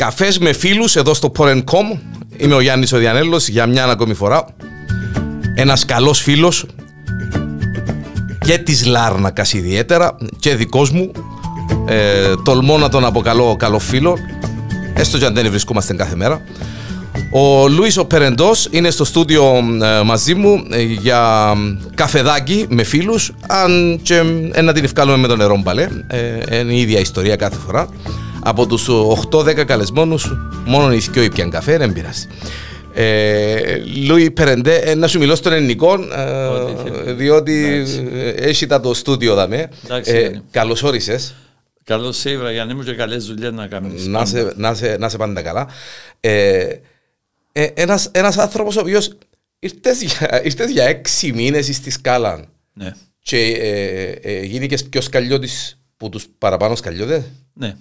Καφές με φίλους εδώ στο Porencom. Είμαι ο Γιάννης ο Διανέλος για μια ακόμη φορά. Ένας καλός φίλος και της Λάρνακας ιδιαίτερα και δικός μου. Ε, τολμώ να τον αποκαλώ καλό φίλο, έστω και αν δεν βρισκόμαστε κάθε μέρα. Ο Λούις ο Περεντός είναι στο στούντιο ε, μαζί μου ε, για καφεδάκι με φίλους αν και ε, να την ευκάλουμε με το νερό μπαλέ. Ε, είναι η ίδια ιστορία κάθε φορά. Από τους 8-10 καλεσμόνους μόνο οι δυο ήπιαν καφέ, δεν πειράζει. Ε, Λούι Περεντέ, ε, να σου μιλώ στον ελληνικό, ε, διότι έχει τα το στούντιο δαμε. Ε, καλώς όρισες. Καλώς σίγουρα, για να είμαι και καλές δουλειές να κάνεις. Να σε, να, σε, να σε πάντα καλά. Ε, ε, ένας, ένας άνθρωπος ο οποίος ήρθες για, ήρθες για έξι μήνες στη σκάλα Ναι, και ε, ε, γίνηκες πιο σκαλιώτης που τους παραπάνω σκαλιώτες; ναι.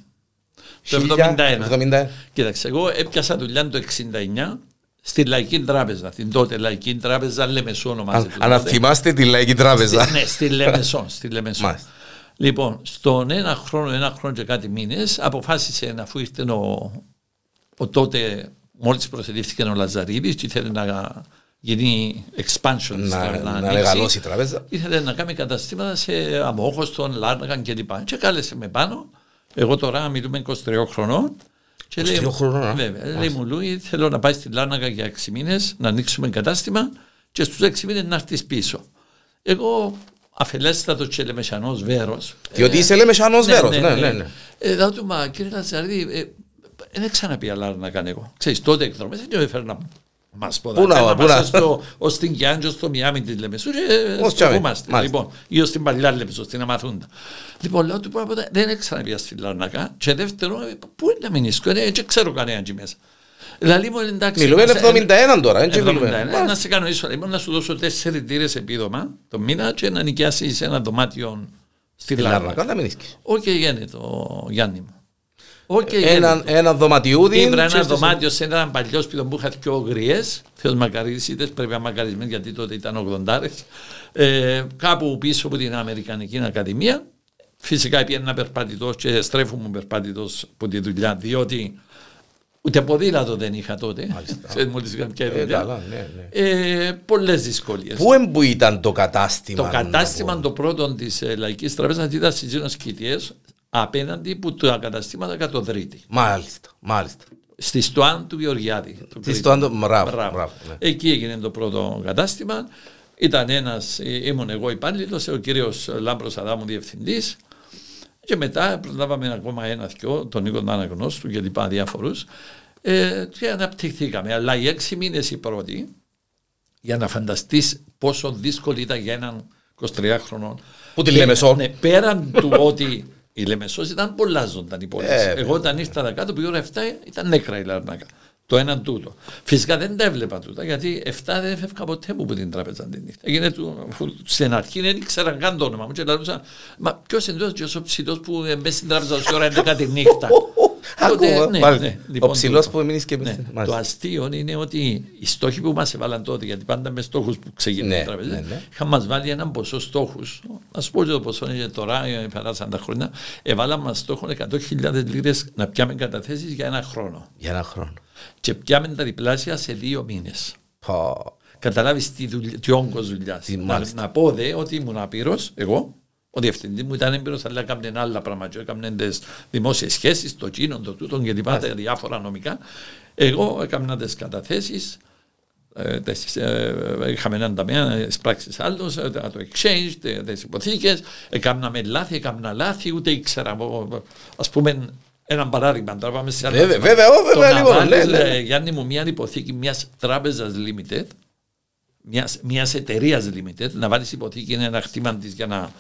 Το Χίλια, 71. 71. Κοίταξε, εγώ έπιασα δουλειά το 69 στη Λαϊκή Τράπεζα, την τότε Λαϊκή Τράπεζα Λεμεσό Αν, ονομάζεται. αν τότε. θυμάστε τη Λαϊκή Τράπεζα. Στη- Ναι, στη Λεμεσό. Στη Λεμεσό. Μάλιστα. Λοιπόν, στον ένα χρόνο, ένα χρόνο και κάτι μήνες, αποφάσισε αφού ήρθε ο, ο τότε, μόλις προσελήφθηκε ο Λαζαρίδης και ήθελε να γίνει expansion, να, να, ανοίξει, μεγαλώσει η τράπεζα. ήθελε να κάνει καταστήματα σε Αμόχωστον, Λάρνακαν κλπ. Και κάλεσε με πάνω. Εγώ τώρα μιλούμε 23 χρονών. Και 23 χρονών, α. Βέβαια. Λέει μου, Λούι, θέλω να πάεις στη Λάρνακα για 6 μήνες, να ανοίξουμε κατάστημα και στους 6 μήνες να έρθεις πίσω. Εγώ αφελέστατο και λεμεσανό βέρος. Διότι είσαι Λεμεσανός Βέρος, ναι, ναι, ναι. Ε, θα του μα κύριε Λαζαρίδη, ε, δεν ξαναπεί άλλα να κάνω εγώ. Ξέρεις, τότε εκδρομές δεν έφερνα μας ποδά. Πού να- Θέλαμε πού να- μας στο- ως την Κιάντζο, στο Μιάμι της Λεμεσού και Ως Τσάμι. στοχούμαστε. Μάλιστα. Λοιπόν, ή ως την παλιά Λεμεσό, στην Αμαθούντα. Λοιπόν, λέω του πρώτα, δεν ξαναπεί στη Λαρνακά και δεύτερο, ε, πού είναι να μείνεις, ε, δεν ξέρω κανένα εκεί μέσα. Δηλαδή μου εντάξει. Μιλούμε μας- 71 τώρα, έτσι 71. μιλούμε. Να σε κάνω ίσο, λοιπόν, να σου δώσω τέσσερις τύρε επίδομα το μήνα και να νοικιάσεις ένα δωμάτιο στη Τη Λάρνακα. Λάρνακα, να μην ίσκεις. Όχι γέννητο, το Γιάννη μου. Όχι Ένα, γέννητο. ένα δωματιούδι. Ήβρα και ένα στο- δωμάτιο σε ένα παλιό σπίτι που είχα πιο γριές. Θεός μακαρίσιτε, πρέπει να μακαρισμένοι γιατί τότε ήταν 80. Ε, κάπου πίσω από την Αμερικανική Ακαδημία. Φυσικά πήγαινα περπατητός και στρέφομαι περπατητός από τη δουλειά, διότι ούτε ποδήλατο δεν είχα τότε. Ξέρεις, μόλις είχα πια Ε, δουλειά. καλά, ναι, ναι. Ε, Πολλές δυσκολίες. Πού εμπού ήταν το κατάστημα. Το κατάστημα το πρώτο της ε, Λαϊκής Τράπεζα ήταν στις Ζήνο Κιτιέ απέναντι που τα καταστήματα κατοδρίτη. Μάλιστα, μάλιστα. Στη Στοάν του Γεωργιάδη. του Τι Κρήτη. στο άντο, μπράβο, Μπράβο. μπράβο, ναι. Εκεί έγινε το πρώτο κατάστημα. Ήταν ένας, ήμουν εγώ υπάλληλος, ο κύριος Λάμπρος Αδάμου διευθυντής. Και μετά προλάβαμε ακόμα ένα δυο, τον Νίκο Αναγνώστου και λοιπά διάφορους. Ε, και αναπτυχθήκαμε. Αλλά οι έξι μήνες οι πρώτοι, για να φανταστείς πόσο δύσκολη ήταν για έναν 23χρονο. Που τη Λεμεσό. Ναι, πέραν του ότι η Λεμεσός ήταν πολλά ζωντανή πόλη. Ε, Εγώ όταν ήρθα να κάτω, πήγα 7 ήταν νέκρα η Λαρνάκα. Το έναν τούτο. Φυσικά δεν τα έβλεπα τούτα, γιατί 7 δεν έφευγα ποτέ μου από την τράπεζα την νύχτα. Έγινε του, αφού στην αρχή δεν ήξερα καν το όνομα μου και λαλούσα, μα ποιος είναι τόσο ο ψητός που ε, μπες στην τράπεζα ως ώρα 11 τη νύχτα. Τότε, Ακούω, ναι, μάλιστα. ναι, λοιπόν, Ο ψηλός τούτο. που μείνεις και Ναι. εμείς. Το Μάλιστα. αστείο είναι ότι οι στόχοι που μας έβαλαν τότε, γιατί πάντα με στόχους που ξεκινούν Ναι, η τράπεζα, ναι, ναι. είχαν μας βάλει έναν ποσό στόχους. Α πω και το ποσό είναι τώρα, ε, περάσαν τα χρόνια. Έβαλαν μα στόχο 100.000 λίρες να πιάμε καταθέσεις για ένα χρόνο. Για ένα χρόνο. Και πιάμε τα διπλάσια σε δύο μήνες. Πω. Καταλάβεις τι, δουλειά- τι όγκος δουλειάς. Τι, Να, μάλιστα. να πω δε ότι ήμουν απείρο, εγώ. Ο διευθυντή μου ήταν έμπειρος, αλλά έκανε άλλα πράγματα. Έκανε τι δημόσιες σχέσεις, το κίνο, το τούτο και λοιπά, τα διάφορα νομικά. Εγώ έκανα τι καταθέσεις. Ε, τις, ε, είχαμε έναν ταμείο ε, πράξει άλλο, το exchange, τι υποθήκες. Έκαναμε λάθη, έκανα λάθη, ούτε ήξερα. Α πούμε, ένα παράδειγμα. Τώρα πάμε σε άλλα Βέβαια, θέματα. βέβαια, ω, Το βέβαια, να λοιπόν, βάλεις, ναι, ναι. ε, Γιάννη μου, μια υποθήκη μιας τράπεζας limited, μιας, μιας εταιρείας limited, να βάλεις υποθήκη είναι ένα χτήμα της για να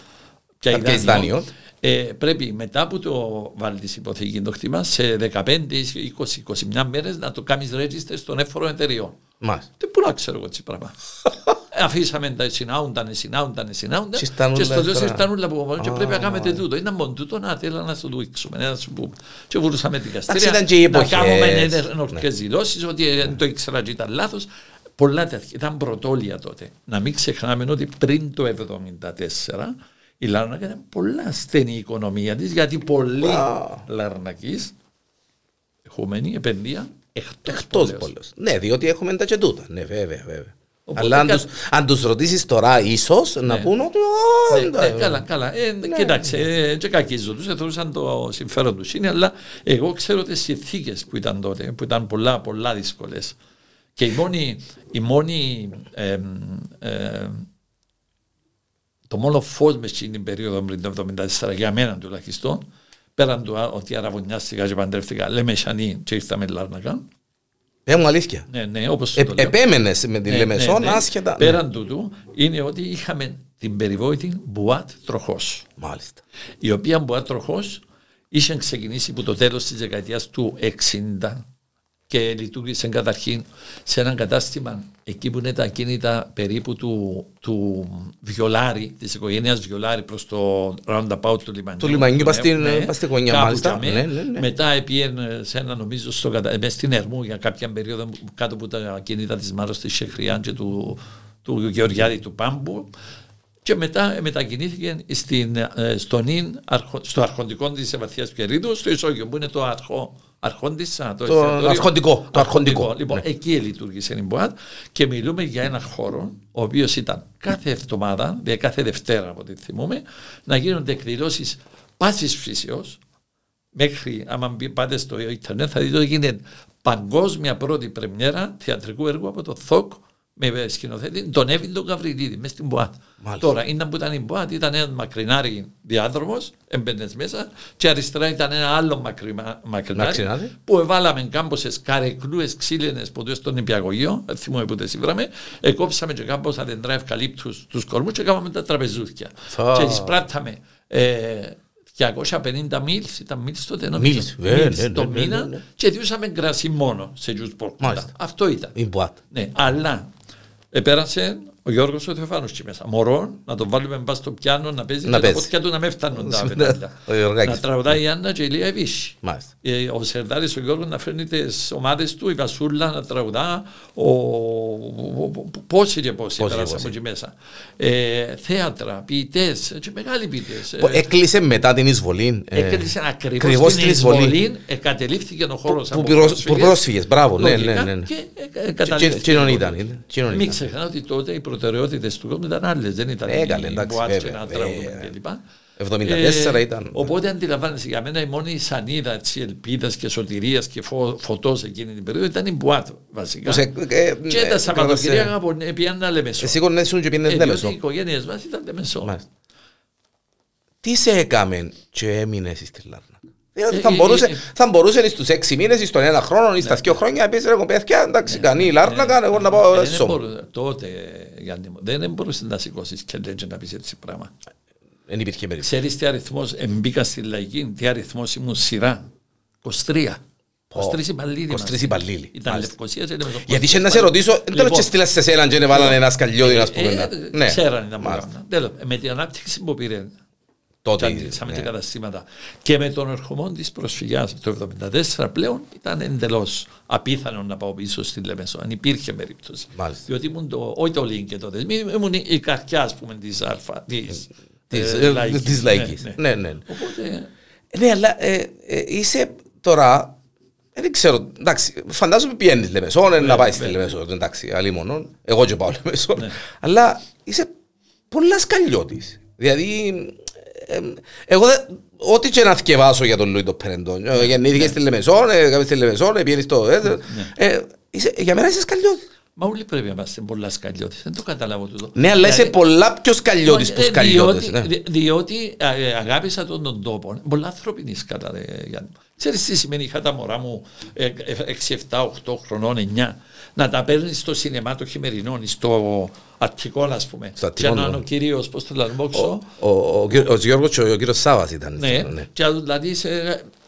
πιάει Να πιάσεις δάνειο. Ε, πρέπει μετά που το βάλεις τη υποθήκη το χτήμα σε 15, 20, 21 μέρες να το κάνεις register στον έφορο εταιρεών. Μάλιστα. Τι πού να ξέρω εγώ τι πράγμα. Ε, Αφήσαμε τα συνάουνταν, συνάουνταν, συνάουνταν. Και ήρθαν Και όλα στο τέλος τώρα. ήρθαν όλα από πάνω και Α, πρέπει να κάνετε μάλιστα. τούτο. Ήταν μόνο τούτο να θέλω να σου το δείξουμε, να σου πούμε. Και βουρούσαμε δικαστήρια. Εντάξει, ήταν και οι Να εποχές. κάνουμε ενορκές δηλώσεις ότι δεν το ήξερα και ήταν λάθος. Πολλά τέτοια. Ήταν πρωτόλια τότε. Να μην ξεχνάμε ότι πριν το 1974 η Λάρνακα ήταν πολλά στενή η οικονομία της γιατί πολλοί Α. Λαρνακείς εχούμενη επενδύα εκτός Εκτός πόλεως. Ναι, διότι έχουμε τα και τούτα. Ναι, βέβαια, βέβαια. Οπότε Αλλά αν κα- τους, αν τους ρωτήσεις τώρα ίσως να Ναι. πούν ότι «Ω, Ναι, εντάξει». ε, καλά, καλά. Ε, Κοίταξε, ε, και κακίζω τους, θεωρούσαν το συμφέρον τους είναι, αλλά εγώ ξέρω τις συνθήκες που ήταν τότε, που ήταν πολλά, πολλά δύσκολες. Και η μόνη, η μόνη ε, ε, το μόνο φως μες εκείνη την περίοδο πριν το 1974 για μένα τουλάχιστον, πέραν του α- ότι αραβωνιάστηκα και παντρεύτηκα, λέμε Σανί και ήρθαμε Λάρνακα. Ε, μου αλήθεια. Ναι, ναι, όπως Ε, το λέω. επέμενες με την Ναι, Λεμεσόν ναι, ναι. άσχετα. Πέραν τούτου είναι ότι είχαμε την περιβόητη Μπουάτ Τροχός Μάλιστα. η οποία Μπουάτ Τροχός είχε ξεκινήσει από το τέλος της δεκαετίας του 60 και λειτουργήσε καταρχήν σε έναν κατάστημα εκεί που είναι τα κίνητα περίπου του, του Βιολάρη, της οικογένειας Βιολάρη προς το roundabout του λιμανιού. Του λιμανιού, πας στην- Ναι, πας στη γωνιά, κάπου μάλιστα. τζαμέ. Ναι, ναι, ναι. Μετά επίεν σε ένα νομίζω στο, κατα- μες στην Ερμού για κάποια περίοδο κάτω από τα κίνητα της Μάρος της Σεχριάν και του, του Γεωργιάδη του Πάμπου και μετά ε, μετακινήθηκε στην, ε, στον ίν, αρχο- στο αρχοντικό της Ευαθίας Πιερίδου, στο Ισόγειο που είναι το αρχό, αρχόντισσα, το, Το εστιατόριο. αρχοντικό, το αρχοντικό. Λοιπόν, Ναι. εκεί λειτουργήσε η Μποάτ και μιλούμε για ένα χώρο ο οποίος ήταν κάθε εβδομάδα, δηλαδή κάθε Δευτέρα από ό,τι θυμούμε, να γίνονται εκδηλώσεις πάσης φύσεως. Μέχρι, άμα μπει- πάτε στο Ιντερνετ, θα δείτε ότι γίνεται παγκόσμια πρώτη πρεμιέρα θεατρικού έργου από το ΘΟΚ με σκηνοθέτη τον Εύην τον Γαβριλίδη μέσα στην Μποάτ. Μάλιστα. Τώρα, ήταν που ήταν η Μποάτ, ήταν ένας μακρινάρι διάδρομος, έμπαινες μέσα, και αριστερά ήταν ένα άλλο μακρι- μακρινάρι Μακρινάρι. που εβάλαμε κάμποσες καρεκλούες ξύλινες ποτέ στον νηπιαγωγείο, δεν θυμούμαι που τις βράμε, εκόψαμε και κάμποσα δεντρά ευκαλύπτους τους κορμούς και κάναμε τα τραπεζούθια. Φα. Και τις πράτταμε ε, 250 μίλς, ήταν μίλς τότε νομίζω. Μίλς, βέβαια, Μίλς ναι, το ναι, ναι, μήνα ναι, ναι. και διούσαμε κρασί μόνο σε τζους πόρκουτα. Μάλιστα. Αυτό ήταν. Η Μπουάτ. Ναι, αλλά Espera, ο Γιώργος ο Θεοφάνος εκεί μέσα. Μωρό, να τον βάλουμε μπας στο πιάνο να παίζει Να και τα παίζει. πόδια του να με φτάνουν τα Ναι, πετάλια. ο Γιωργάκης. Να τραγουδάει η Άννα και η Λία Ευίση. Μάλιστα. Ε, ο Σερδάρης ο Γιώργος να φέρνει τις ομάδες του, η Βασούλα να τραγουδά, ο, ο- ο- πόσοι και πόσοι Πόσοι πέρασαν και από εκεί μέσα. Ε, θέατρα, ποιητές, και μεγάλοι ποιητές. Που Ε, Έκλεισε μετά την εισβολή. ε, Έκλεισε ακριβώς ακριβώς στην την εισβολή. εισβολή, εκατελείφθηκε ο χώρος που από πυρός- που πρόσφυγες, μπράβο, ναι, Λογικά, ναι, ναι. Και ε, ε, Και- καταλήφθηκε. Κοινών ήταν. ήταν, κοινών Μην ήταν. ξεχνάτε ότι τότε οι προτεραιότητες του κόσμου ήταν άλλες, δεν ήταν Ε, καλέ, οι εντάξει, μποάτς και βέβαια, να τραγουδούν βέβαια. κλπ. 74 ήταν. Ε, Οπότε αντιλαμβάνεσαι, για μένα η μόνη σανίδα της ελπίδας και σωτηρίας και φω, φωτός εκείνη την περίοδο ήταν η Μπουάτ βασικά. Που σε- ε, και ε, τα Σαββατοκυριακά κράτασε- από πιάννα λεμεσό. Εσύ κονέσουν και πήγαινες Ε, διότι Λέμεσο. οι οικογένειες μας ήταν λεμεσό. Μάλιστα. Τι σε έκαμε και έμεινες στη Λάρνα. Διότι Ε, θα ε, μπορούσε, ε, ε. θα μπορούσε στους έξι μήνες, ή στον ένα χρόνο, ή στα δύο χρόνια, να πεις ρε κομπέθια, εντάξει, κανεί η Λάρνακα, εγώ να πάω Δεν στο. μπορούσε- Τότε, Γιάννη μου, δεν μπορούσες να σηκώσεις και λέγε να πεις έτσι πράγμα. Δεν υπήρχε περίπτωση. Ξέρεις τι αριθμός εμπήκα στη λαϊκή, τι αριθμός ήμουν σειρά. 23. 23 υπαλλήλοι 23 μας. υπαλλήλοι. Ήταν Μάλιστα. Λευκοσία και Λεμεσό. Γιατί είχε να σε ρωτήσω, δεν Λοιπόν, το στείλα σε σένα και βάλανε ένα σκαλιώδη, ας πούμε. να- ε, Ναι, Ξέραν ήταν που μάλιστα. έκαναν. Τέλος, με την ανάπτυξη που πήρε Τότε. και αντιλήσαμε ναι. και καταστήματα. Και με τον ερχομό της προσφυγιάς το 1974 πλέον ήταν εντελώς απίθανο να πάω πίσω στη Λεμεσό. Αν υπήρχε περίπτωση. Μάλιστα. Διότι ήμουν το, όχι το Λίνκ και το Δεσμοί, ήμουν η καρδιά, ας πούμε, της Αλφα. Της, Της, ε, ε, λαϊκής. της λαϊκής. Ναι, Ναι, ναι. Οπότε. Ναι, αλλά ε, ε, είσαι τώρα. ε, Δεν ξέρω, εντάξει, φαντάζομαι πιένεις Λεμεσόν, ε, να πάεις στη βέβαια. Λεμεσόν, εντάξει, αλλή μόνο, εγώ και πάω Λεμεσόν, Ναι. αλλά είσαι πολλά σκαλιώτης. Δηλαδή, ε, ε, εγώ δεν, ό,τι και να θκευάσω για τον Λουίς το Περεντόν, ε, γεννήθηκε στη Λεμεσόν, ε, έκαμε στη Λεμεσόν, ε, πήγαινε στο... ε, ε, είσαι- Για μένα είσαι σκαλιώτης. Μα όλοι πρέπει να είμαστε πολλά σκαλιώτες. Δεν το καταλάβω τούτο. Ναι, αλλά είσαι Δηλαδή, πολλά πιο σκαλιώτης Ε, που σκαλιώτες. διότι, ναι. δι- διότι ε, αγάπησα τον τον τόπο. Πολλά ανθρώπινη κατά ρε, Γιάννη. Ξέρεις τι σημαίνει είχα τα μωρά μου 6, 7, 8 χρονών, 9 να τα παίρνεις στο σινεμά το χειμερινό, στο Αττικό ας πούμε. Στο Και Αττικό, να ναι. ο κύριος, πώς το λένε, Ο, Μόξο. ο, ο, ο Γιώργος και ο κύριος Σάβας ήταν. Ναι, ναι. και να του δηλαδή σε,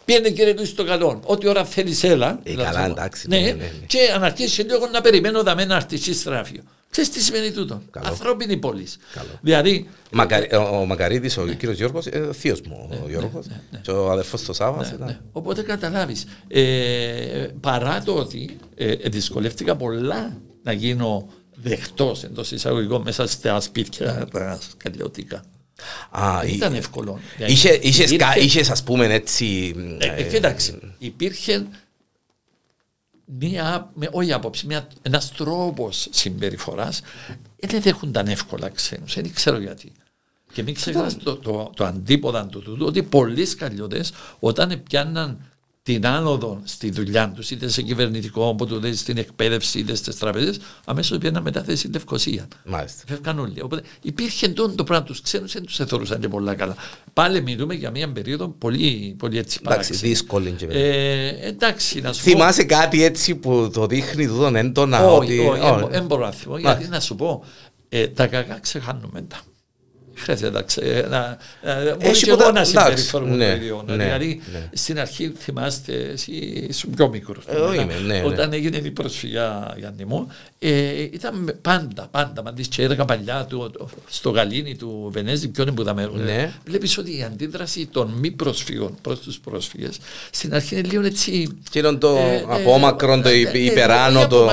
Πήγαινε κύριε του στο καλό. Ό,τι ώρα θέλεις, έλα. Ε, Δηλαδή, καλά, εντάξει, Ναι, ναι, ναι, ναι. και αν αρχίσει λίγο να περιμένω δαμέ να έρθει στράφιο. Ξέρεις τι σημαίνει τούτο; Καλό. Ανθρώπινη πόλη. Καλό. Δηλαδή, Μακαρι- ο, ο Μακαρίτης, ο κύριος Γιώργος, ε, ο θείος μου ο Γιώργος και ο αδερφός του Σάββας Ναι, ήταν. ναι. Οπότε καταλάβεις. Ε, παρά το ότι ε, ε, δυσκολεύτηκα πολλά να γίνω δεχτός εντός εισαγωγικών μέσα στα σπίτια τα σκαλιωτικά. Α, Δεν εί- ήταν εύκολο. είχε- Είχες, κα- Υπήρχε- είχες ας πούμε έτσι... Ε, ε, κοίταξε, υπήρχε μία, με, όχι άποψη, μια, ένας τρόπος συμπεριφοράς δεν δέχονταν εύκολα ξένους, δεν ξέρω γιατί. Και μην ξεχνάς το, το, το, αντίποδα του τούτου, ότι πολλοί σκαλιώτες όταν πιάνναν την άνοδο στη δουλειά τους, είτε σε κυβερνητικό, οπότε στην εκπαίδευση, είτε στις τραπέζες, αμέσως πήγαιναν μετάθεση στην Λευκοσία. Μάλιστα. Φεύγαν όλοι. Οπότε υπήρχε τότε το πράγμα τους ξένους, δεν τους εθωρούσαν και πολλά καλά. Πάλι μιλούμε για μια περίοδο πολύ, πολύ έτσι Εντάξει, δύσκολη και ε, Εντάξει, να σου Θυμάσαι πω... κάτι έτσι που το δείχνει τούτον έντονα. Όχι, ότι... όχι, δεν μπορώ να θυμώ. Γιατί να σου πω, ε, τα κακά ξεχάνουμε τα χρειάζεται να, μπορεί και εγώ να συμπεριφέρουμε το ίδιο. Ναι, δηλαδή ναι. στην αρχή θυμάστε, εσύ ήσουν πιο μικρό. Ε, ναι, όταν έγινε η προσφυγιά Γιάννη μου, ε, ήταν πάντα, πάντα, μα και έργα παλιά του, στο γαλήνι του Βενέζη, ποιον είναι που τα μέρουν. Ναι. Βλέπεις ότι η αντίδραση των μη προσφύγων προς τους πρόσφυγες στην αρχή είναι λίγο έτσι... Και ήταν το ε, απόμακρον, το υπεράνω, το...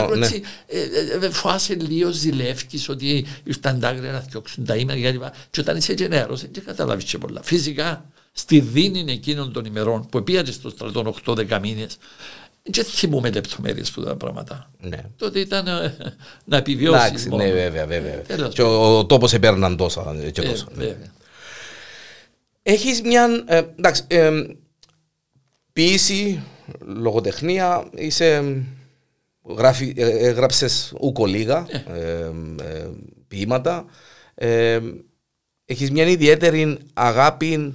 Φοάσαι λίγο, ζηλεύκεις ότι ήρθαν τα άγρια να διώξουν τα ήμερα και όταν είσαι και νεαρός δεν καταλάβεις και πολλά. Φυσικά στη δίνη εκείνων των ημερών που πήγατε στο στρατό 8-10 μήνες δεν θυμούμε λεπτομέρειες που τα πράγματα. Ναι. Τότε ήταν ε, να επιβιώσεις. Εντάξει, ναι, βέβαια, βέβαια. Και ο, ο τόπος επέρναν τόσα. Και ε, τόσα ναι. Έχεις μια. Ε, εντάξει, ε, ποιήση, λογοτεχνία, είσαι. Γράφει, ε, έγραψες ούκο λίγα ε, ποίηματα. Έχεις μια ιδιαίτερη αγάπη,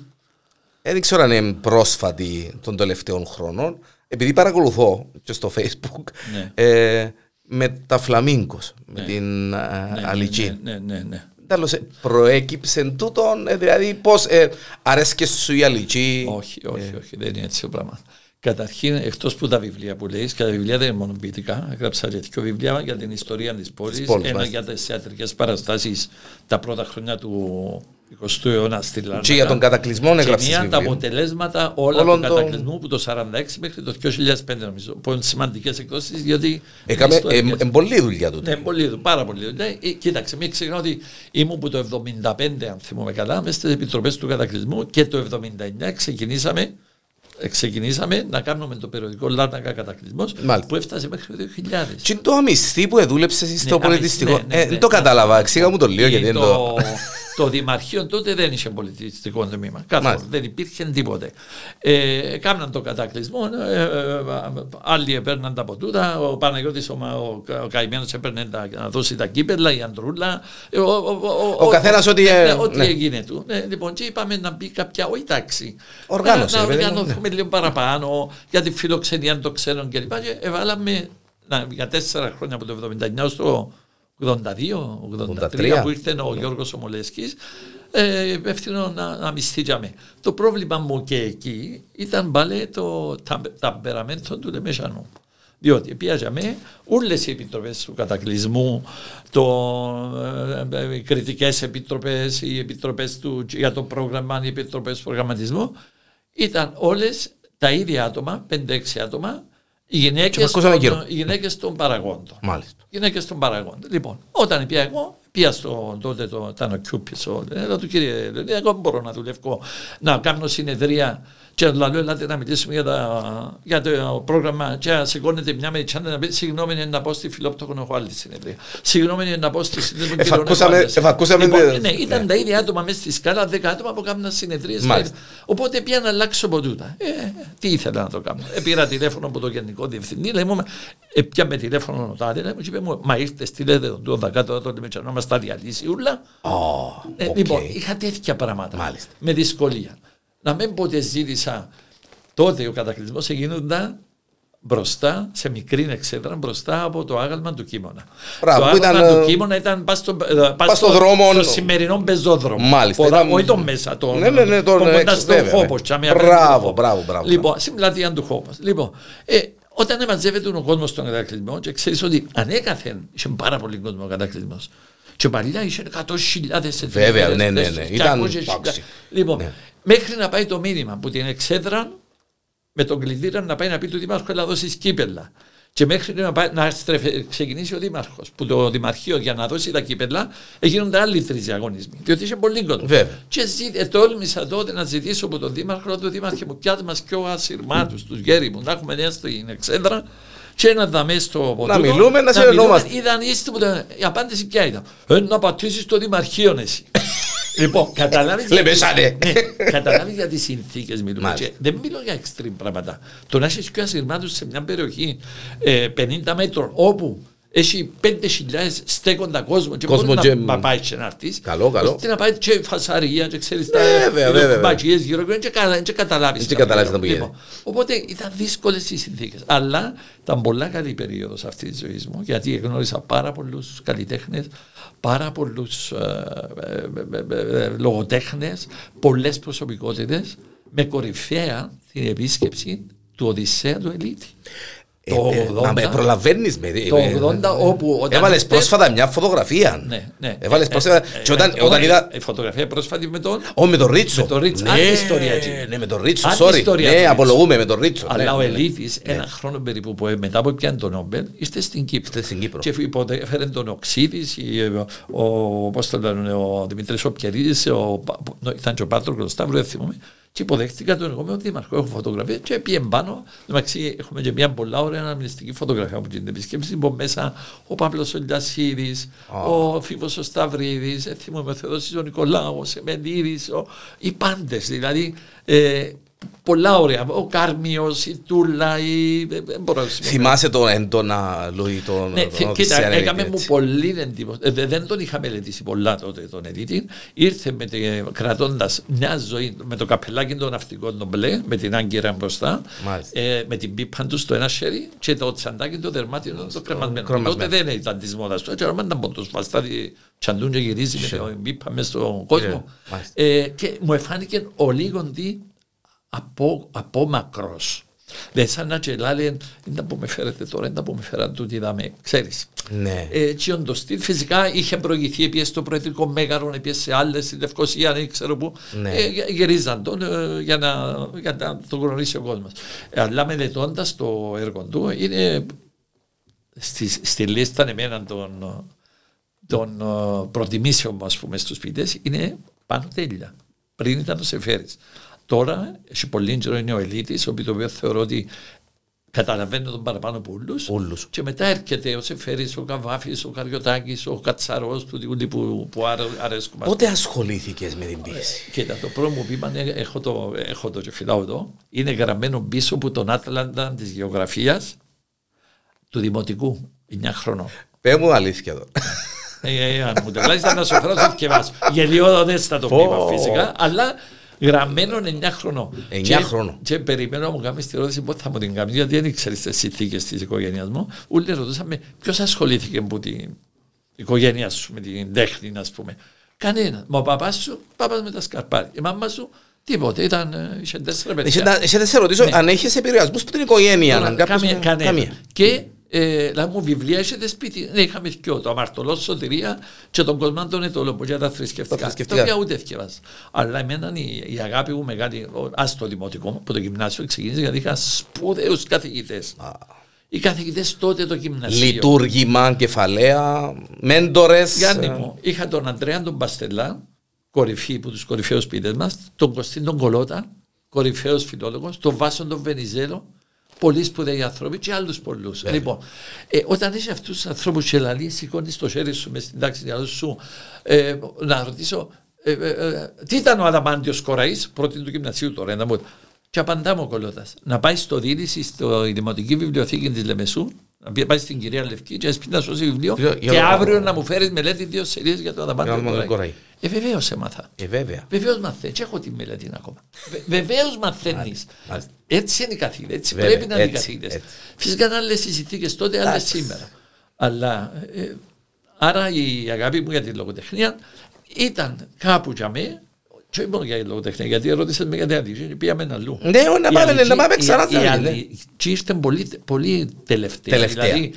δεν ξέρω αν είναι πρόσφατη των τελευταίων χρόνων, επειδή παρακολουθώ και στο facebook ναι. ε, με τα φλαμίγκος, με Ναι. την Ναι, ναι, ναι, Αλιτζή. Ναι, ναι, ναι. Τέλος, ε, προέκυψε τούτον, ε, δηλαδή πώς ε, αρέσκε σου η Αλιτζή. Όχι, όχι, όχι, δεν είναι έτσι το πράγμα. Καταρχήν, εκτός που τα βιβλία που λέει, και τα βιβλία δεν είναι μόνο ποιητικά. Έγραψα και δύο βιβλία για την ιστορία της πόλης, πόλης, ένα μάλιστα. για τις θεατρικέ παραστάσεις τα πρώτα χρόνια του 20ου αιώνα στη Λάρνακα. Και για τον κατακλυσμό Και έγραψες μία τα βιβλίο. αποτελέσματα όλα Όλων του των- κατακλυσμού που το 1946 μέχρι το 2005 νομίζω. Που είναι σημαντικές εκδόσεις, διότι. Έκαμε είναι ε, ιστορικές. ε, πολλή δουλειά του. Ναι, πολύ, δου- πάρα πολύ. δου- Ναι, ε, κοίταξε, μην ξεχνάω ότι ήμουν από το 75, αν θυμούμαι καλά, μέσα στις επιτροπές του κατακλυσμού και το 79 ξεκινήσαμε, ε, ξεκινήσαμε να κάνουμε το περιοδικό Λάρνακα Κατακλυσμός Μάλιστα. που έφτασε μέχρι το 2000. Και το αμυστή που δούλεψες στο Ναι, πολιτιστικό. αμυστή, ναι, ναι, Ε, ναι. Δεν το κατάλαβα, εξήγα μου το λίγο Ε, γιατί δεν το... το Δημαρχείο τότε δεν είχε πολιτιστικό τμήμα. Καθόλου. Μάλιστα. Δεν υπήρχε τίποτε. Ε, κάμναν το κατακλυσμό, ε, ε, ε, άλλοι έπαιρναν τα από τούτα. Ο Παναγιώτης, ο, Μα- ο, ο καημένος έπαιρνε τα, να δώσει τα κύπελα, η Αντρούλα. Ε, ο, ο, Ο καθένας ό,τι, ναι, ε, ναι, ό,τι ναι. έγινε του. Ναι, λοιπόν, και είπαμε να μπει κάποια, όχι τάξη. Οργάνωση, Να, να ρε παιδί μου, οργανωθούμε λίγο παραπάνω για τη φιλοξενία των ξένων κλπ. Και εβάλαμε να, για τέσσερα χρόνια από το 79 στο 82-83 που ήρθε ο Γιώργος Ομολέσκης ε, υπεύθυνο να, να μυστήκαμε. Το πρόβλημα μου και εκεί ήταν πάλι το τα- ταμπεραμέντο του Λεμεσανού. Διότι πιάζαμε όλες οι επιτροπές του κατακλυσμού, το, ε, ε, οι κριτικές επιτροπές, οι επιτροπές του, για το πρόγραμμα, οι επιτροπές του προγραμματισμού, ήταν όλες τα ίδια άτομα, 5-6 άτομα, οι γυναίκες, ακούσαμε των, γύρω. οι γυναίκες των παραγόντων Μάλιστα. γυναίκες των παραγόντων. Λοιπόν, όταν πια εγώ, πια στο τότε το ήταν ο Κιούπης, ο, λέω του κύριε, λέω, εγώ μπορώ να δουλεύω, να κάνω συνεδρία και να λέω, ελάτε να μιλήσουμε για, τα, για το πρόγραμμα και να σηκώνεται μια με τσάντα να πει, συγγνώμη να πω στη Φιλόπτωχο έχω άλλη συνεδρία. Συγγνώμη να πω στη συνεδρία. Εφακούσαμε- εφακούσαμε λοιπόν, την- ναι, ήταν ναι. τα ίδια άτομα μέσα στη σκάλα, 10 άτομα που κάνουν συνεδρίες. Μάλιστα. Οπότε πια να αλλάξω από τούτα. Ε, τι ήθελα να το κάνω. Ε, πήρα τηλέφωνο από τον Γενικό Διευθυντή, λέει μου, ε, πια με τηλέφωνο ο τάδε, λέει μου, και είπε μου, μα ήρθες, στείλετε τον τούδα κάτω, τότε με τσανό, μας τα διαλύσει ούλα. Ω, Ε, οκ. Λοιπόν, είχα τέτοια πράγματα. Μάλιστα. Με δυσκολία. Να μην πω ότι ζήτησα, τότε ο κατακλυσμός έγινονταν μπροστά, σε μικρή εξέδρα, μπροστά από το άγαλμα του Κίμωνα. Μπράβο, το που άγαλμα ήταν, του ε, Κίμωνα ήταν πας στο, ε, πας στο δρόμο, στο σημερινό πεζόδρομο. Μάλιστα, Ποδά, ήταν- όχι το μέσα, το, Ναι, ναι, ναι, τον κοντά έξω, στο βέβαια, Χόπος, ναι. τσάμε απέναντι Μπράβο, στο Χόπος. μπράβο, μπράβο. Λοιπόν, στην πλατεία του Χόπος. Λοιπόν, ε, όταν μαζεύεται ο κόσμος στον κατακλυσμό, και ξέρεις ότι ανέκαθεν είχε πάρα πολύ κόσμο ο κατακλυσμός. Και παλιά είχε 100.000 Βέβαια, ναι, ναι, ναι. Ήταν 200.000. τάξη. Λοιπόν, Ναι. μέχρι να πάει το μήνυμα που την εξέδρα με τον κλειδίρα να πάει να πει του Δήμαρχου να δώσει κύπελα. Και μέχρι να, πάει, να στρεφε- ξεκινήσει ο Δήμαρχος, που το Δημαρχείο για να δώσει τα κύπελα έγινονται άλλοι τρεις διαγωνισμοί. Διότι είχε πολύ κόσμο. Βέβαια. Και ζή, ε, τόλμησα τότε να ζητήσω από τον Δήμαρχο, του Δήμαρχε μου, πιάτε μα και ο ασυρμάτου, τους γέρι μου, να έχουμε νέα στην εξέδρα και να δαμε στο ποτούτο. μιλούμε, να συνεννόμαστε. Οι δανείστε που το- η απάντηση ποια ήταν. Ε, να πατήσεις το Δημαρχείο εσύ. λοιπόν, καταλάβεις Λέμε γιατί- σαν, ναι. ναι, καταλάβεις για τις συνθήκες μιλούμε. Μάλιστα. Και δεν μιλώ για extreme πράγματα. Το να έχεις πιο ασυρμάτους σε μια περιοχή ε, 50 μέτρων όπου έχει 5.000 στέκοντα κόσμο και Κόσμο μπορεί και- να πάει και να έρθεις. Καλό, καλό. ώστε να πάει και φασαρία και ξέρεις τα Βέβαια, βέβαια, βέβαια. μπατζίες γύρω και κα- και καταλάβεις. Και τα καταλάβεις πράγματα. τα που Λοιπόν, Οπότε ήταν δύσκολες οι συνθήκες. Αλλά ήταν πολλά καλή περίοδος αυτής της ζωής μου γιατί γνώρισα πάρα πολλούς καλλιτέχνες, πάρα πολλούς λογοτέχνες, πολλές προσωπικότητες με κορυφαία την επίσκεψη του Οδυσσέα του Ελίτη. Το Ε, ε, Μα με 80, προλαβαίνεις με. το 80 όπου όταν Έβαλες ήρθε- πρόσφατα μια φωτογραφία. Ναι, ναι. Έβαλες Ε, πρόσφατα. ε, Και όταν- ε, όταν όχι, είδα. Η φωτογραφία πρόσφατη με τον. Ω, με τον Ρίτσο. Με τον Ρίτσο. Ναι, Άλλη ιστορία εκεί. Ναι, με τον Ρίτσο, Άλλη sorry. ιστορία του Ναι, Ρίτσο. απολογούμε με τον Ρίτσο. Αλλά Ναι, ο ναι. Ελίτη, ένα χρόνο περίπου που μετά από πιάνει τον Νόμπελ, είστε στην Κύπρο. Είστε στην Κύπρο. Και υποδέφερε τον Οξίδη, ο, πώς το λένε, ο Δημήτρης Οπιερίδη, ήταν και ο Πάτρος Κροσταύρου, δεν θυμάμαι. Και υποδέχτηκα τον εγώ με τον Δήμαρχο. Έχω φωτογραφία και πήγε πάνω. Εντάξει, έχουμε και μια πολλά ωραία αναμνηστική φωτογραφία από την επισκέψη. Που μέσα ο Παύλος Ολιασίδη, ο Φίβος ο Σταυρίδης, δεν θυμάμαι ο Θεοδόσης ο Νικολάου, ο Σεμεντίδη, οι πάντες. Δηλαδή, ε, πολλά ωραία. Ο Κάρμιος, η Τούλα, η. Δεν μπορώ να σου πω. Θυμάσαι το έντονα, Λουί, τον Ναι, τον θε- κοίτα, Οδυσσέα, ναι, έκαμε έτσι. μου πολύ εντύπωση. Ε, δε- δεν τον είχα μελετήσει πολλά τότε τον editing. Ήρθε με, κρατώντας μια ζωή με το καπελάκι των ναυτικών τον μπλε, με την άγκυρα μπροστά, Μάλιστα. ε, με την πίπα του στο ένα χέρι και το τσαντάκι το δερμάτινο το κρεμασμένο. κρεμασμένο. Τότε δεν ήταν της μόδας του. Έτσι, όταν ήταν ποντό βαστάδι, τσαντούν και γυρίζει με την πίπα μέσα στον κόσμο. μάλιστα. Ε, και μου εφάνηκε ο λίγοντι από, απόμακρος. Δεν σαν να τσελάλε, είναι που με φέρετε τώρα, είναι που με φέρατε τούτοι δάμε, ξέρεις. Ναι. Έτσι όντως το στυλ φυσικά είχε προηγηθεί, έπιε στο Προεδρικό Μέγαρο, έπιε σε άλλες, στη Λευκοσία, δεν ξέρω πού. Ναι. Ε, γε- γυρίζαν τον ε, για, να, για να τον γνωρίσει ο κόσμος. Ε, αλλά μελετώντας το έργο του, είναι στη, στη λίστα εμένα των, των ε, προτιμήσεων μου, ας πούμε, στους ποιητές, είναι πάνω τέλεια. Πριν ήταν ο Σεφέρης. Τώρα, έχει πολύ καιρό είναι ο Ελίτης, ο οποίος θεωρώ ότι καταλαβαίνει τον παραπάνω από όλους. Όλους. Και μετά έρχεται ο Σεφέρης, ο Καβάφης, ο Καριωτάκης, ο Κατσαρός, του τύπου που, που άρε- αρέσκουν μας. Πότε ασχολήθηκες με την πίεση; Κοίτα, το πρώτο μου βήμα είναι, έχω το, έχω το και φυλάω εδώ, είναι γραμμένο πίσω από τον Άτλαντα της γεωγραφίας του Δημοτικού, 9 χρονών. Πες μου αλήθεια εδώ. Ε, ε, αν μου τουλάχιστον να σου φέρω το διασκευάσω. Γελιόδεστα το Πω. βήμα φυσικά, αλλά γραμμένο 9 χρονών. 9 Και- χρονών. Και περιμένω να μου κάνεις τη ερώτηση πότε θα μου την κάνεις, γιατί δεν ξέρει τις συνθήκες της οικογένειας μου. Όλοι ρωτούσαμε ποιος ασχολήθηκε με την οικογένεια σου, με την τέχνη, ας πούμε. Κανένα. Μα ο παπάς σου, παπάς με τα σκαρπάρια. Η μάμα σου, τίποτε. Ήταν, ε, είχε τέσσερα Εσύ παιδιά. να- εσύ να σε ρωτήσω αν έχεις επηρεασμούς από την οικογένεια. Τώρα, αν κάποιος- καμία, κανένα. Καμία. Και ε, να μου βιβλία έχετε σπίτι. Ναι, είχαμε δυο. Το αμαρτωλό σωτηρία και τον κοσμάν των ετώλων που για τα θρησκευτικά. Τα Τα θρησκευτικά. οποία ούτε θυκευάζα. Αλλά εμένα η, η αγάπη μου μεγάλη, ας το δημοτικό μου, από το γυμνάσιο ξεκίνησε γιατί είχα σπουδαίους καθηγητές. Οι καθηγητές τότε το γυμνασίο. Λειτουργήμα, κεφαλαία, μέντορες. Γιάννη ε, μου, είχα τον Αντρέα τον Παστελά, κορυφή από τους κορυφαίους ποιητέ μας, τον Κωστίν τον Κολότα, κορυφαίος φιλόλογος, τον Βάσον τον Βενιζέλο, πολύ σπουδαίοι άνθρωποι και άλλους πολλούς. Λοιπόν, ε, όταν είσαι αυτούς τους ανθρώπους και λαλείς, σηκώνεις το χέρι σου μες στην τάξη να σου ε, να ρωτήσω. Ε, ε, ε, τι ήταν ο Αδαμάντιος Κοραής, πρώτη του γυμνασίου τώρα, να μου και απαντά μου ο Κολότα. Να πάει στο Δίδυση, στο Δημοτική Βιβλιοθήκη της Λεμεσού, να πει- πάει στην κυρία Λευκή και να πει να σώσει βιβλίο Για- για και το- αύριο να μου φέρεις μελέτη δύο σελίδες για το Για Αδαμάντιο το Αδαμάντιο Κοραή. Κοραή. Ε, βεβαίως έμαθα. Ε, βέβαια. Βεβαίως μαθαίνεις. Και έχω τη μελέτη ακόμα. Βεβαίως μαθαίνεις. μάλιστα. Έτσι είναι οι καθηγητές. Έτσι Βέβαια, πρέπει να είναι οι έτσι, καθηγητές. έτσι. Φυσικά είναι άλλες οι συνθήκε τότε, άλλες Εντάξει. σήμερα. Αλλά ε, άρα η αγάπη μου για τη λογοτεχνία ήταν κάπου για μέ. Και όχι μόνο για τη λογοτεχνία, γιατί ερώτησε με γιατί αντίρρηση και πήγαμε αλλού. Ναι, όχι, να Η πάμε, αλική- να πάμε η- ξανά η θα γίνει, ναι. αλική ήρθε πολύ, πολύ τελευταία. Τελευταία. Δηλαδή,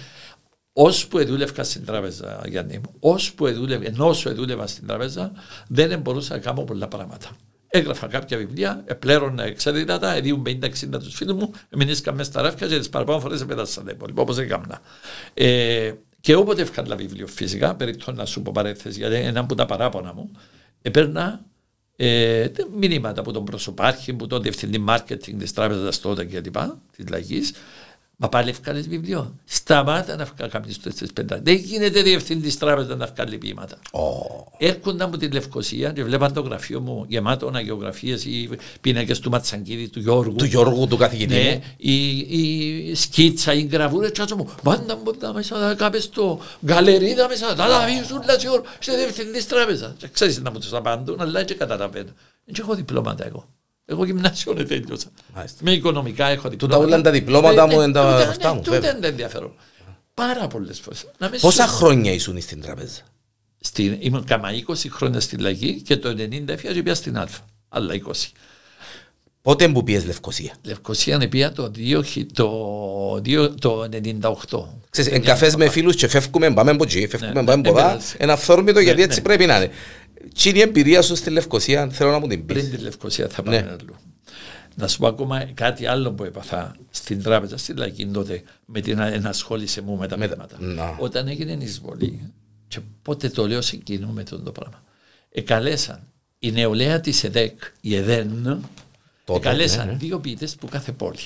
ώσπου εδούλευκα στην τράπεζα, Γιάννη μου, ώσπου εδούλευα, ενώ όσο εδούλευα στην τράπεζα, δεν μπορούσα να κάνω πολλά πράγματα. Έγραφα κάποια βιβλία, επλέρωνα εξαιρετικά, εδίουν 50-60 τους φίλους μου, μείνησκα μέσα στα ράφια και τις παραπάνω φορές επέτασαν τα υπόλοιπα, όπως έκανα. Ε, και όποτε έφυγα βιβλίο, φυσικά, περίπτω να σου πω παρέθεση, γιατί είναι ένα από τα παράπονα μου, έπαιρνα ε, τε- μηνύματα από τον προσωπάρχη, από τον διευθυντή marketing της τράπεζας τότε και λοιπά, της Λαγής, Μα πάλι ευκάλε βιβλίο. Σταμάτα να κάνεις το στι πέντε. Δεν γίνεται διευθυντής τράπεζα να βγάλει ποίηματα. Oh. Έρχονταν από τη Λευκοσία και βλέπαν το γραφείο μου γεμάτο αγιογραφίε ή πίνακες του Ματσαγκίδη, του Γιώργου. Του Γιώργου, του καθηγητή. Ναι, η, η σκίτσα, η γραβούρα, τσάτσο μου. Μάντα μου τα μέσα, θα κάπε στο γκαλερίδα μέσα, τα λαβίζουν, λατσιόρ, σε διευθυντής τράπεζα. Ξέρεις να μου τους απαντούν, αλλά και καταλαβαίνω. Δεν έχω διπλώματα εγώ. Εγώ γυμνάσιο δεν τέλειωσα. Με οικονομικά έχω διπλώματα. Τούτα όλα τα διπλώματα μου είναι τα αυτά μου. Τούτα είναι ενδιαφέρον. Πάρα πολλές φορές. Πόσα χρόνια ήσουν στην τράπεζα. Στην, ήμουν κάμα 20 χρόνια στην Λαγή και το 90 έφυγα και στην Α. Άλλα 20. Πότε που πιες Λευκοσία; Λευκοσία πήγα το, το, το, 98. Ξέρεις, εν καφές με φίλους και φεύγουμε, πάμε από εκεί, φεύγουμε, ναι, πάμε από εδώ. Ένα θόρμητο γιατί έτσι πρέπει να είναι. Τι είναι η εμπειρία σου στη Λευκοσία, θέλω να μου την πεις. Πριν τη Λευκοσία θα πάμε ναι. αλλού. Να σου πω ακόμα κάτι άλλο που έπαθα στην τράπεζα, στην Λαϊκή τότε, με την ενασχόληση μου με τα μέτρα. Όταν έγινε η εισβολή, και πότε το λέω συγκινούμε το πράγμα, εκαλέσαν η νεολαία της ΕΔΕΚ, η ΕΔΕΝ, εκαλέσαν ναι, ναι. δύο ποιητές που κάθε πόλη.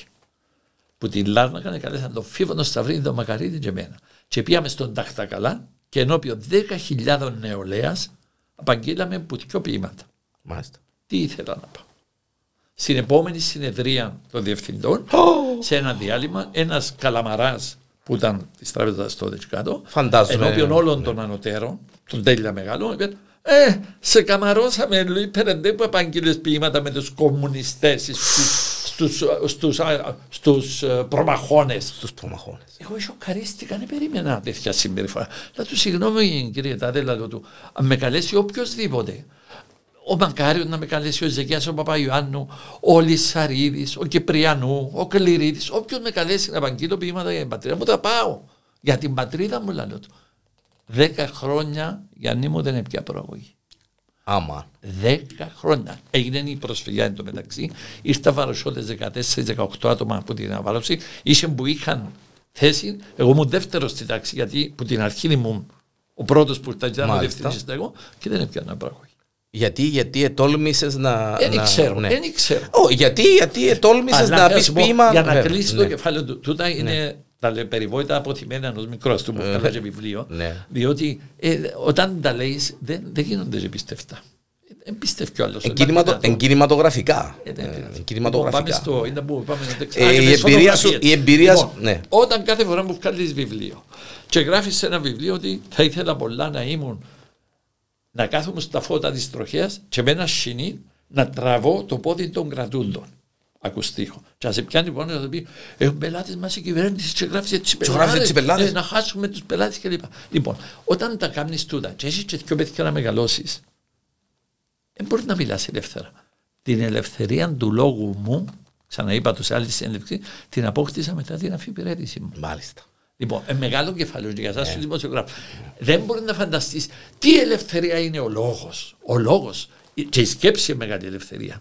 Που την Λάρνακα εκαλέσαν τον Φίβονο Σταυρίδη, τον Μακαρίδη και εμένα. Και πήγαμε στον Ταχτακαλά και ενώπιον 10.000 νεολαίας απαγγείλαμε πουτικιό ποίηματα. Μάλιστα. Τι ήθελα να πω. Στην επόμενη συνεδρία των διευθυντών, σε ένα διάλειμμα, ένας καλαμαράς που ήταν της τράπεζας τότε κάτω, Φαντάζομαι. ενώπιον όλων των ανωτέρων, τον τέλεια μεγάλο, είπε, ε, σε καμαρώσαμε, λέει, πέραντε που επαγγείλες ποίηματα με τους κομμουνιστές στους, στους, στους, ε, προμαχώνες. Στους προμαχώνες. Εγώ σοκαρίστηκα, δεν περίμενα τέτοια συμπεριφορά. Θα του συγγνώμη κύριε Τάδελα, του, αν με καλέσει οποιοδήποτε. Ο Μακάριος να με καλέσει ο Ζεκιάς, ο Παπαϊωάννου, ο Λισαρίδης, ο Κυπριανού, ο Κληρίδης, όποιος με καλέσει να επαγγείλω ποίηματα για την πατρίδα μου, θα πάω. Για την πατρίδα μου, λέω του. Δέκα χρόνια Γιάννη μου δεν έπια προαγωγή. Άμα. Δέκα χρόνια. Έγινε η προσφυγιά εν τω μεταξύ. Ήρθα βαροσότε 14-18 άτομα από την αναβάρωση. Είχε που είχαν θέση. Εγώ ήμουν δεύτερος στη τάξη γιατί που την αρχή ήμουν ο πρώτος που ήταν ο διευθυντή εγώ και δεν έπιανα προαγωγή. Γιατί, γιατί ετόλμησε να. Δεν να... ξέρω. Ναι. Δεν ξέρω. Oh, γιατί, γιατί ετόλμησε να πεις ποίημα. Για να κλείσει το ναι. κεφάλαιο του. Τούτα ναι. είναι τα περιβόητα αποθυμένα ενός μικρού του που ε, και βιβλίο. Ναι. Διότι ε, όταν τα λέει δεν, δεν γίνονται εμπιστευτά. Δεν πιστεύει κι άλλος. Εγκινηματογραφικά. Πάμε στο. Είναι που πάμε η εμπειρία σου. Η εμπειρία λοιπόν, ναι. Όταν κάθε φορά που βγάλεις βιβλίο και γράφεις σε ένα βιβλίο ότι θα ήθελα πολλά να ήμουν να κάθομαι στα φώτα της τροχέας και με ένα σινί να τραβώ το πόδι των κρατούντων ακουστήχο. Και αν σε πιάνει πόνο θα πει έχουν πελάτε μας η κυβέρνηση και γράφει έτσι πελάτες. Ε, να χάσουμε τους πελάτες κλπ. Λοιπόν, όταν τα κάνεις τούτα και έχεις και πιο παιδιά να μεγαλώσεις, δεν μπορείς να μιλάς ελεύθερα. Την ελευθερία του λόγου μου, ξαναείπα το σε άλλη συνέντευξη, την απόκτησα μετά την αφιπηρέτηση μου. Μάλιστα. Λοιπόν, ε, μεγάλο κεφάλαιο για εσάς, τους δημοσιογράφους. Δεν μπορεί να φανταστείς τι ελευθερία είναι ο λόγος. Ο λόγος και η σκέψη είναι μεγάλη ελευθερία.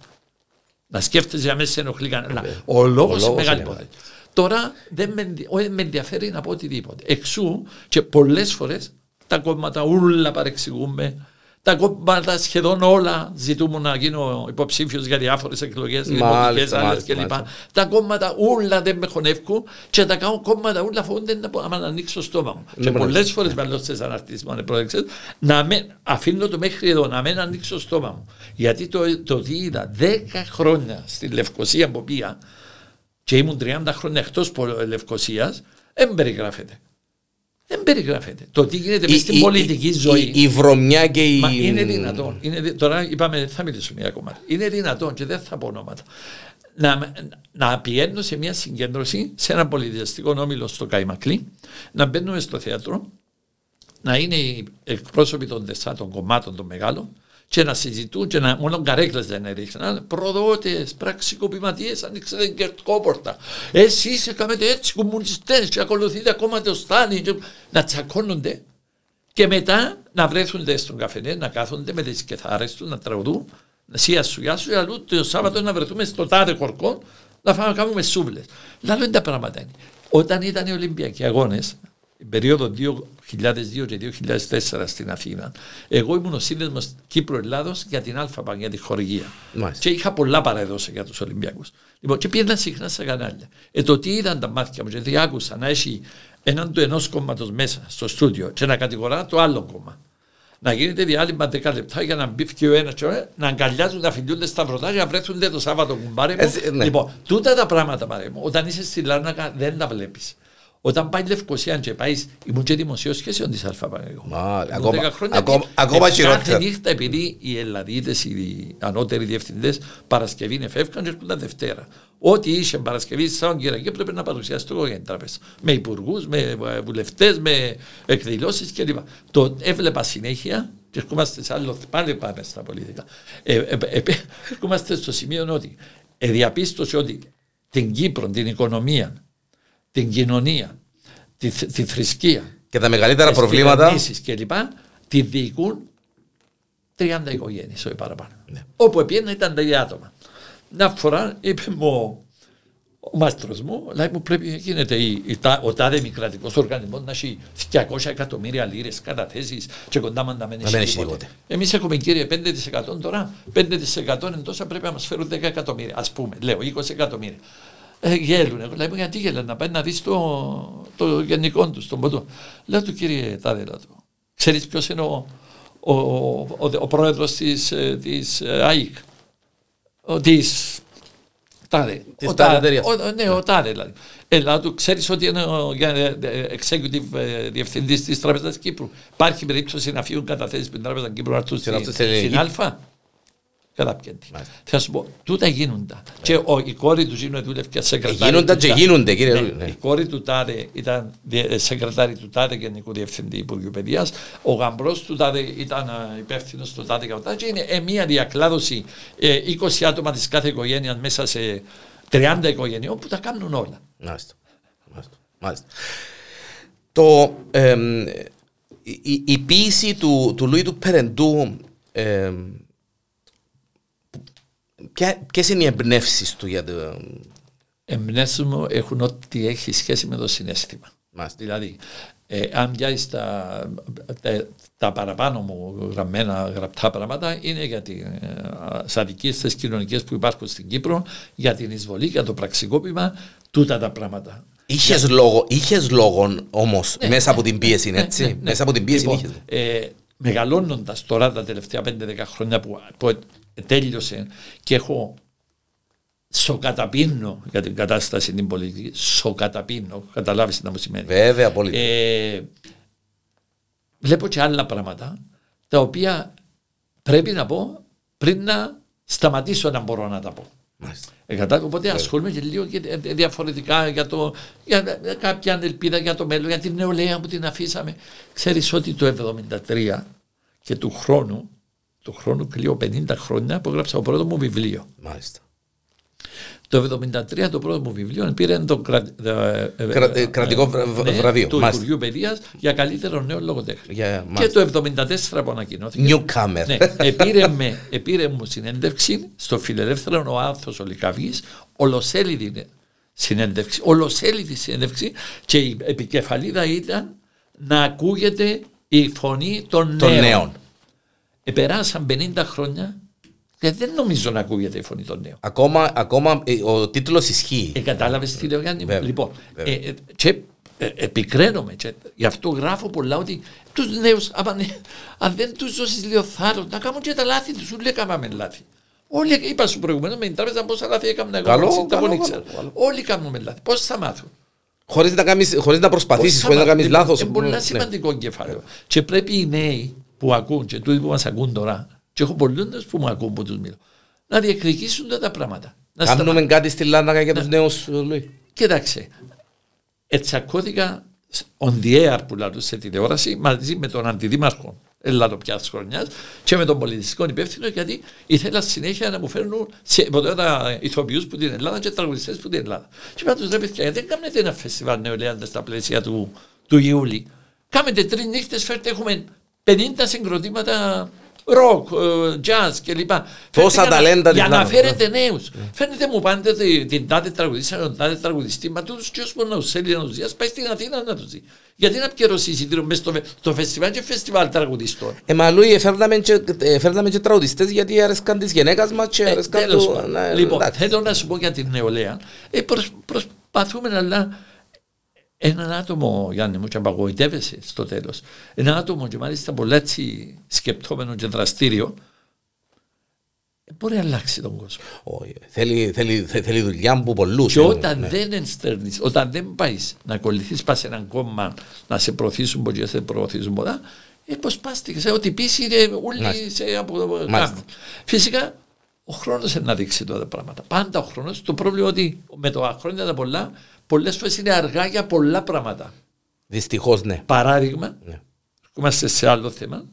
Να σκέφτεσαι για μέσα σε ενοχλεί κανένα. Ο λόγος είναι μεγάλη υπόθεση. Τώρα δεν με, με ενδιαφέρει να πω οτιδήποτε. Εξού και πολλές φορές τα κόμματα όλα παρεξηγούμε, τα κόμματα σχεδόν όλα ζητούμε να γίνω υποψήφιος για διάφορες εκλογές, δημοτικές άλλες κλπ. Τα κόμματα όλα δεν με χωνεύκουν και τα κάνω κόμματα όλα φοβούνται να, να ανοίξω το στόμα μου. Και πολλές φορές με στι αναρτήσεις μου ανεπρόεδρε να με, αφήνω το μέχρι εδώ, να μην ανοίξω το στόμα μου. Γιατί το, το τι είδα 10 χρόνια στη Λευκοσία που πήγα και ήμουν 30 χρόνια εκτός Λευκοσίας, δεν περιγράφεται. Δεν περιγράφεται. Το τι γίνεται η, στην η, πολιτική η, ζωή. Η, βρωμιά και η. Μα είναι δυνατόν. Είναι, τώρα είπαμε, θα μιλήσουμε μια κομμάτι. Είναι δυνατόν και δεν θα πω ονόματα. Να, να πηγαίνω σε μια συγκέντρωση σε ένα πολιτιστικό όμιλο στο Καϊμακλή, να μπαίνουμε στο θέατρο, να είναι οι εκπρόσωποι των τεσσάτων κομμάτων των μεγάλων, και να συζητούν και να μόνο καρέκλες δεν έριχναν προδότες, πραξικοπηματίες ανοίξατε κερτκόπορτα εσείς έκαμετε έτσι κομμουνιστές και ακολουθείτε ακόμα το Στάλιν και να τσακώνονται και μετά να βρέθουν στον καφενέ να κάθονται με τις κεθάρες τους να τραγουδούν σία σου, γεια σου, αλλού το Σάββατο να βρεθούμε στο τάδε χορκό να φάμε να κάνουμε σούβλες. Λάλο είναι τα πράγματα. Όταν ήταν οι Ολυμπιακοί αγώνες την περίοδο 2002 και 2004 στην Αθήνα, εγώ ήμουν ο σύνδεσμος Κύπρου-Ελλάδο για την ΑΠΑ, για τη χορηγία. Μάλιστα. Και είχα πολλά παραδόσεις για τους Ολυμπιακούς. Λοιπόν, και πήγαινα συχνά σε κανάλια. Ε, το τι είδαν τα μάτια μου, γιατί άκουσα να έχει έναν του ενός κόμματος μέσα στο στούντιο και να κατηγορά το άλλο κόμμα. Να γίνεται διάλειμμα 10 λεπτά για να μπει και ο ένας να αγκαλιάζουν, να φιλιούνται στα πρωτά για να βρέθουν το Σάββατο κουμπάρε μου. Ε, ναι. Λοιπόν, τούτα τα πράγματα παρέ μου, όταν είσαι στη Λάρνακα δεν τα βλέπεις. Όταν πάει Λευκοσία και πάει, ήμουν και δημοσίως σχέσεων της ΑΠΑ. Μάλιστα. Ακόμα- ακόμα- ακόμα χειρότερα. Κάθε νύχτα επειδή οι Ελλαδίτες, οι ανώτεροι διευθυντές, Παρασκευή είναι φεύγαν και έρχονταν Δευτέρα. Ό,τι είχε Παρασκευή, Σαββατοκύριακο πρέπει να παρουσιάσει το για την τράπεζα. Με υπουργούς, με βουλευτές, με εκδηλώσεις κλπ. Το έβλεπα συνέχεια και ερχόμαστε σε άλλο, πάλι πάμε στα πολιτικά. Ε, ε, ε, ε, ερχόμαστε στο σημείο ότι ε, διαπίστωσε ότι την Κύπρο, την οικονομία, την κοινωνία, τη, θ- τη θρησκεία, Και τα μεγαλύτερα τις προβλήματα. κυβερνήσεις και λοιπά, τη διοικούν 30 οικογένειες, όχι παραπάνω. Ναι. Όπου πήγαινα ήταν τα ίδια άτομα. Μια φορά είπε μου ο μάστρος μου, λέει μου πρέπει να γίνεται η, η, τα- ο τάδε μη κρατικό οργανισμός να έχει 200 εκατομμύρια λίρες καταθέσεις και κοντά μας να μην μην έχει έχει τίποτε. τίποτε. Εμείς έχουμε κύριε 5% τώρα, 5% είναι τόσα πρέπει να μας φέρουν 10 εκατομμύρια. Α πούμε, λέω 20 εκατομμύρια. Ε, γέλουν. Εγώ λέω γιατί γέλουν, να πάει να δεις το, το γενικό τους, τον ποτό. Λέω του κύριε Τάδε, λέω του. Ξέρεις ποιος είναι ο, ο, ο, ο, ο πρόεδρος της της, ε, ΑΕΚ; Ο, της, Τάδε. Της Ο τάδε Τάδε, εταιρείας. ο- Ναι, ο Τάδε δηλαδή. Ελά του, ξέρεις ότι είναι ο για- ε, executive ε, διευθυντής της Τράπεζας Κύπρου; Υπάρχει περίπτωση να φύγουν καταθέσεις στην Τράπεζα Κύπρου να έρθουν Στην στην, αυτή- στην στην Α. Καταπιέντη. Μάλιστα. Θα σου πω, τούτα γίνοντα. Και ο, η κόρη του Ζήνου δούλευε σε Ε, Γίνονταν και γίνονται, κύριε. ναι, Ναι. Η κόρη του Τάδε ήταν διε- σεκρετάρη του Τάδε Γενικού Διευθυντή Υπουργείου Παιδείας. Ο γαμπρός του Τάδε ήταν υπεύθυνος του Τάδε και ο Τάδε. Και είναι ε, μια διακλάδωση ε, 20 άτομα της κάθε οικογένειας μέσα σε 30 οικογενειών που τα κάνουν όλα. Μάλιστα. Μάλιστα. Μάλιστα. Το, εμ, η, η- η ποίηση του, του Λουί του Περεντού εμ, ποια- ποιες είναι οι εμπνεύσεις του για το... Εμπνεύσεις μου έχουν ό,τι έχει σχέση με το συνέστημα. Μάλιστα. Δηλαδή, ε, αν πιάσεις τα, τα, τα παραπάνω μου γραμμένα γραπτά πράγματα, είναι για τι ε, αδικίες κοινωνικές που υπάρχουν στην Κύπρο, για την εισβολή, για το πραξικόπημα, τούτα τα πράγματα. Είχες λόγο, είχες λόγο όμως Ναι, μέσα ναι, από την πίεση, ναι, έτσι; ναι, ναι. Μέσα από την πίεση Λοιπόν, είχες. ε, Μεγαλώνοντας τώρα τα τελευταία 5-10 χρόνια που, που τέλειωσε και έχω σοκαταπίνω για την κατάσταση την πολιτική, σοκαταπίνω, καταλάβεις τι να μου σημαίνει. Βέβαια, απόλυτα. Ε, βλέπω και άλλα πράγματα τα οποία πρέπει να πω πριν να σταματήσω να μπορώ να τα πω. Μάλιστα. Ε, κατάλαβα, οπότε ασχολούμαι και λίγο και ε, διαφορετικά για, το, για ε, κάποια ελπίδα για το μέλλον, για την νεολαία που την αφήσαμε. Ξέρεις ότι το 1973 και του χρόνου, του χρόνου κλείω 50 χρόνια που έγραψα το πρώτο μου βιβλίο. Μάλιστα. Το 1973 το πρώτο μου βιβλίο πήρε το κρα... ε, ε, Κρα- ε, κρατικό βρα- βρα- ναι, βραβείο, του μάλιστα. Υπουργείου Παιδείας για καλύτερο νέο λογοτέχνη. Για- και μάλιστα. το 1974 που ανακοινώθηκε. Newcomer. Ναι, επήρε, με, επήρε μου συνέντευξη στο Φιλελεύθερο ο Άνθος ο Λυκαβής, ολοσέλιδη συνέντευξη, ολοσέλιδη συνέντευξη και η επικεφαλίδα ήταν να ακούγεται η φωνή των, Των νέων. νέων. Επεράσαν 50 χρόνια και δεν νομίζω να ακούγεται η φωνή των νέων. Ακόμα, ακόμα ε, ο τίτλος ισχύει. Ε, Κατάλαβες τι λέω, Γιάννη. μου; Βέβαια, Λοιπόν, βέβαια. ε, ε, και ε, επικραίνομαι. Και γι' αυτό γράφω πολλά ότι τους νέους, αν δεν τους δώσεις λίγο θάρρος, να κάνουν και τα λάθη τους. Σου λέει κάναμε λάθη. Όλοι, είπα σου προηγουμένως με την τράπεζα πόσα λάθη έκανα εγώ. Καλό, εσύ, τα καλό, πολύ καλό, ξέρω. καλό. Όλοι κάνουμε λάθη. Πώς θα μάθουν; Χωρίς να, κάνεις, χωρίς να προσπαθήσεις, Πώς θα χωρίς να μάθουν; κάνεις λάθος. Είναι πολύ Ναι. σημαντικό κεφάλαιο. Και πρέπει οι νέοι που ακούν και τούτοι που μας ακούν τώρα, και έχω πολλούς που μου ακούν που τους μιλώ, να διεκδικήσουν τα, τα πράγματα. Να Κάνουμε κάτι στη Λάρνακα για τους νέους, Λουί. Κοίταξε, ετσακώθηκα on the air που λέω σε τηλεόραση μαζί με τον αντιδήμαρχο Ελλάδο χρονιάς και με τον πολιτιστικό υπεύθυνο γιατί ήθελα συνέχεια να μου φέρνουν σε ποτέ ηθοποιούς που την Ελλάδα και τραγουδιστές που την Ελλάδα. Και είπα του ρε παιδιά, γιατί δεν κάνετε ένα φεστιβάλ νεολαία στα πλαίσια του, του Ιούλη. Κάμετε τρεις νύχτες, φέρτε, έχουμε 50 συγκροτήματα ροκ, ε, jazz κλπ. Τόσα Φέρετε ταλέντα Για της να Λάρνακα. φέρετε νέους. Φέρνετε μου πάντε τη- την τάδε τραγουδίστρια, τον τάδε τραγουδιστή, μα τούτου ποιο μπορεί να του θέλει να τους δει, ας πάει στην Αθήνα να τους δει. Γιατί να πιερώσει εισιτήριο μέσα στο, φε- στο φεστιβάλ και φεστιβάλ τραγουδιστών. Ε, μα Λούι, έφερναμε και, έφερναμε και τραγουδιστές γιατί αρέσκαν της γυναίκας μας και Ε, αρέσκαν τέλος του... πάντων. ναι, λοιπόν, εντάξει. θέλω να σου πω για την νεολαία. Ε, προσ- προσπαθούμε, αλλά έναν άτομο, Γιάννη μου, και απαγοητεύεσαι στο τέλος. Ένα άτομο, και μάλιστα πολύ έτσι σκεπτόμενο και δραστήριο, ε, μπορεί να αλλάξει τον κόσμο. Όχι, θέλει, θέλει, θε- θέλει δουλειά από πολλούς. Και ε, όταν ναι. δεν ενστερνείς, όταν δεν πάεις να ακολουθείς πας σε έναν κόμμα να σε προωθήσουν ποτέ, σε προωθήσουν πολλά, ε, πως πας σε ό,τι πεις είναι όλοι Μάλιστα. σε από Μάλιστα. κάνουν. Φυσικά, ο χρόνος είναι να δείξει τότε πράγματα. Πάντα ο χρόνος, το πρόβλημα ότι με το χρόνια τα πολλά, πολλές φορές είναι αργά για πολλά πράγματα. Δυστυχώς ναι. Παράδειγμα, Ναι. είμαστε σε άλλο θέμα,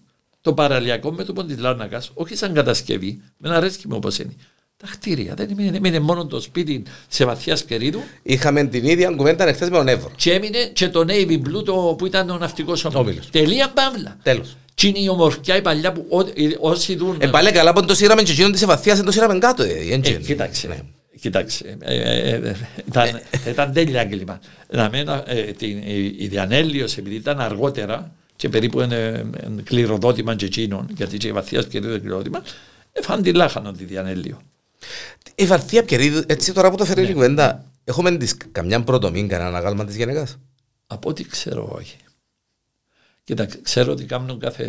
το παραλιακό μέτωπο της Λάρνακα, όχι σαν κατασκευή, με ένα αρέσκει μου όπως είναι. Τα κτίρια δεν έμεινε, έμεινε μόνο το σπίτι σε βαθιά σκερίδου Είχαμε την ίδια κουβέντα εχθές με τον Εύρο. και έμεινε και το Navy Blue το, που ήταν ο ναυτικός όμιλο. Όμιλος. Τελεία παύλα. Τέλος. Τι είναι η ομορφιά η παλιά που ό, ε, όσοι δουν. Ε, πάλι καλά που το σύραμε και εκείνον της ευαθίας δεν το σύραμε κάτω. ε, Ε, έτσι. κοίταξε. Ναι. Κοίταξε. Ε, ε, ε, ήταν, ήταν τέλεια έγκλημα. Να μένα, ε, την, η, η Διανέλιος επειδή ήταν αργότερα και περίπου είναι ε, κληροδότημα και εκείνον, γιατί και η βαθιά σκερίδου είναι κληροδότημα, ε, φαν τη λάχανο τη Διανέλιο. Η Βαρθία Πιερίδου, έτσι τώρα που το Ναι. φέρει η κουβέντα, έχουμε της καμιά πρωτομή, κανένα αναγάλμα της γυναίκας; Από ό,τι ξέρω, όχι. Κοίταξε, ξέρω ότι κάνουν κάθε.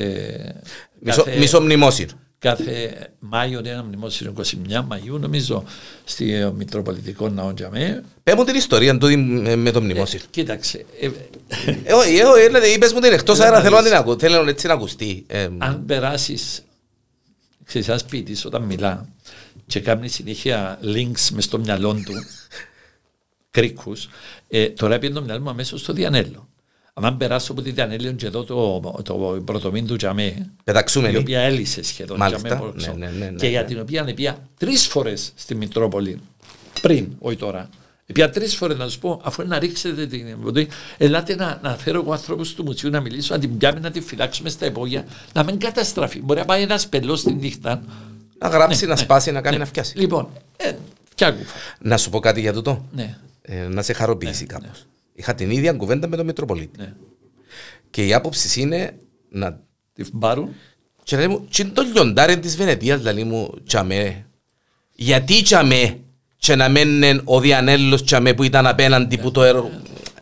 Μισό, κάθε- μισό μνημόσυνο. Κάθε Μάιο είναι ένα μνημόσυνο 29 Μαΐου νομίζω στη ε, Μητροπολιτικός Ναός Τζαμέ. Πες μου την ιστορία του με με το μνημόσυνο. Κοίταξε, ε, Ε, όχι, εγώ, ε, δηλαδή, είπες μου την εκτός αέρα, θέλω να την ακού, θέλω έτσι να ακουστεί. Ε, αν περάσεις σε ένα σπίτι σου όταν μιλά και κάνεις συνέχεια links μες στο μυαλό του κρίκους, ε, τώρα πιένει το μυαλό μου αμέσως στο Διανέλο. Αν περάσω από τη Διανέλο και δω το, το πρωτομήν του Τζαμέ, η Πεταξούμενη. οποία έλυσε σχεδόν Μάλιστα, Τζαμέ Workshop, ναι, ναι, ναι, ναι, και για ναι. την οποία πια τρεις φορές στη Μητρόπολη, πριν, όχι τώρα. Πια τρεις φορές να σου πω, αφού να ρίξετε την εμποδία, ελάτε να, να φέρω εγώ ανθρώπους του μουσείου να μιλήσω, να την πιάμε, να την φυλάξουμε στα υπόγεια, να μην καταστραφεί. Μπορεί να πάει ένας πελός στη νύχτα. Να γράψει, Ναι, να ναι, σπάσει, να κάνει ναι. να φτιάσει. Λοιπόν, ε, φτιάκουφα. Να σου πω κάτι για τούτο. Ναι, Ε, να σε χαροποιήσει κάπως. Είχα την ίδια κουβέντα με τον Μητροπολίτη. ναι. Και η άποψη είναι να. Τη μπάρουν. Και λέει μου, τι είναι το λιοντάρι της Βενετίας, δηλαδή μου, τσαμέ. Γιατί τσαμέ, και να μένει ο Διανέλος τσαμέ που ήταν απέναντι που το έργο.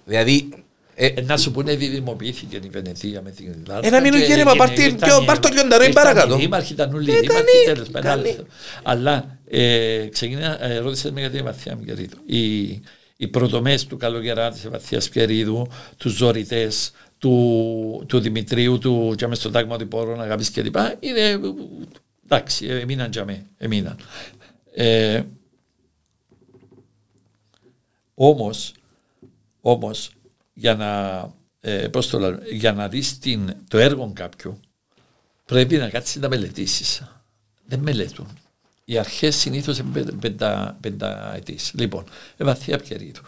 Δηλαδή, ε, Ε, να σου πούνε διδημοποιήθηκε η Βενετία με την Ελλάδα. Ένα μείνουν και γέρημα, έγινε- πάρ' την- ήρθαν πιο- οι- πάρ' το λιονταρό, είναι ήρθαν παρακάτω. Οι δήμαρχοι ήταν όλοι Ε, οι δήμαρχοι, κάνει, τέλος πάντων, κάνει. άλλο. Αλλά ε, ξεκινά, ε, ρώτησες με για τη βαθιά Μιγερίδου. Οι, οι πρωτομές του Καλογερά, της Βαθιάς Πιερίδου, τους ζωρητές, του, του Δημητρίου, του και μες στο τάγμα του Πόρων, αγάπης και λοιπά, είναι, ε, εντάξει, ε, έμειναν για μέ, έμειναν. Ε, όμως, όμως, για να, ε, πώς το λέω, για να δεις την, το έργο κάποιου, πρέπει να κάτσεις να μελετήσεις. Δεν μελετούν. Οι αρχές συνήθως είναι πεντα, πεντα, πενταετής. Λοιπόν, ε, βαθιά πιερίδου.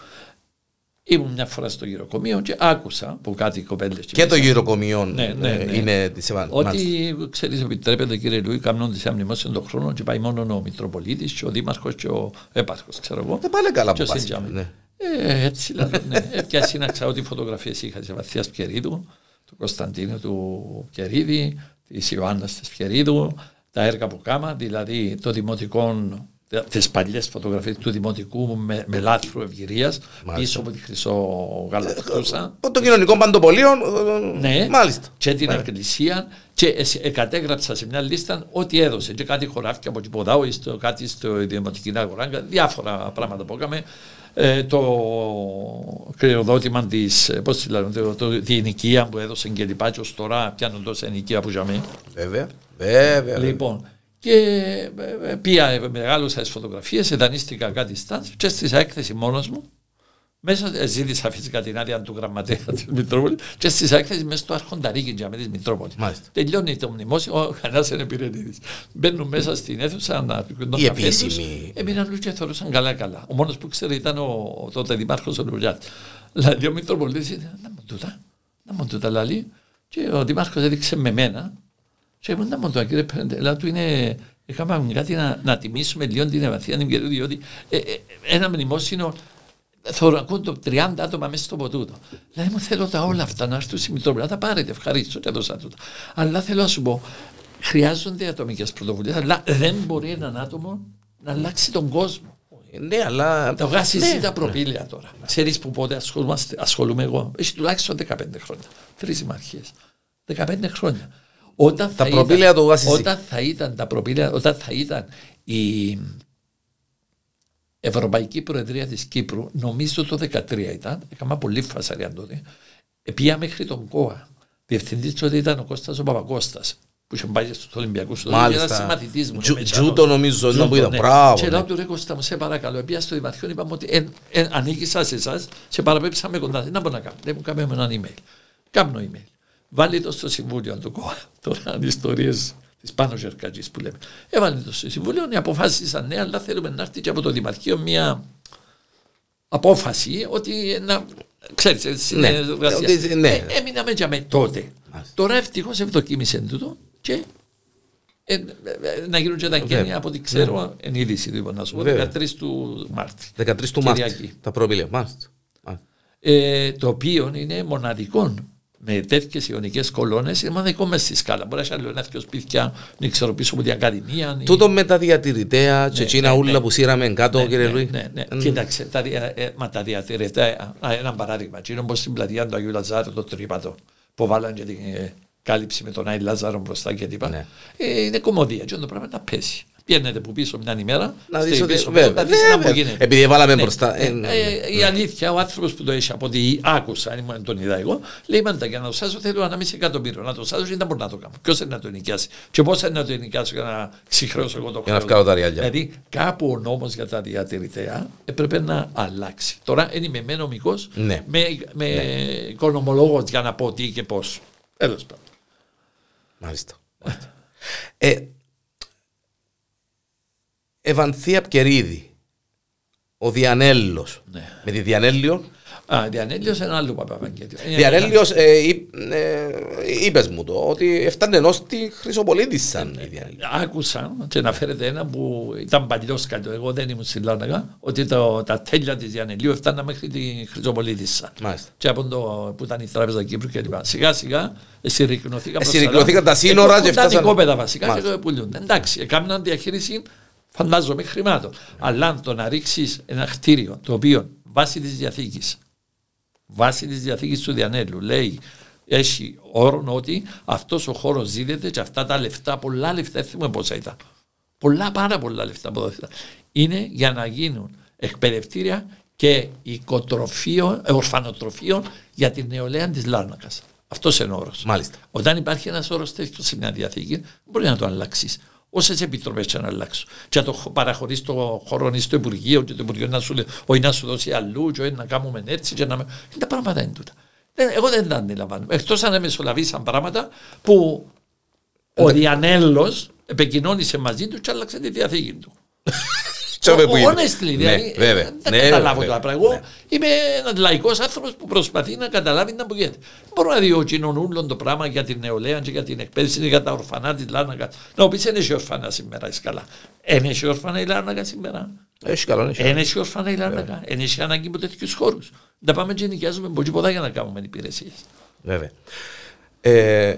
Ήμουν μια φορά στο γυροκομείο και άκουσα από κάτι κοπέλες. και το μέσα- γυροκομείο Ναι, ναι, ε, ναι. είναι της Ευρώπη. ότι ξέρεις επιτρέπεται κύριε Λουί κάνουν τις αμνημόσιες των χρόνων και πάει μόνο ο Μητροπολίτης και ο Δήμαρχος και ο Έπαρχος ξέρω εγώ. Δεν πάλι καλά Και που ο πας. Σεντζάμι. ναι. Ε, έτσι λέω, ναι. Ε, πια σύναξα ό,τι φωτογραφίες είχα της Βαθιάς Πιερίδου, του Κωνσταντίνου του Πιερίδη, της Ιωάννας της Πιερίδου, τα έργα που κάμα, δηλαδή το δημοτικό, τις παλιές φωτογραφίες του δημοτικού με, με λάθρο ευγυρίας, πίσω από τη χρυσό γαλακτούσα. Από το κοινωνικό παντοπολείο. ε, Ναι, Μάλιστα. και την εκκλησία και εσ- ε, κατέγραψα σε μια λίστα ό,τι έδωσε και κάτι χωράφια από εκεί ποδάω ή στο, κάτι στο δημοτική αγορά, διάφορα πράγματα που έκαμε. Ε, το κληροδότημα της, πώς τη λένε, το, το, τη ενοικία που έδωσε και λοιπά, και ως τώρα πιάνουν τόσα ενοικία που είχαμε. Βέβαια. Βέβαια. Λοιπόν, και ε, ε, πήγα, ε, μεγάλωσα τι φωτογραφίες, δανείστηκα κάτι στάντς και έστεισα έκθεση μόνος μου. Μέσα ε, ζήτησα φυσικά την άδεια του γραμματέα της Μητρόπολης και στη έκθεση μέσα στο αρχονταρίκι για με της Μητρόπολης. Μάλιστα. Τελειώνει το μνημόσυνο, ο κανένα δεν επηρεατήτη. Μπαίνουν μέσα στην αίθουσα να πηγαίνουν Η επίσημη. Έμειναν όλοι και θεωρούσαν καλά-καλά. Ο μόνος που ξέρει ήταν ο, ο τότε δημάρχο ο Λουλιάτ. Δηλαδή ο Μητροπολίτη ήταν να μου τούτα, να μου τούτα λαλή. Και ο δημάρχο έδειξε με μένα. Και ήμουν μόνο το κύριε Πεντελά του είναι Είχαμε κάτι να, να τιμήσουμε λίγο την ευαθία την καιρού, διότι ε, ε, ένα μνημόσυνο θωρακούν το 30 άτομα μέσα στο ποτούτο. Δηλαδή μου θέλω τα όλα αυτά να έρθουν στη Μητρόπολη. Θα πάρετε, ευχαρίστω και έδωσα τούτα. Αλλά θέλω να σου πω, χρειάζονται ατομικές πρωτοβουλίες, αλλά δεν μπορεί έναν άτομο να αλλάξει τον κόσμο. Ναι, αλλά. Τα βγάζει ναι. τα προπήλαια τώρα. Ξέρεις που πότε ασχολούμαι εγώ. Έχει τουλάχιστον 15 χρόνια. Τρεις συμμαχίες. 15 χρόνια. Όταν τα προπήλαια το βγάζει. Όταν θα ήταν τα προπήλαια, όταν θα ήταν η Ευρωπαϊκή Προεδρία της Κύπρου, νομίζω το 2013 ήταν, έκανα πολύ φασαρία τότε, πήγα μέχρι τον ΚΟΑ. Διευθυντής τότε ήταν ο Κώστας ο Παπακώστας που είχε πάει στους Ολυμπιακούς του Μάλιστα. Ένα συμμαθητής μου. Τζούτο νομίζω ήταν που ήταν. Ναι. Μπράβο. Και λέω του ρε Κώστα μου, σε παρακαλώ. Επία στο Δημαρχείο είπαμε ότι ανήκησα σε εσάς και παραπέψαμε κοντά. Δεν μπορώ να κάνω. Δεν μου κάνουμε ένα email. Κάνω email. Βάλει το στο συμβούλιο του ΚΟΑ. Τώρα είναι ιστορίες της πάνω Ζερκατζή που λέμε. Έβαλε το στο συμβούλιο, οι αποφάσισαν ναι, αλλά θέλουμε να έρθει και από το Δημαρχείο μια απόφαση ότι να. Ξέρετε, ναι, ναι. Ε, έμειναμε για με τότε. Τώρα ευτυχώς ευδοκίμησε τούτο και ε, ε, να γίνουν και τα γένεια από ό,τι ξέρω εν είδηση του να σου πω 13 του Μάρτη. 13 του Μάρτη. Τα προπήλαια. Μάλιστα. Ε, το οποίο είναι μοναδικό με τέτοιες ιονικέ κολόνες είναι μοναδικό μέσα στη σκάλα. Μπορεί να έχει ένα δύο σπίτια, δεν ξέρω πίσω από την Ακαδημία. Τούτο με τα διατηρητέα, και εκείνα ούλα που σύραμε κάτω, κύριε Λουί. Ναι, ναι. Κοίταξε, τα, μα τα διατηρητέα, ένα παράδειγμα. Είναι όπω στην πλατεία του Αγίου Λαζάρου, το τρίπατο, που βάλαν και την κάλυψη με τον Άι Λάζαρο μπροστά και τίποτα. Ναι. Ε, είναι κομμωδία. Και το πράγμα να πέσει. Πιένετε που πίσω μια ημέρα. Να δεις ότι βέβαια. Επειδή βάλαμε ναι. μπροστά. Ε, ε, ναι. ε, η αλήθεια, ο άνθρωπος που το έχει από ό,τι άκουσα, αν ήμουν τον είδα εγώ, λέει μάλιστα για να το σάσω θέλω ένα μισή εκατομμύριο. Να το σάσω δεν μπορεί να το κάνω. Ποιος θέλει να το νοικιάσει; Και πώς θέλει να το νοικιάσει για να συγχρεώσω εγώ το χρόνο. Για να τα ριάλια. Δηλαδή κάπου ο νόμος για τα διατηρητέα έπρεπε να αλλάξει. Τώρα δεν είμαι με νομικός, ναι. με, με ναι. οικονομολόγος για να πω τι και πώς. Τέλος πάντων. Μάλιστα. ε, Ευανθία Πκερίδη, ο Διανέλος. Ναι. Με τη Διανέλιο. Α, Διανέλιο είναι άλλο Παπαπαγγέλιο. Διανέλιο, ε, ε, είπες μου το, ότι έφτανε ενό τη Χρυσοπολίτησα. Ε, άκουσα και να φέρετε ένα που ήταν παλιός κάτι, εγώ δεν ήμουν στην Λάρναγα, ότι το, τα τέλεια της Διανελίου έφτανα μέχρι τη Χρυσοπολίτησα. Μάλιστα. Και από το που ήταν η Τράπεζα Κύπρου κλπ. Σιγά σιγά συρρυκνωθήκαν τα σύνορα και φτάσαν. Τα οικόπεδα βασικά και πουλούνται. Εντάξει, έκαναν διαχείριση φαντάζομαι χρημάτων. Αλλά αν το να ρίξεις ένα κτίριο το οποίο βάσει της διαθήκης, βάσει της διαθήκης του Διανέλου, λέει έχει όρο ότι αυτός ο χώρος δίδεται και αυτά τα λεφτά, πολλά λεφτά, δεν θυμάμαι πόσα ήταν. Πολλά, πάρα πολλά λεφτά από Είναι για να γίνουν εκπαιδευτήρια και οικοτροφείο, ε, ορφανοτροφείο για την νεολαία της Λάρνακας. Αυτός είναι ο όρος. Όταν υπάρχει ένας όρος τέτοιος σε μια διαθήκη, μπορεί να το αλλάξεις όσες επιτροπές και να αλλάξουν. Και να το παραχωρήσει το χώρο στο Υπουργείο, και το Υπουργείο να σου λέει, όχι να σου δώσει αλλού, και να κάνουμε έτσι, και να. Είναι τα πράγματα είναι τούτα. Εγώ δεν τα αντιλαμβάνω. Εκτός αν μεσολαβήσαν πράγματα που ο Διανέλος επικοινώνησε μαζί του και άλλαξε τη διαθήκη του. Honestly, ναι, δηλαδή. Δεν ναι, καταλάβω τώρα πράγμα. Εγώ είμαι ένας λαϊκός άνθρωπος που προσπαθεί να καταλάβει να γίνεται. Μπορώ να δει κοινωνούλων το πράγμα για την νεολαία και για την εκπαίδευση για τα ορφανά τη Λάρνακα. Να πεις δεν έχει ορφανά σήμερα, είσαι καλά. Δεν έχει ορφανά η Λάρνακα σήμερα. Έχει καλά, Δεν έχει ορφανά η Λάρνακα. Δεν έχει ανάγκη από τέτοιους χώρους. Να πάμε και νοικιάζουμε πολύ πολλά για να κάνουμε υπηρεσίες. Βέβαια. Ε,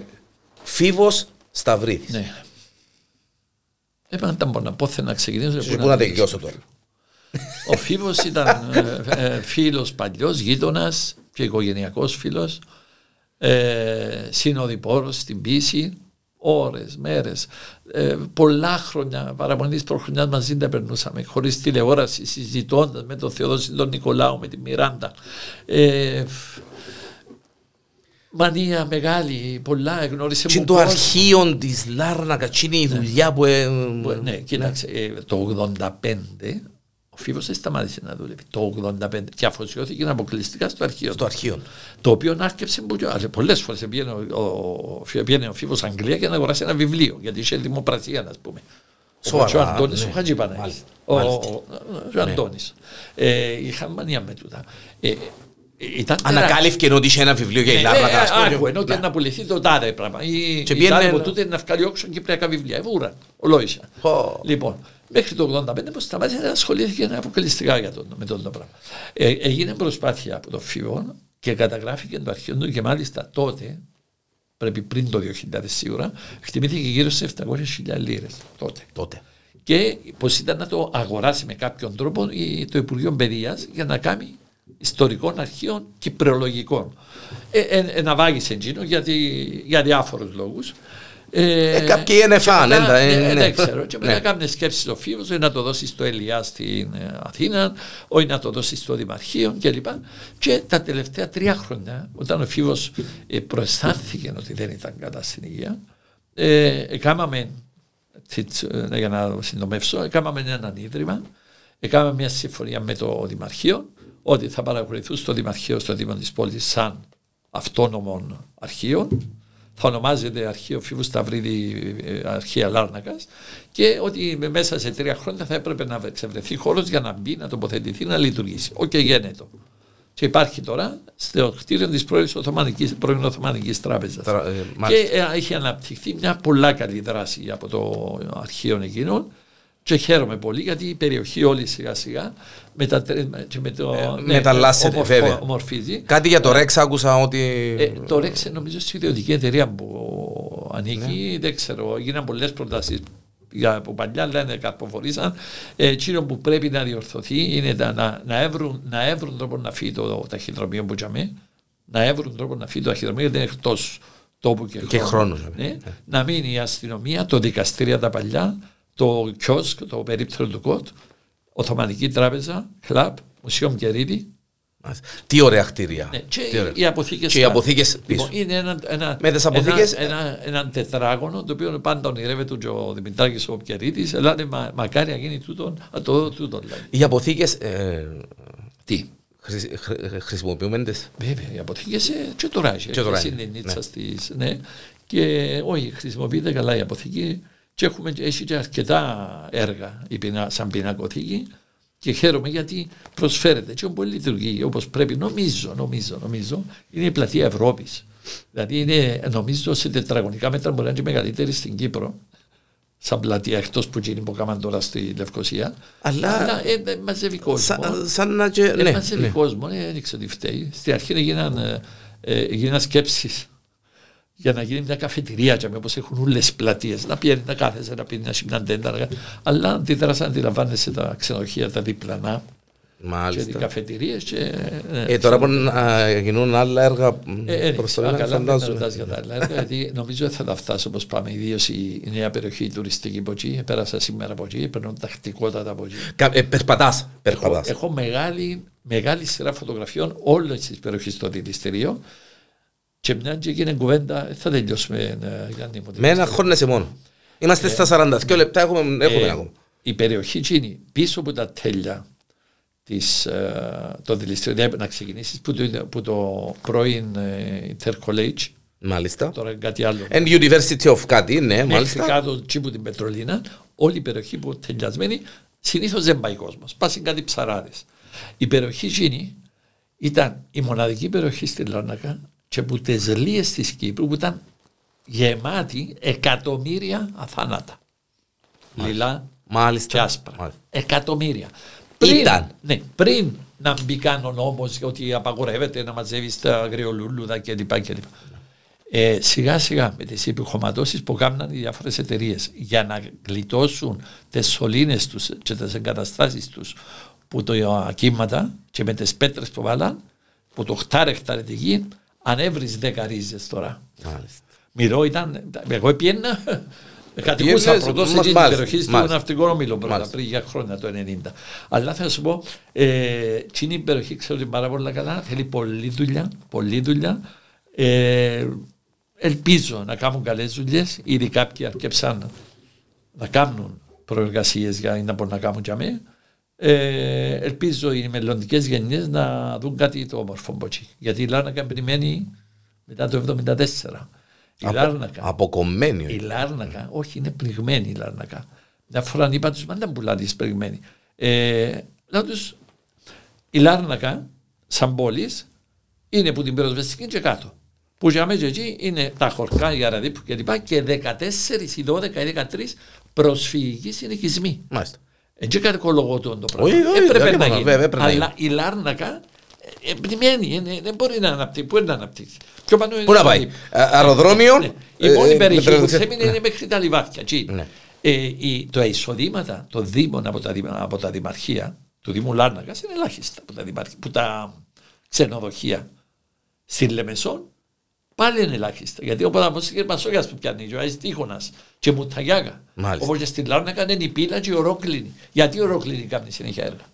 Φίβος Σταυρίδης. Ναι. Έπρεπε να πω να ξεκινήσω. Πού να τελειώσω τώρα. Ο Φίβο ήταν ε, ε, φίλος παλιός, γείτονας και οικογενειακός φίλος. Ε, συνοδοιπόρος στην πίση, ώρες, μέρες. Ε, πολλά χρόνια, παραμονή προχρονιάς μαζί τα περνούσαμε, χωρίς τηλεόραση, συζητώντας με τον Θεοδόση τον Νικολάου, με τη Μιράντα. Ε, μανία μεγάλη, πολλά γνώρισε Και το αρχείο της Λάρνακα, τι είναι η ναι. δουλειά που. Ναι, κοίταξε, ε, το 85 ο Φίβο δεν σταμάτησε να δουλεύει. Το 85 και αφοσιώθηκε αποκλειστικά στο αρχείο. Στο αρχείο. Το οποίο άρκεψε πολλές φορές. Πήγαινε ο, ο, ο Φίβο Αγγλία για να αγοράσει ένα βιβλίο, γιατί είχε δημοπρασία, ας πούμε. Σοβαρά, ο Αντώνης ναι. ο Χατζήπανα. Ο, ο, ο, ο Αντώνης. Ε, είχα μανία με τούτα. Ε, Ήταν τεράστιο. Ανακάλυφε ότι είχε ένα βιβλίο για η Ε, Λάρνακα. ε, ας πούμε, άκου, και- ενώ ότι Ναι. να πουληθεί το τάδε πράγμα. Η, Και η πήγαινε- τάδε από τούτε να βγάλει όξο κυπριακά βιβλία. Εβούρα, ολόισα. Πω. Λοιπόν, μέχρι το 85 που σταμάτησε να ασχολήθηκε αποκλειστικά για τον, με τον το πράγμα. Ε, έγινε προσπάθεια από το ΦΥΟ και καταγράφηκε το αρχείο του και μάλιστα τότε, πρέπει πριν το 2000 σίγουρα, χτιμήθηκε γύρω σε 700.000 λίρες τότε. Τότε. Και πώ ήταν να το αγοράσει με κάποιον τρόπο η- το Υπουργείο Παιδείας για να κάνει ιστορικών αρχείων κυπρεολογικών. Ε, ε, ε, να βάγισε εκείνο γιατί, για διάφορους λόγους. Ε, Ε, κάποιοι είναι και φαν, μετά- έντα, ε, ε, ναι. Δεν ξέρω. Και μετά Ναι. έκανε σκέψεις στο Φίβο, να το δώσεις στο Ελιά στην ε, Αθήνα, όχι να το δώσεις στο Δημαρχείο κλπ. Και τα τελευταία τρία χρόνια, όταν ο Φίβο ε, προαισθάνθηκε ότι δεν ήταν καλά στην υγεία, ε, έκαναμε έτσι, ε, για να συντομεύσω, έκαναμε έναν ίδρυμα, έκαναμε μια συμφωνία με το Δημαρχείο ότι θα παρακολουθούν στο Δημαρχείο, στο Δήμο της πόλης σαν αυτόνομο αρχείο. Θα ονομάζεται Αρχείο Φίβου Σταυρίδη ε, Αρχεία Λάρνακας και ότι με- μέσα σε τρία χρόνια θα έπρεπε να εξευρεθεί χώρος για να μπει, να τοποθετηθεί, να λειτουργήσει. Οκ, γένετο. Και υπάρχει τώρα στο κτίριο της πρώην Οθωμανικής, πρώην Οθωμανικής Τράπεζας. Τρα- ε, Και μάλιστα. ε, έχει αναπτυχθεί μια πολλά καλή δράση από το αρχείο εκείνων και χαίρομαι πολύ γιατί η περιοχή όλη σιγά σιγά μετατρέ- και με το, Ε, μεταλλάσσεται, ομορφο- βέβαια. ομορφίζει. Κάτι για το Ρεξ άκουσα ότι. Ε, το Ρεξ νομίζω στη ιδιωτική εταιρεία που ανήκει, δεν ξέρω, έγιναν πολλές προτάσεις για από παλιά, λένε καρποφορήσαν. Ε, εκείνο που πρέπει να διορθωθεί είναι να, να, να, έβρουν, να έβρουν τρόπο να φύγει το ταχυδρομείο που τζαμί, να έβρουν τρόπο να φύγει το ταχυδρομείο γιατί είναι εκτός τόπου και, Και χρόνου, Ναι, να μείνει η αστυνομία, το δικαστήρια τα παλιά, το κιόσκ, το περίπτερο του ΚΟΤ, Οθωμανική Τράπεζα, Κλαπ, Μουσείο Μκερίδη, Μάλιστα. Τι ωραία κτίρια. ναι, και Τι ωραία. οι αποθήκες. Και οι αποθήκες Λοιπόν, πίσω. είναι ένα, ένα, Με τις αποθήκες- ένα, ένα, ένα τετράγωνο το οποίο πάντα ονειρεύεται και ο Δημητράκης ο Πιερίτης. Ελλάδα μα, μακάρι να γίνει τούτο, να το δω τούτο. Δηλαδή. Οι αποθήκες. Τι; Χρησιμοποιούμε τι. Βέβαια, οι αποθήκες και τώρα έχει. Και τώρα έχει είναι, συνεννίτσα ναι. στις, ναι. Και όχι, χρησιμοποιείται καλά η αποθήκη και έχουμε, έχει και αρκετά έργα η πεινα, σαν πινακοθήκη και χαίρομαι γιατί προσφέρεται και όπου λειτουργεί όπως πρέπει νομίζω, νομίζω, νομίζω είναι η πλατεία Ευρώπης. Δηλαδή είναι νομίζω σε τετραγωνικά μέτρα μπορεί να είναι και μεγαλύτερη στην Κύπρο σαν πλατεία εκτός που γίνει που κάναν τώρα στη Λευκοσία. Αλλά- ε, ε, μαζεύει κόσμο. Σαν, σαν να. Και, Ε, ναι, μαζεύει ναι. κόσμο, ε, δεν ξέρω τι φταίει. Στην αρχή έγιναν, ε, ε, έγιναν σκέψεις για να γίνει μια καφετηρία και όπως έχουν όλες πλατείες να πιένει να κάθεσαι να πίνεις να σημαίνει τέντα να- αλλά αντιδράσαν αντιλαμβάνεσαι τα ξενοδοχεία τα διπλανά και οι Μάλιστα. καφετηρίες και ε, Ε, τώρα που να γίνουν άλλα έργα ε, ε, προς το α, μέλλον, καλά, δεν φαντάζομαι. ρωτάς για τα άλλα έργα, γιατί νομίζω ότι θα τα φτάσω όπως πάμε, ιδίως η, η νέα περιοχή η τουριστική από εκεί, πέρασα σήμερα από εκεί, περνώ τακτικότατα από εκεί. Κα- ε, Περπατάς. Έχω, Περπατάς. έχω μεγάλη, μεγάλη σειρά φωτογραφιών όλες τις περιοχές στο δηληστήριο και μια και έγινε κουβέντα, δεν θα τελειώσουμε, ε, Γιάννη μου. Με ένα χώνεσαι μόνο. Είμαστε στα 42 λεπτά, έχουμε, έχουμε Ε, ακόμα. η περιοχή εκείνη πίσω από τα τέλεια της, ε, το δηληστήριο, δηλαδή να ξεκινήσεις που το, που το πρώην ε, Intercollege, Μάλιστα. τώρα είναι κάτι άλλο. And University of κάτι, ναι, Μέχρι μάλιστα. κάτω τσι που την Πετρολίνα, όλη η περιοχή που είναι τελειασμένη, συνήθως δεν πάει κόσμος. Πάσουν κάτι ψαράδες. Η περιοχή εκείνη ήταν η μοναδική περιοχή στη Λάρνακα και που τις λίε της Κύπρου που ήταν γεμάτη εκατομμύρια αθάνατα. Λιλά Μάλιστα. και άσπρα. Μάλιστα. Εκατομμύρια. Ήταν. Ναι, πριν να μπει καν ο νόμος ότι απαγορεύεται να μαζεύεις τα αγριολούλουδα κλπ. κλπ. Ε, σιγά σιγά με τις επιχωματώσεις που κάνουν οι διάφορες εταιρείες για να γλιτώσουν τις σωλήνες τους και τις εγκαταστάσεις τους που το ακύματα και με τις πέτρες που βάλαν που το χτάρε χτάρε τη γη ανέβρις δέκα ρίζες τώρα. Μάλιστα. Μυρό ήταν, εγώ πιένα κατοικούσα Πήγαινες, πρωτό σε μα- την μάλιστα, περιοχή στο μάλιστα. ναυτικό όμιλο πρώτα Μάλιστα. πριν για χρόνια το 90. Αλλά θα σου πω, ε, εκείνη η περιοχή ξέρω την πάρα πολύ καλά, θέλει πολλή δουλειά, πολλή δουλειά. Ε, ελπίζω να κάνουν καλές δουλειές. Ήδη κάποιοι αρκέψαν να κάνουν προεργασίες για να μπορούν να κάνουν για μένα. Ε, ελπίζω οι μελλοντικές γενιές να δουν κάτι το όμορφο από εκεί. Γιατί η Λάρνακα περιμένει μετά το 1974. Η Απο- Λάρνακα. Αποκομμένη. Η Λάρνακα, όχι, είναι πληγμένη η Λάρνακα. Μια φορά είπα τους, μα δεν πουλάτε είσαι πληγμένη. Ε, λέω τους, η Λάρνακα, σαν πόλης, είναι που την πυροσβεστική και κάτω. Που για μέσα εκεί είναι τα χορκά, η αραδίπου κλπ. Και 14, η 12, η 13 προσφυγικοί συνοικισμοί. Μάλιστα. Έτσι κατοικολογώ το πράγμα. Όχι, όχι, Έπρεπε δεν να είπαμε, γίνει. βέβαια, έπρεπε να Αλλά η Λάρνακα ε, επιμένει, ε, δεν μπορεί να αναπτύξει. Πού να αναπτύξει. Πιο πάνω είναι Πού να το πάει, λίπ. Α- αεροδρόμιο. Ναι. Η ε, μόνη ε, περιοχή που μετρολογικά- έμεινε είναι μέχρι τα λιβάτια. εκεί. Ναι. Ε, η, το εισοδήματα των Δήμων από τα, δημα- από τα δημαρχία του Δήμου Λάρνακας είναι ελάχιστα από τα, δημαρχία, που τα ξενοδοχεία στην Λεμεσόν πάλι είναι ελάχιστα. Γιατί ο Παδαμό και Μασόγιας που πιάνει, ο Άι Τείχονα και Μουταγιάγα. Μάλιστα. Όπως και στην Λάρνακα είναι η πύλα και η ορόκληνη. Γιατί η ορόκληνη κάνει συνέχεια έργα;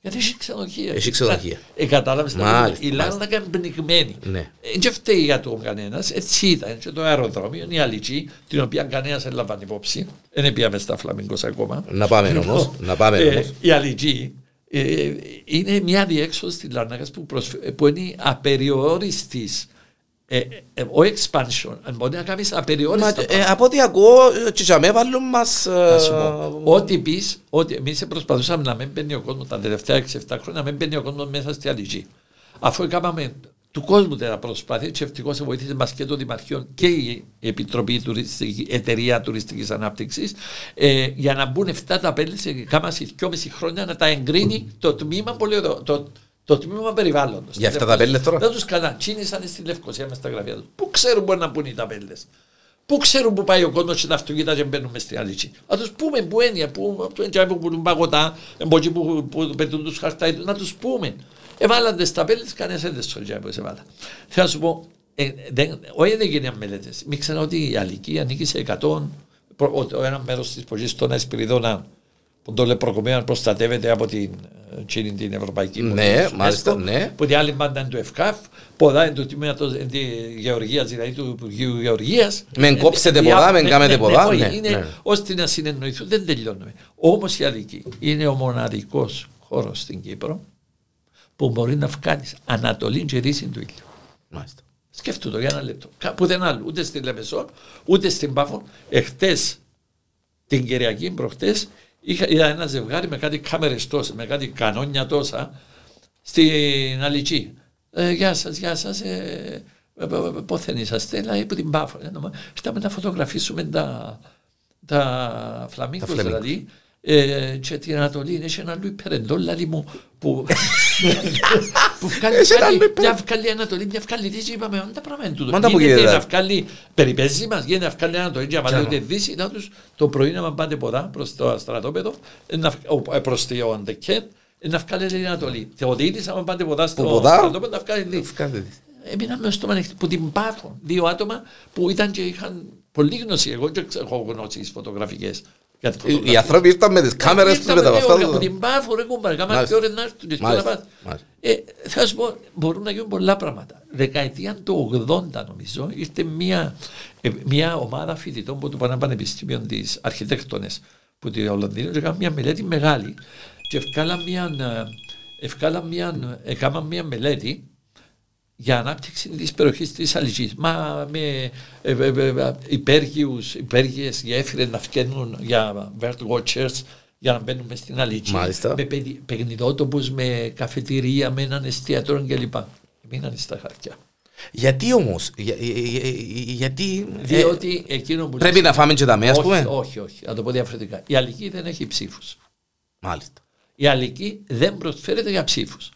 Γιατί έχει ξενοδοχεία. Έχει ξενοδοχεία. Ε, κατάλαβες Μάλιστα, Η Λάρνακα είναι πνιγμένη. Ναι. Ε, Δεν φταίει για το κανένας. Έτσι ήταν. Και το αεροδρόμιο είναι η αλική, την οποία κανένας δεν λαμβάνει υπόψη. Δεν πήγαμε στα Φλαμίγκο ακόμα. Να πάμε όμως, να πάμε Ε, όμως. η αλική ε, είναι μια διέξοδος στη Λάρνακα που, προσφ- που είναι απεριόριστης. Ε, ε, ο expansion, ε, μπορεί να κάνεις Μα, απεριόριστα. ε, από ό,τι ακούω, ε, τσιτσαμέ βάλουν μας... ε, Να σου πω, Ό,τι πεις, ότι εμείς προσπαθούσαμε να μην μπαίνει ο κόσμος τα τελευταία 6-7 χρόνια, να μην μπαίνει ο κόσμος μέσα στη Αλυτζή. Αφού έκαναμε του κόσμου την προσπάθεια, και ευτυχώς βοήθησε μας και το Δημαρχείο και η Επιτροπή Τουριστική, Εταιρεία Τουριστικής Ανάπτυξης, ε, για να μπουν 7 τα πέλη σε κάμα 2,5 χρόνια να τα εγκρίνει το τμήμα, πολύ ωραίο, το, το τμήμα περιβάλλοντος. Για αυτά τα πέλες τώρα; Δεν τους κανά. Τσίνησαν στη Λευκοσία μες στα γραφεία τους. Πού ξέρουν μπορεί να μπουν οι ταπέλε. Πού ξέρουν που πάει ο κόσμος και τα αυτοκίνητα και μπαίνουν μες στην αλήθεια. Να τους πούμε που έννοια, που που που πουλούν παγωτά, από εκεί που, που πετούν τους χαρτά, να τους πούμε. Εβάλαν τις ταπέλες, κανένας δεν τις σωριά που σε βάλα. Θέλω να σου πω, ε, δεν, όχι δεν έγιναν μελέτες. Μην ξεχνάω ότι η Αλική ανήκει σε 100, προ- ο- ο ένα μέρος της πόλης των Εσπυριδών, που το λέει προκομμένο προστατεύεται από την, ε, εκείνη την Ευρωπαϊκή Ναι, Πολιτική UNESCO, μάλιστα, ναι. που την άλλη μπάντα είναι του ΕΦΚΑΦ, ποδά είναι του τμήματο Γεωργίας, δηλαδή του Υπουργείου Γεωργίας. Μεν κόψετε ποδά, μεν κάνετε ποδά, ναι, είναι ναι. ώστε να συνεννοηθούν, δεν τελειώνουμε. Όμως η Αλική είναι ο μοναδικός χώρος στην Κύπρο που μπορεί να βγάλεις Ανατολή και Δύση του ήλιου. Μάλιστα. Σκέφτομαι το για ένα λεπτό. Κάπου δεν άλλο, ούτε στην Λεμεσό, ούτε στην Πάφο. Εχθές, την Κυριακή, προχτές, είχα είδα ένα ζευγάρι με κάτι κάμερες τόσα, με κάτι κανόνια τόσα στην Αλική. Ε, γεια σας, γεια σας. Ε, Πόθεν είσαστε, λέει από την Πάφο. Ε, νομα- Ήρθαμε να φωτογραφίσουμε τα, τα φλαμίγκο, φλαμίγκο. δηλαδή. Ε, και την Ανατολή είναι σε ένα άλλο υπερεντό, δηλαδή μου, που, που βγάλει Έχει ένα κάτι, άλλο υπερ- μια βγάλει Ανατολή, μια βγάλει Δύση, είπαμε, «Όντα πράγμα είναι τούτο. Μα τα που Γίνεται γίνεται. να βγάλει, περιπέζει μας, γίνεται να βγάλει Ανατολή και να βάλει ούτε Δύση, να τους το πρωί να πάτε ποδά προς το στρατόπεδο, ε, να βγ- ο- ε, προς το Αντεκέτ, ε, να βγάλει την Ανατολή. Θεοδίτης, άμα πάτε ποδά στο Που ποδά, στρατόπεδο, να βγάλει Δύση. Κάντε τι. Έμεινα με στο ανοιχτή που την πάφω. Δύο άτομα που ήταν και είχαν πολύ γνώση. Εγώ δεν έχω γνώσεις φωτογραφικές. Οι- Οι άνθρωποι ήρθαν με τις κάμερες τους με τα αυτά. Από την πάφο, ρε κουμπάρ, κάμα Μάλιστα. και ώρα να έρθουν και Μάλιστα. να πας. Μάλιστα. Ε, θα σου πω, μπορούν να γίνουν πολλά πράγματα. Δεκαετία του 80 νομίζω ήρθε μια, ε, μια ομάδα φοιτητών που του πάνε πανεπιστήμιο της αρχιτέκτονες που τη Ολλανδία και έκαναν μια μελέτη μεγάλη και ευκάλαν μια, ε, ευκάλαν μια, έκαναν μια μελέτη για ανάπτυξη της περιοχής της Αλυσής. Μα με ε, ε, ε, ε, υπέργειους, υπέργειες γέφυρες να φτιάχνουν για bird watchers για να μπαίνουν μες στην Αλύση. Μάλιστα. Με παιδι- παιχνιδότοπους, με καφετηρία, με έναν εστιατόριο κλπ. Μείνανε στα χαρτιά. Γιατί όμως, για- για- για- γιατί... ε, Διότι εκείνο που... Πρέπει λες- να φάμε και τα μέσα, ας όχι, πούμε; όχι, όχι. Να το πω διαφορετικά. Η Αλική δεν έχει ψήφους. Μάλιστα. Η Αλική δεν προσφέρεται για ψήφους.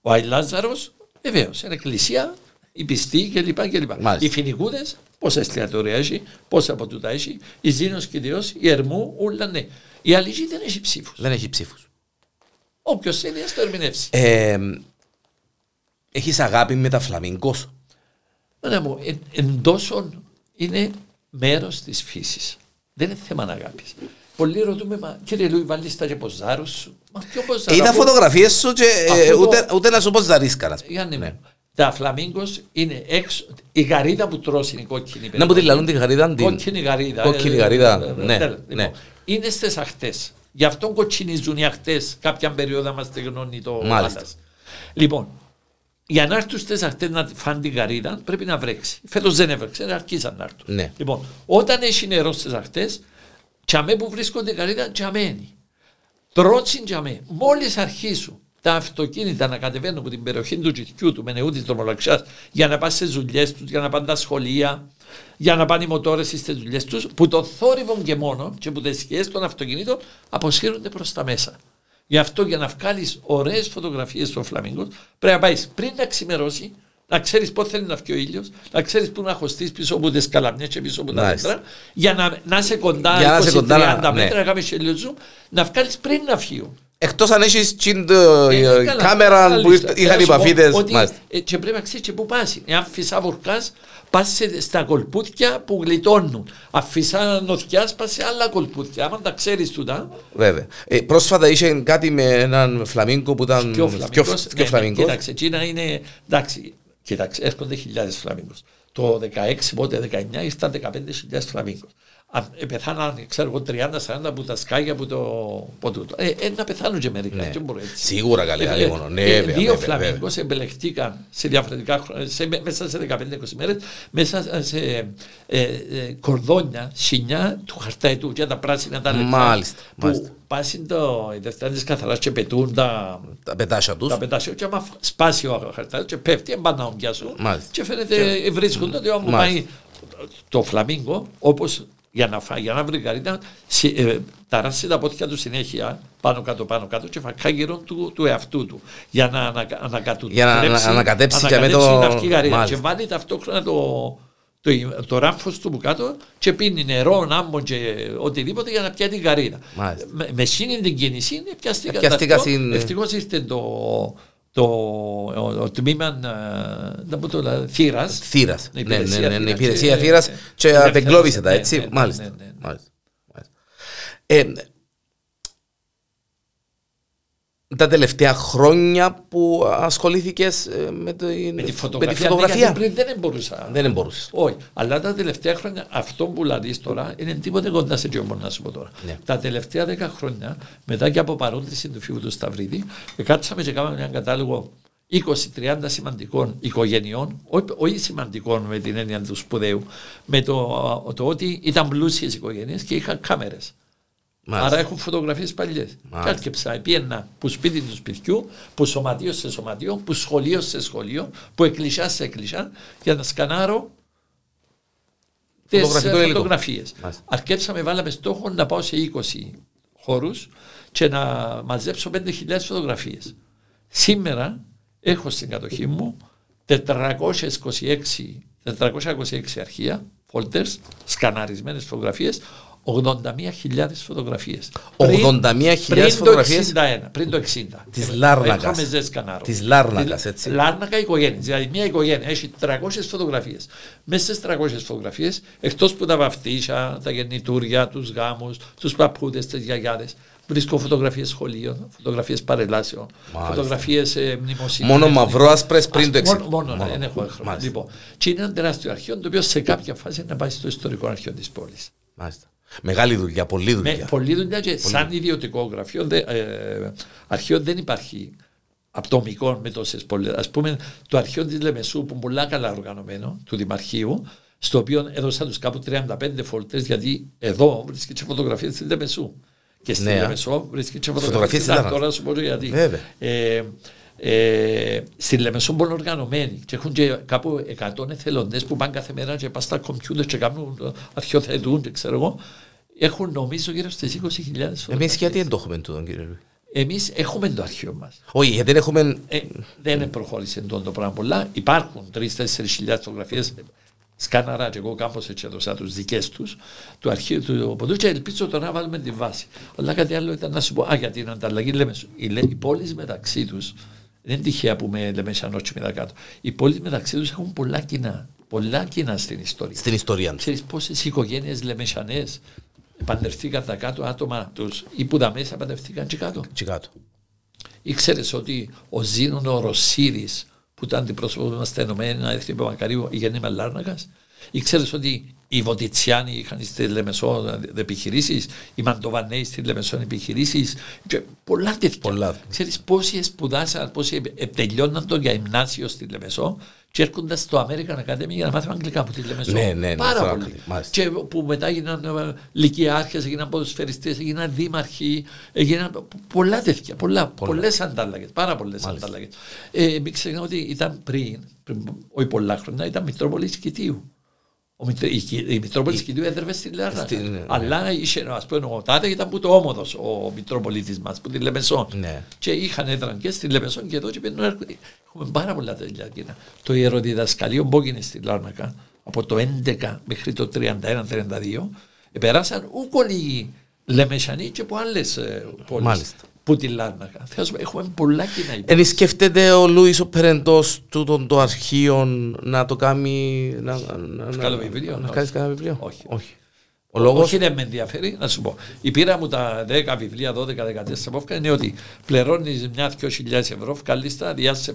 Ο Αϊλάζαρος, βεβαίως, είναι εκκλησία, η πιστή κλπ. κλπ. Μάλιστα. Οι φοινικούδε, πόσα εστιατόρια έχει, πόσα από τούτα έχει, η Ζήνος Κιδεό, η Ερμού, όλα ναι. Η Αλική δεν έχει ψήφους. Δεν έχει ψήφους. Όποιος θέλει, ας το ερμηνεύσει. Ε, έχεις αγάπη με τα φλαμίγκος; Μάνα μου, εν, εν τόσον είναι μέρος της φύσης. Δεν είναι θέμα αγάπης. Πολλοί ρωτούμε, μα κύριε Λούι, βάλεις τα και ποζάρους σου. Μα ποιο ποζάρο. Είδα αφού- φωτογραφίες σου και ε, Αυτό το- ούτε, ούτε να σου πω ζαρίσκα. να σου πω. Γιάννη Ναι. μου, τα φλαμίγκος είναι έξω. Η γαρίδα που τρώσει είναι η κόκκινη. Να μου τη λαλούν την χαρίδα την... Κόκκινη γαρίδα. Κόκκινη ε, γαρίδα, ε, ε, ναι, τέλος. Λοιπόν, ναι. Είναι στις αχτέ. Γι' αυτό κοτσινίζουν οι αχτέ. Κάποια περίοδο μα στεγνώνει το Μάλιστα. Άτας. Λοιπόν, για να έρθουν στις αχτέ να φάνε την γαρίδα πρέπει να βρέξει. Φέτος δεν έβρεξε, αρχίσαν να έρθουν. Ναι. Λοιπόν, όταν έχει νερό στις αχτέ, τσαμέ που βρίσκονται η γαρίδα, τσαμένει. Τρότσιν τζαμέ. Μόλις αρχίσουν τα αυτοκίνητα να κατεβαίνουν από την περιοχή του Τζιθιού, του Μενεού της Δρομολαξιά, για να πάνε στι δουλειές τους, για να πάνε τα σχολεία, για να πάνε οι μοτόρες στις δουλειές τους, που το θόρυβο και μόνο και που τις σχέσει των αυτοκινήτων αποσύρονται προς τα μέσα. Γι' αυτό για να βγάλεις ωραίες φωτογραφίες στο Φλαμίγκο, πρέπει να πάεις πριν να ξημερώσει, να ξέρεις πότε θέλει να βγει ο ήλιος, να ξέρεις πού να χωστεί πίσω από τι καλαμιέ και πίσω από τα μέτρα, για να, να είσαι κοντά, για 20-30 μέτρα, ναι. να κάνεις zoom, να βγάλεις πριν να βγει. Εκτός αν έχεις ε, κάμερα που είχαν οι παφίτε. Ε, και πρέπει να ξέρεις και πού πας. Εάν φυσά βουρκάς, πας στα κολπούτια που γλιτώνουν. Αν φυσά νοθιάς, πας σε άλλα κολπούτια. Άμα τα ξέρεις τούτα. Βέβαια. Ε, πρόσφατα είχε κάτι με έναν φλαμίγκο που ήταν. Πιο φλαμίγκο. Ναι, κοιτάξτε, Κίνα είναι. Εντάξει, κοιτάξτε, έρχονται χιλιάδες φλαμίγκος. Το 16, πότε 19, ήρθαν 15.000 φλαμίγκος. Ε, πεθάναν, ξέρω εγώ, 30-40 από τα σκάγια από το ποτούτο. Ε, ε, να πεθάνουν και μερικά. Ναι. Σίγουρα καλή ε, μόνο. Ναι, ε, δύο φλαμίγκο εμπελεχτήκαν σε διαφορετικά σε, μέσα σε 15-20 μέρες μέσα σε ε, ε, κορδόνια, σινιά του χαρταετού και τα πράσινα τα λεπτά. Μάλιστα. Που πάσουν το, οι δευτέρες καθαράς και πετούν τα, τα πετάσια τους. Τα πετάσια και άμα σπάσει ο χαρταετού και πέφτει εμπάνα ομπιά σου και φαίνεται βρίσκονται ότι όμως πάει το φλαμίγκο όπως για να, φά, για να βρει καρύδα, ε, ταράσει τα πόδια του συνέχεια πάνω κάτω πάνω κάτω και φακά γύρω του, του εαυτού του για να ανακατέψει για να, να, ανακατέψει και με το... και βάλει ταυτόχρονα το, το, το ράφο του που κάτω και πίνει νερό, νάμπο και οτιδήποτε για να πιάσει την καρύδα. Με, με την κίνηση πιάστηκα στην... Ευτυχώς ήρθε το, το ο, τμήμα να πω το θύρας. Θύρας, ναι, ναι, ναι, ναι, υπηρεσία θύρας και απεγκλώβησε τα, έτσι, μάλιστα. Τα τελευταία χρόνια που ασχολήθηκες ε, με, το, με, τη φωτογραφία. Με τη φωτογραφία. Πριν δεν μπορούσα. Δεν μπορούσες. Όχι. Αλλά τα τελευταία χρόνια αυτό που λέει τώρα είναι τίποτε κοντά σε τι να σου πω τώρα. Ναι. Τα τελευταία δέκα χρόνια μετά και από παρόντηση του φίλου του Σταυρίδη, κάτσαμε και κάναμε ένα κατάλογο 20-30 σημαντικών οικογενειών, όχι σημαντικών με την έννοια του σπουδαίου, με το, το ότι ήταν πλούσιες οικογένειες και είχαν κάμερες. Μάλιστα. Άρα έχουν φωτογραφίες παλιές. Και άρκεψα, πήγαινα που σπίτι του σπιτιού, που σωματείος σε σωματείο, που σχολείο σε σχολείο, που εκκλησιά σε εκκλησιά, για να σκανάρω τις φωτογραφίες. Αρκέψαμε, βάλαμε στόχο να πάω σε 20 χώρους και να μαζέψω 5.000 φωτογραφίες. Σήμερα έχω στην κατοχή μου 426, 426 αρχεία, folders, σκαναρισμένες φωτογραφίες, 81.000 φωτογραφίες. 81.000 φωτογραφίες. Πριν το 60. Της Λάρνακας. Της Λάρνακας, έτσι. Λάρνακα οικογένεια. Δηλαδή μια οικογένεια έχει 300 φωτογραφίες. Μέσα στις 300 φωτογραφίες, εκτός που τα βαφτίσια, τα γεννητούρια, τους γάμους, τους παππούδες, τις γιαγιάδες, Βρίσκω φωτογραφίες σχολείων, φωτογραφίες παρελάσεων, φωτογραφίες ε, μνημοσύνη. Μόνο μαυρός άσπρες πριν το εξή. Μόνο, μόνο, δεν έχω χρόνο. Λοιπόν, και είναι ένα τεράστιο αρχείο το οποίο σε κάποια φάση να πάει στο ιστορικό αρχείο της πόλης. Μάλιστα. Μεγάλη δουλειά, πολλή δουλειά. Με, πολλή δουλειά και πολύ. σαν ιδιωτικό γραφείο, δε, ε, αρχείο δεν υπάρχει απτομικό με τόσες πολλές. Α πούμε, το αρχείο της Λεμεσού που είναι πολύ καλά οργανωμένο, του Δημαρχείου, στο οποίο έδωσα τους κάπου 35 φολτέ, γιατί εδώ βρίσκεται φωτογραφία της Λεμεσού. Και στη ναι, Λεμεσό βρίσκεται φωτογραφία της Τώρα σου πω γιατί. Ε, ε, στη Λεμεσό είναι οργανωμένοι και έχουν και κάπου 100 εθελοντές που πάνε κάθε μέρα και πάνε στα κομπιούτερ και κάνουν αρχιοθετούν και ξέρω εγώ έχουν νομίζω γύρω στις 20.000 Εμείς γιατί δεν το έχουμε τούτο, κύριε Ρουί. Εμείς έχουμε το αρχείο μας. Όχι, γιατί δεν έχουμε. Ε, δεν προχώρησε το, το πράγμα πολλά. Υπάρχουν 3-4 χιλιάδες φωτογραφίες. Σκάναρα και εγώ κάπω έτσι έδωσα τους δικές τους, του αρχείου του ποντού και ελπίζω τώρα να βάλουμε τη βάση. Αλλά κάτι άλλο ήταν να σου πω, Α, για την ανταλλαγή λέμε, οι, οι πόλεις μεταξύ τους, δεν είναι τυχαία που με λέμε σαν μετά κάτω. Οι πόλεις μεταξύ τους έχουν πολλά κοινά. Πολλά κοινά στην ιστορία. Στην ιστορία τους. Ξέρεις πόσες οικογένειες λεμεσανέ παντρευτήκαν τα κάτω άτομα τους ή που τα μέσα παντρευτήκαν και κάτω. Και κάτω. Ήξερες ότι ο Ζήνων ο που ήταν αντιπρόσωπος μας στα Ενωμένα Έθνη Παπακαρίου, η Γεννή Μαλάρνακας, ήξερες ότι οι Βοτιτσιάνοι είχαν στη Λεμεσό επιχειρήσεις, οι Μαντοβανέοι στη Λεμεσό επιχειρήσεις. Πολλά τέτοια. Πολλά. Ξέρεις πόσοι σπουδάσαν, πόσοι τελειώναν το γυμνάσιο στη Λεμεσό και έρχονταν στο American Academy για να μάθουν αγγλικά από τη Λεμεσό. Ναι, ναι, ναι, Πάρα στο πολύ. Academy, μάλιστα. Και που μετά έγιναν ε, λυκειάρχες, έγιναν ποδοσφαιριστές, έγιναν δήμαρχοι, έγιναν πολλά τέτοια. Πολλά, πολλές αντάλλαγες. Πάρα πολλές αντάλλαγες. Ε, μην ξεχνάμε ότι ήταν πριν, πριν, όχι πολλά χρόνια, ήταν Μητρόπολης Κητίου. Ο Μητρ... η, Κι- η Μητρόπολη Κητίου έδρευε στη Λάρνα. Στη- ναι, ναι. Αλλά είχε, ας πούμε, ο Τάδε ήταν που το Όμοδος ο Μητροπολίτης μας, που τη Λεμεσόν. Ναι. Και είχαν έδρα και στη Λεμεσόν και εδώ και πηαινοέρχονταν. Έχουμε πάρα πολλά τέτοια κοινά. Το ιεροδιδασκαλείο που έγινε στη Λάρνακα από το 11 μέχρι το 31-32 περάσαν ουκ ολίγοι Λεμεσανοί και από άλλες πόλεις. Μάλιστα. Που τη Λάρνακα. Θέλω να σου πω, Έχουμε πολλά κοινά. Εν σκέφτεται ο Λούις ο Περεντός τούτον το αρχείο να το κάνει... Να, να, να, βγάλω βιβλίο, Να όχι. κάνεις κανένα βιβλίο; Όχι. Όχι. Ο λόγος... Όχι δεν με ενδιαφέρει, να σου πω. Η πείρα μου τα 10 βιβλία, 12-14 που έφυγαν είναι ότι πληρώνεις μια-δυο χιλιάδες ευρώ, βγάλεις τα, διάσει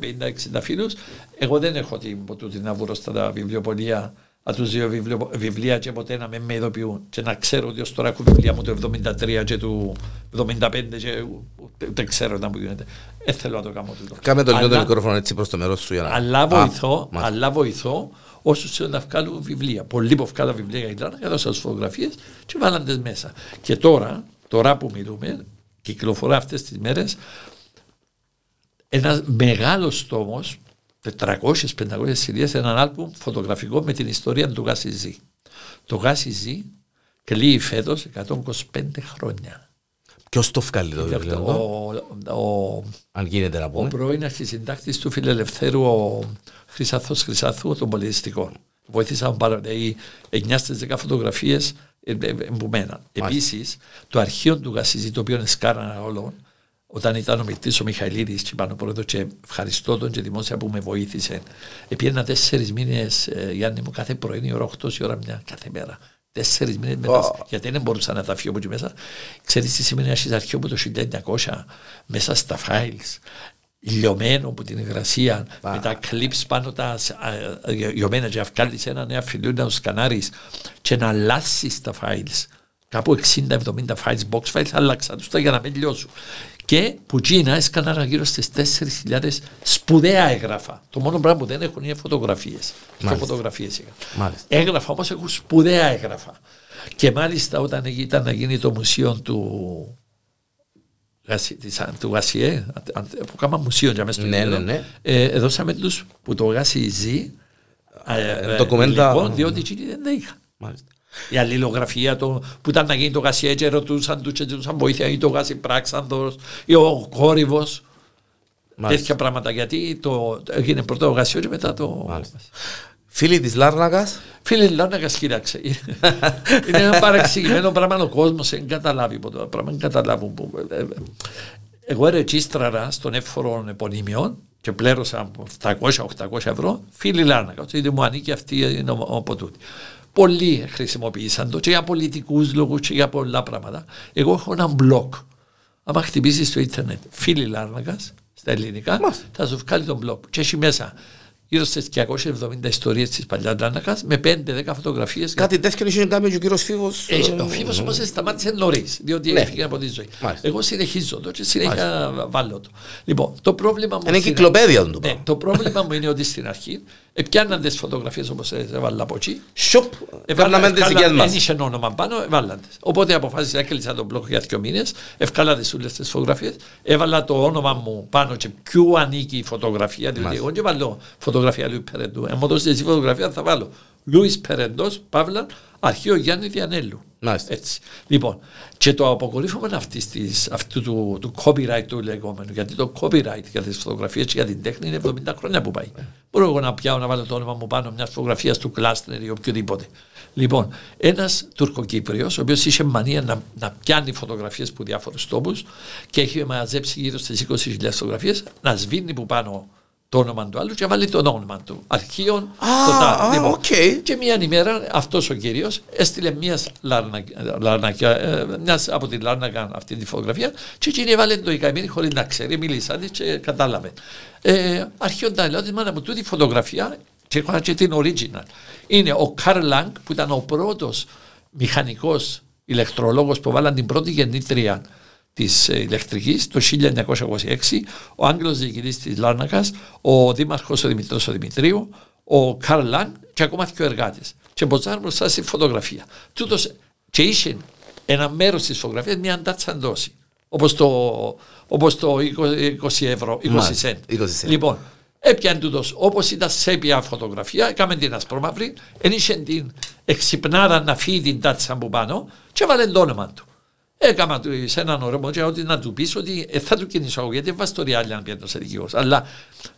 50-60 φίλους. Εγώ δεν έχω την ποτούτη να βρω στα βιβλιοπολία, να τους δύο βιβλιο, βιβλία και ποτέ να με με ειδοποιούν και να ξέρω ότι ως τώρα έχω βιβλία μου το 73 και του 75 και δεν ξέρω να μου γίνεται. Δεν θέλω να το κάνω τούτο. Κάμε το λίγο το Αλλά- μικρόφωνο έτσι προς το μέρος σου για να... αλλά Α, βοηθώ, μάλιστα. αλλά βοηθώ όσους θέλουν να βγάλουν βιβλία. Πολλοί που βγάλουν βιβλία για Ιλάνα, έδωσαν τι φωτογραφίες και βάλαν τις μέσα. Και τώρα, τώρα που μιλούμε, κυκλοφορά αυτές τις μέρες ένας μεγάλος τόμο, 400-500 σελίδε, έναν άλμπουμ φωτογραφικό με την ιστορία του Γάσι Ζή. Το Γάσι Ζή κλείει φέτος 125 χρόνια. Ποιος το βγάλει το βιβλίο αυτό, Ο, ο, αν γίνεται να ο πούμε. πρώην αρχισυντάκτης του Φιλελευθέρου, ο Χρυσάθος Χρυσάθου, των πολιτιστικών. Βοήθησαν πάρα πολύ. 9 στις 10 φωτογραφίες ε, ε, εμπουμέναν. Επίσης, το αρχείο του Γασίζη, το οποίο είναι σκάρα όλων, όταν ήταν ο μιλητής ο Μιχαηλίδης και πάνω πρώτο και ευχαριστώ τον και δημόσια που με βοήθησε. Επήγαινα τέσσερις μήνες, ε, Γιάννη μου, κάθε πρωί η ώρα 8 η ώρα μια κάθε μέρα. Τέσσερις μήνες μετά, γιατί δεν μπορούσα να τα φύγω από εκεί μέσα. Ξέρεις τι σημαίνει να έχεις αρχείο από το 1900 μέσα στα files λιωμένο από την υγρασία με τα clips πάνω τα α, λιωμένα και να βγάλεις ένα νέο φιλίο να το σκανάρεις και να αλλάσεις τα files κάπου 60-70 files, box files άλλαξα τους τα για να μην λιώσουν και που Τζίνα έσκαναρα γύρω στις 4.000 σπουδαία έγγραφα το μόνο πράγμα που δεν έχουν είναι φωτογραφίες και φωτογραφίες είχαν Μάλιστα. έγγραφα όμως έχουν σπουδαία έγγραφα και μάλιστα όταν ήταν να γίνει το μουσείο του Γασι- της- του Γασιέ, αν- αν- που κάμα μουσείο για μέσα στο Ναι, κέντρο, ναι, ναι. ε, δώσαμε τους που το Γάσι ζει ε, ε, ντοκουμέντα- υλικό, διότι εκείνοι δεν τα είχαν. Μάλιστα. Η αλληλογραφία το, που ήταν να γίνει το Γασιέ και ρωτούσαν τους και ζητούσαν βοήθεια ή το Γάσι Πράξανδος ή ο Κόρυβος Μάλιστα. τέτοια πράγματα γιατί το, το έγινε πρώτα ο Γασιό και μετά το Μάλιστα. Φίλοι της Λάρνακας, Φίλε Λάρνακα, κοίταξε. είναι ένα παρεξηγημένο πράγμα. Ο κόσμος δεν καταλάβει από το πράγμα. Δεν καταλάβουν. Που, ε, ε, εγώ ρετζίστραρα στον εύφορο επωνύμιων και πλέρωσα 700-800 ευρώ. Φίλοι Λάρνακα. ότι μου ανήκει αυτή είναι από τούτη. Πολλοί χρησιμοποίησαν το και για πολιτικούς λόγους και για πολλά πράγματα. Εγώ έχω ένα blog. Άμα χτυπήσεις στο ίντερνετ φίλοι Λάρνακα στα ελληνικά, θα σου βγάλει τον blog. Και έχει μέσα γύρω στις 270 ιστορίες της παλιάς Λάρνακα με 5-10 φωτογραφίες. κάτι τέτοιο είχε κάνει και ο κύριος Φίβος. Ε, ε, ο Φίβος όμως σταμάτησε νωρίς, διότι Ναι. έφυγε από τη ζωή. Μάλιστα. Εγώ συνεχίζω το και συνέχεια βάλω το. Λοιπόν, το πρόβλημα μου. Είναι στην- κυκλοπαίδεια του το Ναι, πράγμα. το πρόβλημα μου είναι ότι στην αρχή πιάνναν τις φωτογραφίες όπως έβαλα από εκεί. Σοπ, παίρναμε τις δικές Δεν μας. είχε όνομα πάνω, έβαλαν τις. Οπότε αποφάσισα, έκλεισα τον blog για δύο μήνες, ευκάλα τις όλες τις φωτογραφίες, έβαλα το όνομα μου πάνω και ποιου ανήκει η φωτογραφία. Διότι εγώ δεν βάλω φωτογραφία Λουί Περεντού. Αν μου δώσει εσύ φωτογραφία, θα βάλω Λουίς Περεντός, Παύλα, αρχείο Γιάννη Διανέλου. Μάλιστα. Έτσι. Λοιπόν, και το αποκορύφωμα αυτής της, αυτού του, του copyright του λεγόμενου, γιατί το copyright για τις φωτογραφίες και για την τέχνη είναι 70 χρόνια που πάει. Μπορώ εγώ να πιάω να βάλω το όνομα μου πάνω μιας φωτογραφίας του Κλάστνερ ή οποιοδήποτε. Λοιπόν, ένας Τουρκοκύπριος, ο οποίος είχε μανία να, να πιάνει φωτογραφίες από διάφορους τόπους και έχει μαζέψει γύρω στις 20.000 φωτογραφίες, να σβήνει που πάνω το όνομα του άλλου και να βάλει το όνομα του. Αρχείων, το τάδε. α, οκ. Και μια ημέρα αυτός ο κύριος έστειλε μιας λάρνακα, ε, μιας από τη Λάρνακα αυτή τη φωτογραφία και εκείνη έβαλε το ικαημένη χωρίς να ξέρει, μίλησα τη και κατάλαβε. Ε, αρχιόντα λέω ότι μάνα μου τούτη φωτογραφία Και έχω και την original. Είναι ο Καρλ Λάγκ που ήταν ο πρώτος μηχανικός ηλεκτρολόγος που βάλαν την πρώτη γεννήτρια της ηλεκτρικής το 1926, ο Άγγλος διοικητής της Λάρνακας, ο Δήμαρχος ο Δημητρός ο Δημητρίου, ο Καρλ Λάγκ και ακόμα και ο εργάτης. Και μποτσάνε μπροστά στη φωτογραφία. Τούτος και είχε ένα μέρος της φωτογραφίας μια αντάτσα δόση. Όπως το, όπως το 20 ευρώ, 20 cent. Λοιπόν, έπιανε τούτος όπως ήταν σε πια φωτογραφία, έκαμε την ασπρόμαυρη, ένιξε την εξυπνάρα να φύγει την τάτσα από πάνω και έβαλε το όνομα του. Έκανα του σε έναν ωραίο και ότι να του πεις ότι ε, θα του κινήσω εγώ, γιατί βάζει το ριάλι να πιένω σε δικηγόρος. Αλλά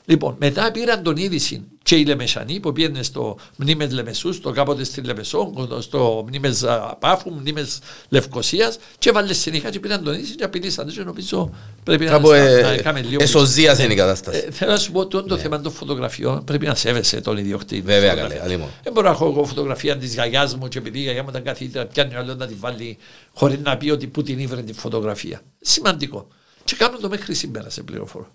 λοιπόν, μετά πήραν τον είδηση και οι Λεμεσανοί που πήγαινε στο μνήμες Λεμεσούς, στο κάποτε στη Λεμεσό, στο μνήμες Πάφου, μνήμες Λευκοσίας, και βάλε συνέχεια και πήραν τον είδηση και απειλήσαν. Και νομίζω πρέπει να, ε, να κάνουμε λίγο. Εσωζίας είναι η κατάσταση. Ε, θέλω να σου πω ότι το ναι. θέμα των φωτογραφιών πρέπει να σέβεσαι τον ιδιοκτήτη. Βέβαια, καλέ. Δεν μπορώ να έχω εγώ φωτογραφία της γιαγιάς μου και επειδή η γιαγιά μου ήταν καθήτρια, πιάνει άλλος να τη βάλει χωρίς να πει ότι πού την ήβρε τη φωτογραφία. Σημαντικό. Και κάνω το μέχρι σήμερα σε πληροφορώ.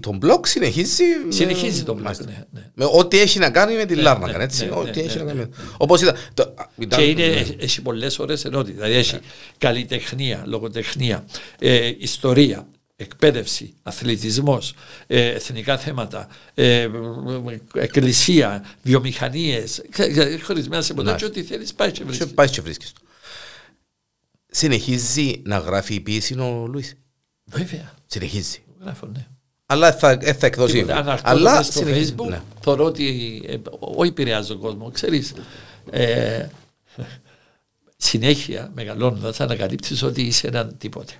Το blog συνεχίζει. Συνεχίζει το blog. Ναι, ναι. Με ό,τι έχει να κάνει με τη ναι, Λάρνακα. Ναι, έτσι. ό,τι έχει να κάνει. Όπως ήταν. Και είναι, έχει πολλές ώρες ενότητε. Δηλαδή έχει καλλιτεχνία, λογοτεχνία, ε, ιστορία, εκπαίδευση, αθλητισμός, ε, εθνικά θέματα, ε, εκκλησία, βιομηχανίες, χωρισμένα σε ποτέ και ό,τι θέλεις πάει και βρίσκεις. Πάει και βρίσκεις. Συνεχίζει να γράφει η ποιήση ο Λουίς. Βέβαια. Συνεχίζει. Γράφω, ναι. Αλλά θα, ε, θα εκδώσει. Αλλά στο facebook ναι. θεωρώ ότι ε, όχι επηρεάζει τον κόσμο. Ξέρεις, ε, συνέχεια μεγαλώνοντας ανακαλύψεις ότι είσαι έναν τίποτε.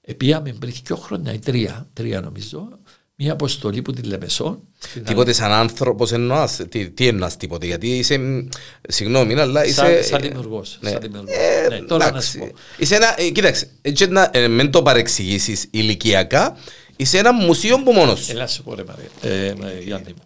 Επίαμε πριν δύο χρόνια ή τρία, τρία νομίζω, μια αποστολή που τη Λεμεσό. Τίποτε σαν άνθρωπος εννοάς, τι, τι εννοάς τίποτε, γιατί είσαι. Συγγνώμη, αλλά είσαι. Σαν, σαν δημιουργός. Ναι. Ε, ναι, τώρα να σου πω. Είσαι ένα, ε, κοίταξε, έτσι να ε, μην το παρεξηγήσεις ηλικιακά, είσαι ένα μουσείο που μόνος σου. Ελά, σου πω, ρε Μαρία, ε, Γιάννη μου.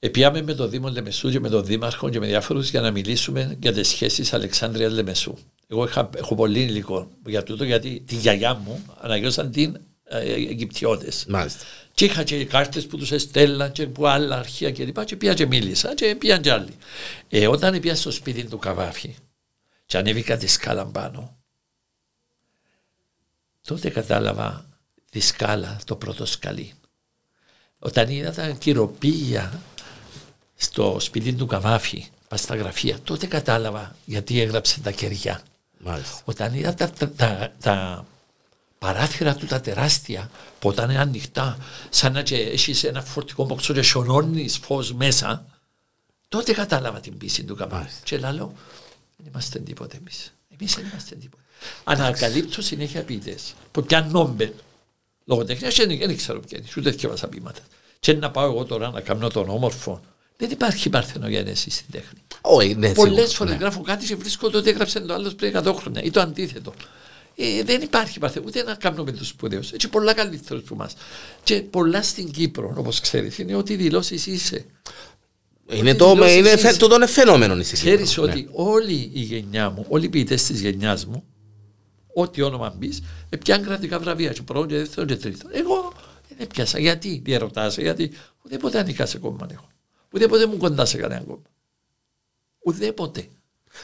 Επιάμε με το Δήμο Λεμεσού και με τον Δήμαρχο και με διάφορους για να μιλήσουμε για τις σχέσεις Αλεξάνδρειας Λεμεσού. Εγώ είχα, έχω πολύ υλικό για τούτο, γιατί τη γιαγιά μου αναγκάσαν την ε, Αιγυπτιώτες. Μάλιστα. Και είχα και κάρτες που τους εστέλναν και που άλλα αρχεία και λοιπά. Και πήγα και μίλησα και πήγαν και άλλοι. Ε, όταν πήγα στο σπίτι του Καβάφη και ανέβηκα τη σκάλα πάνω, τότε κατάλαβα τη σκάλα το πρώτο σκαλί. Όταν είδα τα κυροπήγια στο σπίτι του Καβάφη, πα στα γραφεία, τότε κατάλαβα γιατί έγραψε τα κεριά. Μάλιστα. Όταν είδα τα, τα, τα, τα παράθυρα του τα τεράστια που ήταν ανοιχτά σαν να έχεις ένα φορτικό μποξό και σιωνώνεις φως μέσα τότε κατάλαβα την πίστη του καμπά και λέω δεν είμαστε τίποτε εμείς. Εμείς δεν είμαστε τίποτε. Ανακαλύπτω συνέχεια ποιητές που πιάνουν νόμπελ λογοτεχνία και δεν ξέρω ποια είναι ούτε θυκεύασα ποιήματα και να πάω εγώ τώρα να κάνω τον όμορφο. Δεν υπάρχει παρθενογένεσης στην τέχνη. Oh, ναι, Πολλές φορέ ναι. γράφω κάτι και βρίσκω ότι έγραψε το άλλος πριν 100 χρόνια ή το αντίθετο. Ε, δεν υπάρχει παρθενό, ούτε να κάνουμε τους σπουδαίους. Έτσι πολλά καλύτερους που μα. Και πολλά στην Κύπρο, όπως ξέρεις, είναι ότι δηλώσεις είσαι. Είναι το, είναι, είσαι. το, το φαινόμενο Ξέρεις ναι. ότι όλη η γενιά μου, όλοι οι ποιητές της γενιάς μου, ό,τι όνομα μπεις, πιάνουν κρατικά βραβεία. Και πρώτο, και δεύτερο, και τρίτο. Εγώ δεν πιάσα. Γιατί, διαρωτά, γιατί ουδέποτε ανήκα σε κόμμα έχω. Ουδέποτε μου κοντά σε κανένα κόμμα. Ουδέποτε.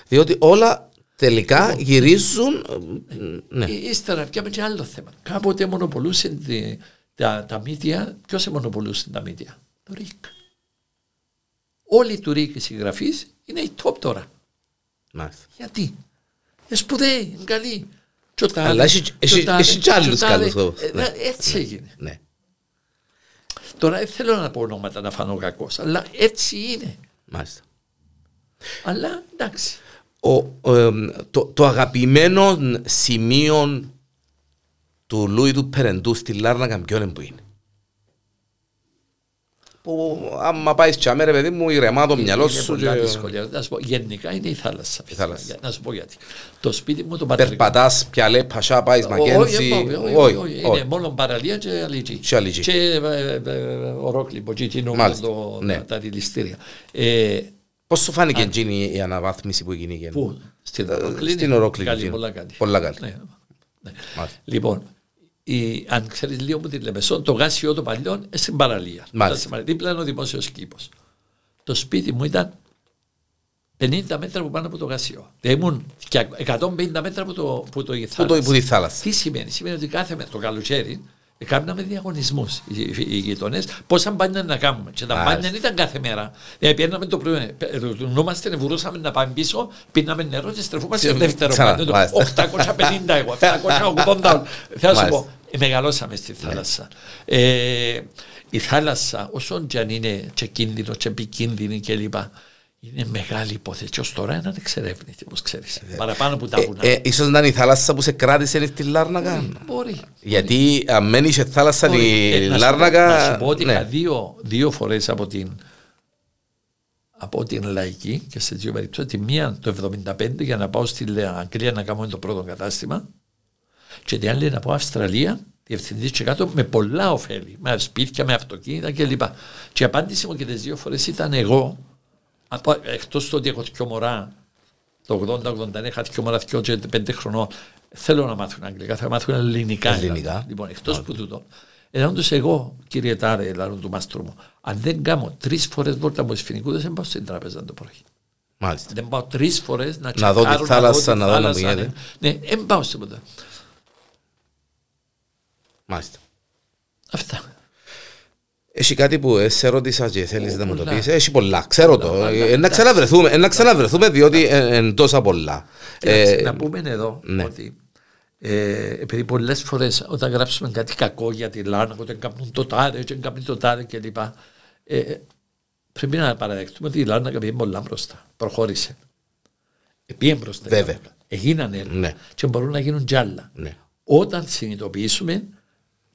Διότι όλα τελικά λοιπόν, γυρίζουν. Ναι. Ε, ύστερα πιάμε και άλλο θέμα. Κάποτε μονοπολούσε τα, τα μύτια. Ποιος σε μονοπολούσε τα μύτια, το ΡΙΚ. Όλοι του ΡΙΚ οι συγγραφείς είναι οι top τώρα. Μάλιστα. Γιατί; Είναι σπουδαίοι, είναι καλοί. Αλλά έχει κι άλλους καλούς. Ε, ναι. Έτσι ναι. έγινε. Ναι. Τώρα δεν θέλω να πω ονόματα να φανώ κακός, αλλά έτσι είναι. Μάλιστα. Αλλά εντάξει ο, το, το αγαπημένο σημείο του Λούι του Περεντού στη Λάρνακα ποιον είναι που είναι. Που άμα πάεις και αμέρε παιδί μου ηρεμά το μυαλό σου. Είναι δύσκολο. Να σου πω, γενικά είναι η θάλασσα. Η θάλασσα. Να σου πω γιατί. Το σπίτι μου το πατρικό. Περπατάς, πιαλέ, πασά, πάεις μακέντσι. Όχι, όχι. Είναι μόνο παραλία και αλίτσι. Και αλίτσι. Και ορόκληπο, και τα δηληστήρια. Πώς σου φάνηκε εκείνη η αναβάθμιση που έγινε. Πού, στην Ορόκλη. Στην Ορόκλη. Καλή, πολλά καλή. Πολλά καλή. Ναι, ναι. Λοιπόν, η, αν ξέρεις λίγο που τη Λεμεσό, το γάσιο το παλιό είναι στην παραλία. Μάλιστα. Δίπλα είναι ο δημόσιος κήπος. Το σπίτι μου ήταν 50 μέτρα από πάνω από το γάσιο. Δηλαδή ήμουν και 150 μέτρα από το, από το, που το, που τη θάλασσα. Τι σημαίνει, σημαίνει ότι κάθε μέρα το καλοκαίρι Κάναμε διαγωνισμού οι, οι γειτονές πόσα μπάνια να κάνουμε. Και τα μπάνια δεν ήταν κάθε μέρα. Δηλαδή πιέναμε το πρωί, ρωτούμαστε, βουρούσαμε να πάμε πίσω, πίναμε νερό και στρεφούμαστε στο δεύτερο μπάνιο. 850 εγώ, 780. Θέλω να σου πω, μεγαλώσαμε στη θάλασσα. Ε, η θάλασσα, όσο και αν είναι και κίνδυνο και επικίνδυνη κλπ. Είναι μεγάλη υπόθεση. Και ως τώρα είναι ανεξερεύνητη, όπως ξέρεις. Ε, Παραπάνω από τα βουνά. Ε, ε, ίσως να είναι η θάλασσα που σε κράτησε στη Λάρνακα; Μπορεί. Γιατί αν μένει σε θάλασσα η ε, Λάρνακα. Να σου πω ότι ναι. είχα δύο, δύο φορές από την, από την λαϊκή και σε δύο περιπτώσεις. Τη μία το 1975 για να πάω στη Αγγλία να κάνω το πρώτο κατάστημα. Και την άλλη να πάω Αυστραλία διευθυντής και κάτω με πολλά ωφέλη. Με σπίτια, με αυτοκίνητα κλπ. Και, και η απάντηση μου και τις δύο φορές ήταν εγώ Εκτός το ότι έχω δύο μωρά, το 80-81 είχα δύο μωρά, δύο και πέντε χρονών, θέλω να μάθουν αγγλικά, θα μάθουν ελληνικά. ελληνικά. Λοιπόν, εκτός που τούτο. Ενώ εγώ, κύριε Τάρε, λάρον του μάστρου μου, αν δεν κάνω τρεις φορές βόλτα από σφινικού, δεν πάω στην τράπεζα το πρωί. Μάλιστα. Δεν πάω τρεις φορές να να δω τη θάλασσα, να δω να γίνεται. Ναι, δεν πάω σε ποτέ. Μάλιστα. Αυτά. Έχει κάτι που σε ρώτησα και θέλεις να μου το πεις. Έχει πολλά, ξέρω το. Ε, να ξαναβρεθούμε, να ξαναβρεθούμε διότι είναι τόσα πολλά. Ε, να πούμε εδώ ναι. ότι ε, επειδή πολλές φορές όταν γράψουμε κάτι κακό για τη Λάνα, όταν κάνουν το τάδε, όταν κάνουν το τάδε κλπ. Ε, πρέπει να παραδεχτούμε ότι η Λάνα πήγε πολλά μπροστά. Προχώρησε. Πήγε μπροστά. Βέβαια. Έγιναν ναι. και μπορούν να γίνουν κι άλλα. Ναι. Όταν συνειδητοποιήσουμε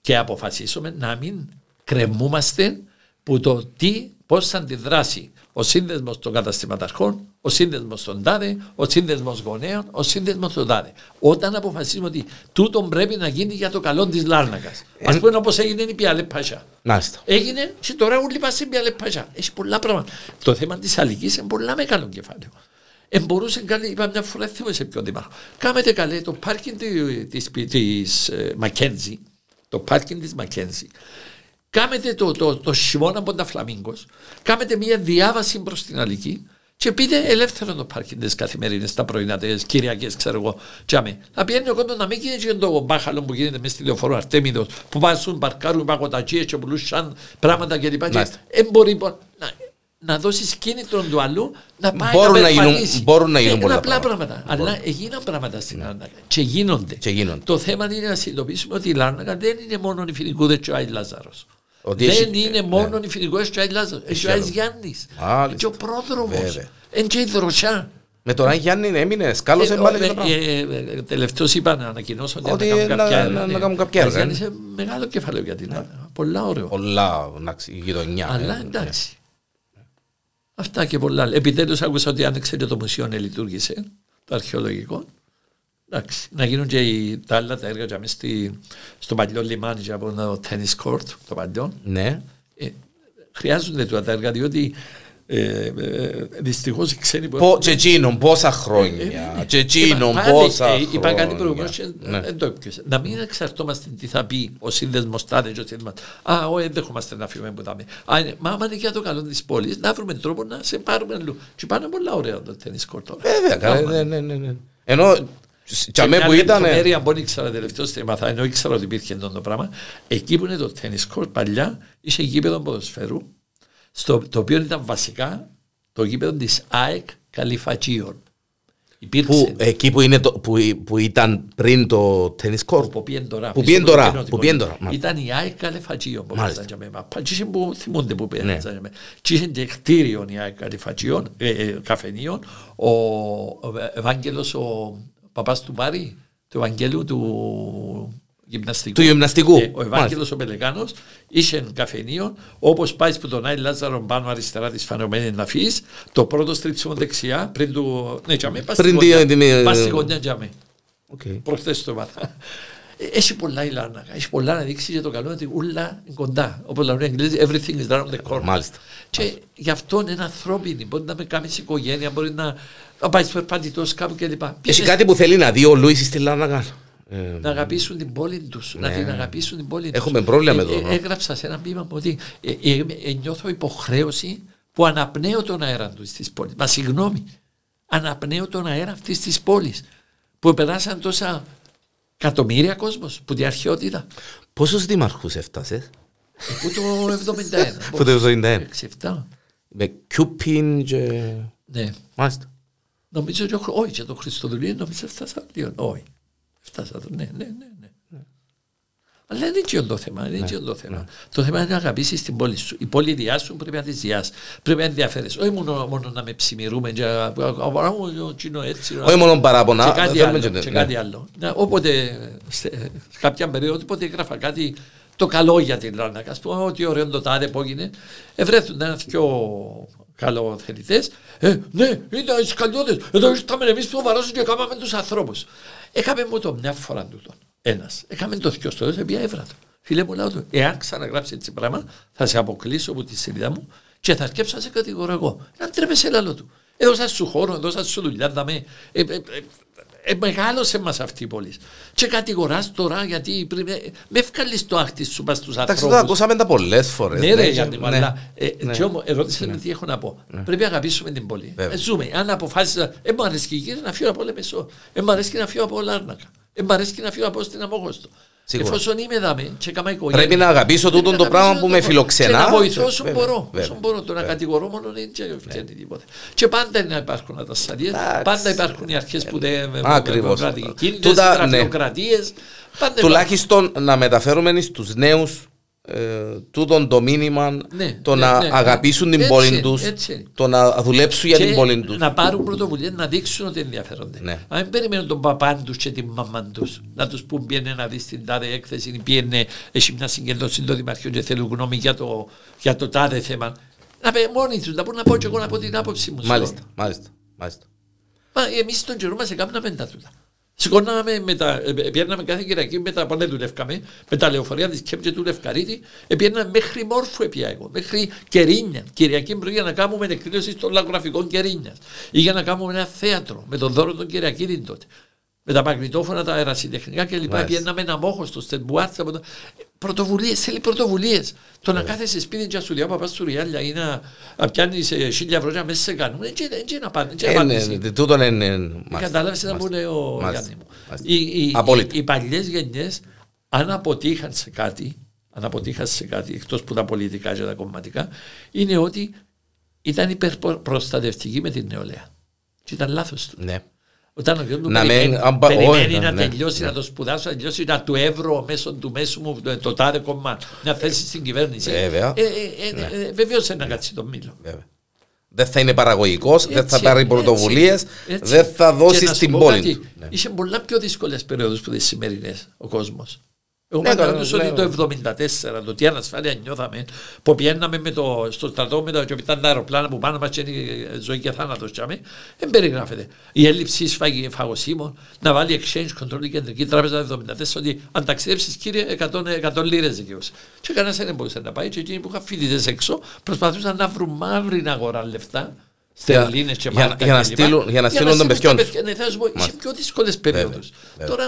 και αποφασίσουμε να μην κρεμούμαστε που το τι, πώς θα αντιδράσει ο σύνδεσμος των καταστηματαρχών, ο σύνδεσμος των τάδε, ο σύνδεσμος γονέων, ο σύνδεσμος των τάδε. Όταν αποφασίσουμε ότι τούτο πρέπει να γίνει για το καλό της Λάρνακας. Α πούμε όπως έγινε η Πιάλε Πασιά. Έγινε και τώρα όλοι πας στην Πιάλε Πασιά. Έχει πολλά πράγματα. Το θέμα της αλληλική είναι πολλά μεγάλο κεφάλαιο. Ε, μπορούσε καλή, είπα μια φορά, θυμάμαι σε ποιον δήμαρχο. Κάμετε καλέ το πάρκινγκ τη Μακένζη, το πάρκινγκ της Μακένζη Κάμετε το, το, το χειμώνα από τα φλαμίγκος, κάμετε μια διάβαση προς την Αλική και πείτε ελεύθερο το πάρκινγκ τις καθημερινές, τα πρωινά, τι Κυριακές, ξέρω εγώ. Τσάμε. Να πιένει ο κόσμο να μην γίνεται το μπάχαλο που γίνεται μες στη λεωφορείο Αρτέμιδος, που πάσουν, παρκάρουν παγωτατσίε και πουλούσαν πράγματα κλπ. Δεν μπορεί να, να δώσεις κίνητρο του αλλού να πάει μπορούν να, γίνουν, μπορούν να γίνουν ε, πολλά απλά πράγματα. πράγματα. Αλλά έγιναν πράγματα στην Λάρνακα και γίνονται. και γίνονται. Το θέμα είναι να συνειδητοποιήσουμε ότι η Λάρνακα δεν είναι μόνο η Φιλικούδες και ο Άι Λάζαρος. Δεν είναι μόνο η Φιλικούδε και ο Άι Λάζαρος. Έχει ο Άις Γιάννης. Και ο πρόδρομος. Εν και η δροσιά. Με τον Άι Γιάννη έμεινες, σκάλωσε πάλι το πράγμα. Τελευταίος είπα να ανακοινώσω ότι να κάνουν κάποια έργα. Είναι μεγάλο κεφάλαιο για την Λάρνακα. Πολλά ωραίο. Πολλά γειτονιά. Αλλά εντάξει. Αυτά και πολλά. Επιτέλους άκουσα ότι άνοιξε το μουσείο να λειτουργήσε, το αρχαιολογικό. Εντάξει, να γίνουν και οι, τα άλλα τα έργα για στη, στο παλιό λιμάνι από το tennis court, το παλιό. Ναι. Ε, χρειάζονται τα έργα διότι ε, ε, Δυστυχώς οι ξένοι που. Και εκείνον πόσα χρόνια. Και εκείνον πόσα χρόνια. Είπα κάτι προηγουμένως δεν το έπιασε. Να μην εξαρτώμαστε τι θα πει ο σύνδεσμος τάδε και ο σύνδεσμος. Α, όχι, δεν δεχόμαστε να φύγουμε που τα Μα άμα είναι για το καλό της πόλης, να βρούμε τρόπο να σε πάρουμε αλλού. Και πάνε πολλά ωραία το τέννη κορτό. Βέβαια, ναι, ναι, ναι. Ενώ και με που ήταν. Μέρια που ήξερα τελευταίο θέμα, ενώ ήξερα ότι υπήρχε αυτό το πράγμα, εκεί που είναι το τέννη κορτ παλιά, είχε γήπεδο ποδοσφαίρου στο, το οποίο ήταν βασικά το γήπεδο της ΑΕΚ Καλυφατσίων. Που, εκεί που, είναι το, που, που ήταν πριν το τένις κόρ. Που πήγαινε τώρα. Που πήγαινε τώρα. Που πήγαινε τώρα. Ήταν η ΑΕΚ Καλυφατσίων. Μάλιστα. που θυμούνται που πήγαινε. Ναι. Και είχε και κτίριο η ΑΕΚ Καλυφατσίων, ε, ε, καφενείων. Ο, ο Ευάγγελος, ο παπάς του Πάρη, του Ευαγγέλου του γυμναστικού. Του γυμναστικού. Ε, ο Ευάγγελος ο Πελεκάνος είχε καφενείο, όπως πάει που τον Άι Λάζαρο πάνω αριστερά της φανεωμένης να φύγει, το πρώτο στρίψιμο δεξιά πριν του. Ναι, τζαμί, πας στην γωνιά. Πας στη γωνιά, τζαμί. Okay. Προχθές το μάθα. Ε, έχει πολλά η Λάρνακα, έχει πολλά να δείξει για το καλό ότι ούλα είναι κοντά. Όπως λένε οι Αγγλίδε, everything is around the corner. Μάλιστα. Και γι' αυτό είναι ανθρώπινη. Μπορεί να με κάνει οικογένεια, μπορεί να, να πάει περπατητός κάπου κλπ. Έχει κάτι που θέλει να δει ο Λούις στη Λάρνακα. να αγαπήσουν την πόλη τους, να την αγαπήσουν την πόλη τους. Ναι. Έχουμε πρόβλημα με το. έγραψα σε ένα πείμα μου ότι ε, ε, ε, νιώθω υποχρέωση που αναπνέω τον αέρα του της πόλης. Μα συγγνώμη, αναπνέω τον αέρα αυτής της πόλης που περάσαν τόσα εκατομμύρια κόσμος που την αρχαιότητα. Πόσους δήμαρχους έφτασες, Που το 71. Που το 71. 6-7. Με Κιούπιν και. Ναι. Μάλιστα. Νομίζω ότι ο- όχι και το Χριστοδουλίου νομίζω φτάσα λίγο. Όχι. Φτάσα το, ναι, ναι, ναι. Ναι. Αλλά δεν είναι και το θέμα. Δεν είναι και το θέμα. Το θέμα είναι να αγαπήσει την πόλη σου. Η πόλη διά σου πρέπει να τη διά. Πρέπει να ενδιαφέρεσαι. Όχι μόνο, μόνο να με ψημιρούμε. Και, α, α, α, ο Τσίνο έτσι. Όχι μόνο παράπονα. Και κάτι θέλουμε άλλο. και- Και ναι. κάτι άλλο. Να, όποτε, σε, σε κάποια περίοδο, όποτε έγραφα κάτι το καλό για την Λάρνακα, α πούμε, ότι ωραίο το τάδε που έγινε, ευρέθουν ένα δυο καλοθελητέ. Ε, ναι, ήταν οι σκαλιώτε. Εδώ ήρθαμε εμεί που βαρώσουν και κάναμε του ανθρώπου. Έκαμε μου το μια φορά τούτο. Ένας. Έκαμε το δυο στο σε μια έβρα του. Φίλε μου, λέω του, εάν ξαναγράψει έτσι πράγμα, θα σε αποκλείσω από τη σελίδα μου και θα αρκέψω να σε κατηγορώ εγώ. Να τρέπεσαι λάλο του. Έδωσα σου χώρο, έδωσα σου δουλειά, δαμε. Ε, ε, ε, ε, μεγάλωσε μας αυτή η πόλη. Και κατηγοράς τώρα γιατί πρέπει, ε, με ευκαλεί το άχτη σου πα στου Εντάξει, το ανθρώπου. ακούσαμε τα πολλές φορές. Ναι, ρε Γιάννη, μου, αλλά ε, Ναι. και όμως, ερώτησε με τι έχω να πω. Πρέπει να αγαπήσουμε την πόλη. Βέβαια. Ε, ζούμε. Αν αποφάσισα, ε, μου αρέσει κύριε να φύγω από Λεμεσό, ε, μου αρέσει να φύγω από Λάρνακα, ε, μου αρέσει να φύγω από στην Αμόγωστο. Σίγουρα. Εφόσον είμαι δάμε και έκανα οικογένεια. Πρέπει να αγαπήσω πρέπει τούτον να το πράγμα αγαπήσω που το με πράγμα. φιλοξενά. Και να βοηθώ όσο Βέβαια, μπορώ. βέβαια. Όσο μπορώ. Το να κατηγορώ μόνο δεν φτιάχνει τίποτα. Και πάντα είναι να υπάρχουν ατασταλίε. Εντάξει. Πάντα υπάρχουν οι αρχέ που δεν. Ακριβώς. Κίνητες, Τούτα, ναι. γραφειοκρατίες, πάντα Τουλάχιστον να μεταφέρουμε στου νέου ε, τούτον το μήνυμα, Ναι, το ναι, να ναι, ναι. αγαπήσουν την Έτσι πόλη είναι, τους, έτσι είναι. το να δουλέψουν για Και την πόλη τους. Να πάρουν πρωτοβουλία να δείξουν ότι ενδιαφέρονται. Ναι. Αν δεν περιμένουν τον παπάν τους και την μαμά τους να τους πούν πιένε να δεις την τάδε έκθεση, ή πιένε, έχει μια συγκέντρωση το Δημαρχείο και θέλουν γνώμη για το, για το τάδε θέμα. Να πει μόνοι τους, να μπορούν να πω και εγώ να πω την άποψή μου. Μάλιστα, μάλιστα, μάλιστα. Μα εμείς στον καιρό μας έκαναμε τα τούτα. Σηκώναμε με τα, ε, πιέρναμε κάθε Κυριακή με τα πάνε δουλεύκαμε, με τα λεωφορεία τη Κέμπτζε του Λευκαρίτη, πιέρναμε μέχρι μόρφου επία εγώ, μέχρι Κερίνια. Κυριακή πρωί για να κάνουμε εκδήλωση των λαγογραφικών Κερίνια. Ή για να κάνουμε ένα θέατρο με τον δώρο των Κυριακίδων τότε. Με τα μαγνητόφωνα, τα αερασιτεχνικά κλπ. Μάλιστα. Πιέρναμε ένα μόχος στο Στεμπουάτσα. Πρωτοβουλίες, θέλει πρωτοβουλίες. Το να κάθεσαι σπίτι και να σου λέει παπάς σου ριάλια ή να, να πιάνεις χίλια ευρώ και να μέσα σε κάνουν. Έτσι είναι να πάνε. Ε, ναι, ναι, Τούτον είναι. μάλιστα, Κατάλαβες να μου μάλιστα. λέει ο Μάλιστα, Γιάννη μου. μάλιστα. Οι, οι, Απόλυτα. οι, οι παλιές γενιές, αν αποτύχαν σε κάτι, αν αποτύχαν σε κάτι, εκτός που τα πολιτικά και τα κομματικά, είναι ότι ήταν υπερπροστατευτικοί με την νεολαία. Και ήταν λάθος τους. Ναι. Όταν ο γιος του Να περιμένει, μην- αν πα- περιμένει όχι, να ναι, τελειώσει, ναι. να το σπουδάσει, να τελειώσει, να του εύρω μέσω του μέσου μου το, το τάδε κομμά, να θέσει στην κυβέρνηση. Βέβαια. Ε, ε, ε, ε, Βεβαίως να κάτσει το μήλο. Βέβαια. Δεν θα είναι παραγωγικός, δεν θα Έτσι, πάρει έτσι, πρωτοβουλίες, έτσι. δεν θα Και δώσει να σου στην πω πόλη κάτι, του. Ναι. Είχε πολλά πιο δύσκολες περιόδους που τις σημερινές ο κόσμος. Εγώ Ναι, ναι, τώρα, παραδείγματος ναι, ότι το 1974, το τι ανασφάλεια νιώθαμε, που πιέναμε με το, στο στρατό με τα, και ήταν τα αεροπλάνα που πάνω μας και είναι ζωή και θάνατος τσάμε, δεν περιγράφεται. Η έλλειψη σφαγή φαγωσίμων, να βάλει exchange control η κεντρική τράπεζα το 1974, ότι αν ταξιδέψεις κύριε 100, 100 λίρες δικαιούσε. Και κανένας δεν μπορούσε να πάει και εκείνοι που είχαν φοιτητές έξω προσπαθούσαν να βρουν μαύρη αγορά λεφτά Στερλίνες και για- μάρκα για να κλπ. στείλουν- για να στείλουν των στείλουν παιδιών στα Ναι, θα σου πω, είχε Μάλιστα. πιο δύσκολες περίοδου. βέβαια. Τώρα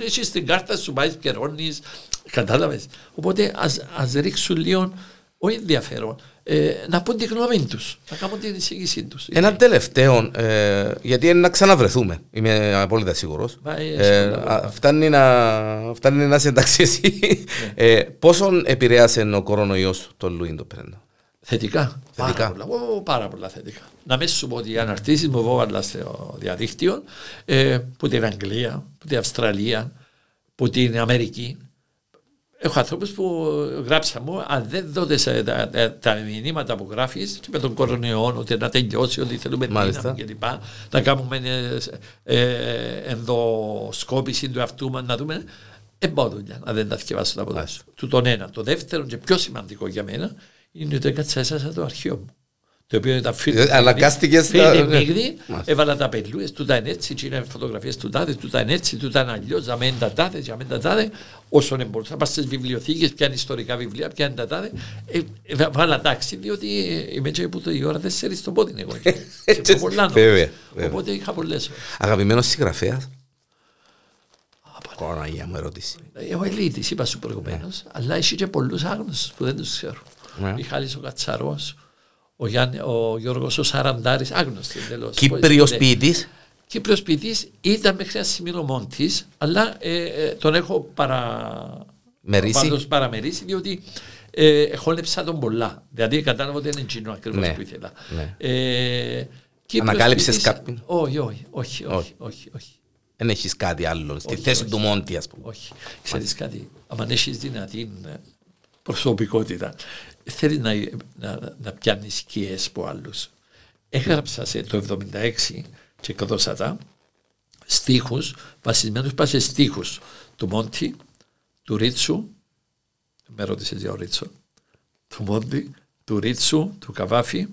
ε, εσύ στην κάρτα σου πάει καιρώνει. Κατάλαβες. Οπότε ας ρίξουν λίγο ο ενδιαφέρον ε, να πούν τη γνώμη τους, να κάνουν την εισήγησή τους. Ένα τελευταίο, ε, γιατί είναι να ξαναβρεθούμε, είμαι απόλυτα σίγουρος. Μα, ε, σίγουρα. φτάνει, να, φτάνει να σε εντάξει εσύ. Ναι. Ε, πόσον επηρέασε ο κορονοϊός τον Λουίν το Πρέντα; Θετικά. Θετικά. Πάρα πολλά, ω, πάρα πολλά θετικά. Να μην σου πω ότι οι αναρτήσεις μου βόβαλα στο διαδίκτυο ε, που την Αγγλία, που την Αυστραλία, που την Αμερική. Έχω ανθρώπους που γράψα μου, αν δεν δω σε τα, τα, τα μηνύματα που γράφεις με τον κορονοϊό, ότι να τελειώσει, ότι θέλουμε Μάλιστα. δύναμη κλπ. Να κάνουμε ε, ε, ενδοσκόπηση του εαυτού μας, να δούμε. Δεν πάω δουλειά, αν δεν τα θυκευάσω τα ποδά σου. Του τον ένα. Το δεύτερο και πιο σημαντικό για μένα είναι ότι έκατσα έσασα το αρχείο μου. Το οποίο ήταν φίλο. Ε, αναγκάστηκες να- Φίλοι ναι. μίγδι, Μάλιστα. έβαλα τα πελούες, τούτα είναι έτσι, και είναι φωτογραφίες του τάδε, τούτα είναι έτσι, τούτα είναι αλλιώς, για μένα τα τάδες, για μένα τα τάδες, όσο δεν μπορούσα. Πας στις βιβλιοθήκες, πιάνει ιστορικά βιβλία, πιάνει τα τάδες. Ε, ε, βάλα τάξη, διότι ε, είμαι και που το η ώρα τέσσερις στο πόδι είναι εγώ. Και Έτσι, πιο πολλά, βέβαια, νομίζω. βέβαια. Οπότε είχα πολλές ώρες. Αγαπημένος συγγραφέας; Α, Κοροναγία μου ερώτηση. Ο Ελίτης, είπα σου προηγουμένως, αλλά έχει και πολλούς άγνωστους που δεν τους ξέρω. Ναι. Ο Μιχάλης ο Κατσαρός, ο, Γιάννη, ο Γιώργος ο Σαραντάρης, άγνωστοι εντελώς. Κύπριος ποιητής. Κύπριος ποιητής ήταν μέχρι ένα σημείο μόντης, αλλά ε, ε, τον έχω παρα... Μερίσει. πάντως παραμερίσει, διότι ε, χώνεψα τον πολλά. Δηλαδή κατάλαβα ότι είναι εκείνο ακριβώς Ναι, που ήθελα. ναι. Ε, Κύπριος Ανακάλυψες ποιητής- κάποιον; Όχι, όχι, όχι, όχι, Όχι. όχι, όχι. Δεν έχεις κάτι άλλο. Στη Όχι, θέση όχι. του Μόντι, ας πούμε. Όχι. Ξέρεις κάτι, αν έχεις δυνατή ε, προσωπικότητα, θέλει να, να, να πιάνει σκιές από άλλους. Έγραψα σε το 76 και εκδώσα τα στίχους, βασισμένους πά σε στίχους του Μόντι, του Ρίτσου, με ρώτησες για ο Ρίτσο, του Μόντι, του Ρίτσου, του Καβάφη,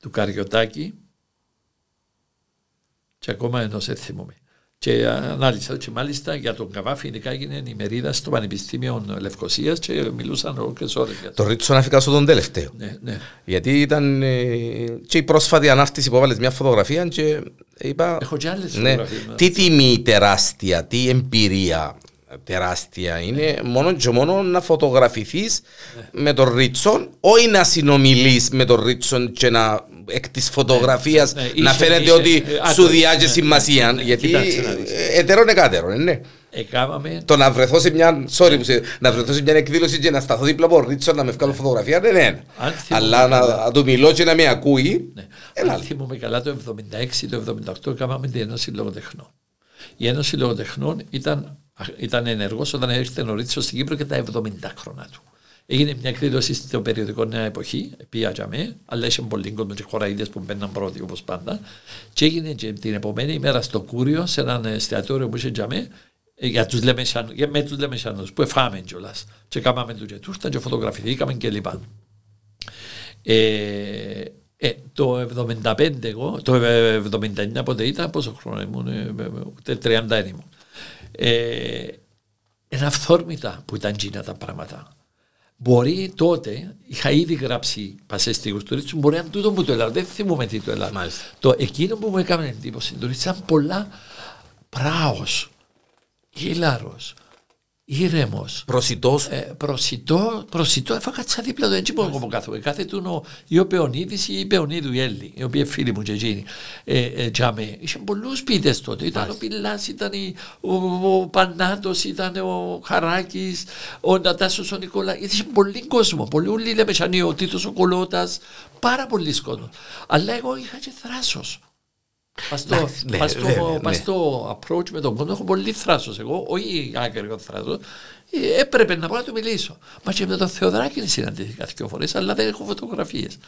του Καριωτάκη και ακόμα ενός δεν θυμούμαι. Και ανάλυσα και μάλιστα για τον Καβάφη ειδικά έγινε η μερίδα στο Πανεπιστήμιο Λευκοσίας και μιλούσαν όλες ώρες για Το ρίτσο να φύγα στον τελευταίο. Ναι, ναι. Γιατί ήταν ε, και η πρόσφατη ανάρτηση που έβαλες μια φωτογραφία και είπα... Έχω και άλλες ναι, φωτογραφίες. τι τιμή τεράστια, τι εμπειρία τεράστια είναι μόνο και μόνο να φωτογραφηθείς Ναι. με τον Ρίτσον όχι να συνομιλείς με τον Ρίτσον και να εκ της φωτογραφίας ναι, να είσαι- φαίνεται είσαι- ότι ε, άκου, σου διάγει ναι, σημασία ναι, γιατί κοιτάξτε να δεις. ε, ετερόν εκάτερον, ναι. Εκάμαμε Το να βρεθώ σε μια, sorry, που σε- να βρεθώ σε μια εκδήλωση και να σταθώ δίπλα από Ρίτσον να με βγάλω φωτογραφία δεν είναι. Αν θυμούμαι Αλλά να, καλά. να του μιλώ και να με ακούει, Ναι. Έλα. Αν θυμούμαι καλά το 76 το 78 κάναμε την Ένωση Λογοτεχνών. Η Ένωση Λογοτεχνών ήταν, ήταν ενεργός όταν ήρθε νωρίτσο στην Κύπρο και τα 70 χρόνια του. Έγινε μια εκδήλωση στο περιοδικό Νέα Εποχή, πήγα για με, αλλά είχε πολύ κόσμο και χωραίδες που μπαίναν πρώτοι όπως πάντα. Και έγινε και την επόμενη ημέρα στο Κούριο, σε έναν εστιατόριο που είχε για με, ε, για τους Λεμεσανούς, για, με τους Λεμεσανούς που εφάμε κιόλας. Και κάναμε τους και τούστα και φωτογραφηθήκαμε κλπ. Ε, ε, το 75 εγώ, το 79 πότε ήταν, πόσο χρόνο ήμουν, ε, ε, ούτε 30 δεν ήμουν. Ε, είναι αυθόρμητα που ήταν εκείνα τα πράγματα. Μπορεί τότε, είχα ήδη γράψει πασές στίχους του Ρίτσου, μπορεί να είναι τούτο που το έλεγα, δεν θυμούμαι τι το έλεγα. Μάλιστα. Το εκείνο που μου έκανε εντύπωση του Ρίτσου ήταν πολλά πράος, γίλαρος, ήρεμος, προσιτός, ε, προσιτό, προσιτό, έφαγα τσα δίπλα του έτσι που κάθομαι. Κάθε του ο, ή ο Πεωνίδης ή η Πεωνίδου η Έλλη, οι οποίοι φίλοι μου και εκείνοι. Ε, ε, τζάμε. Είχε πολλούς ποιητές τότε. Ήταν ο Πιλάς, ήταν η- ο, ο Πανάτος, ήταν ο Χαράκης, ο Νατάσος ο Νικόλα. Είχε πολύ κόσμο. Πολύ ούλοι λέμε σαν ο Τίτος ο Κολότας. Πάρα πολλοί κόσμος. Αλλά εγώ είχα και θράσος. Πας στο, Εντάξει, ναι, πας στο- βέβαια, πας ναι. στο approach με τον κόσμο έχω πολύ θράσος εγώ, όχι άκρηγο θράσος. Ε, Έπρεπε να πάω να του μιλήσω. Μα και με τον Θεοδράκη συναντήθηκα δύο φορές, αλλά δεν έχω φωτογραφίες.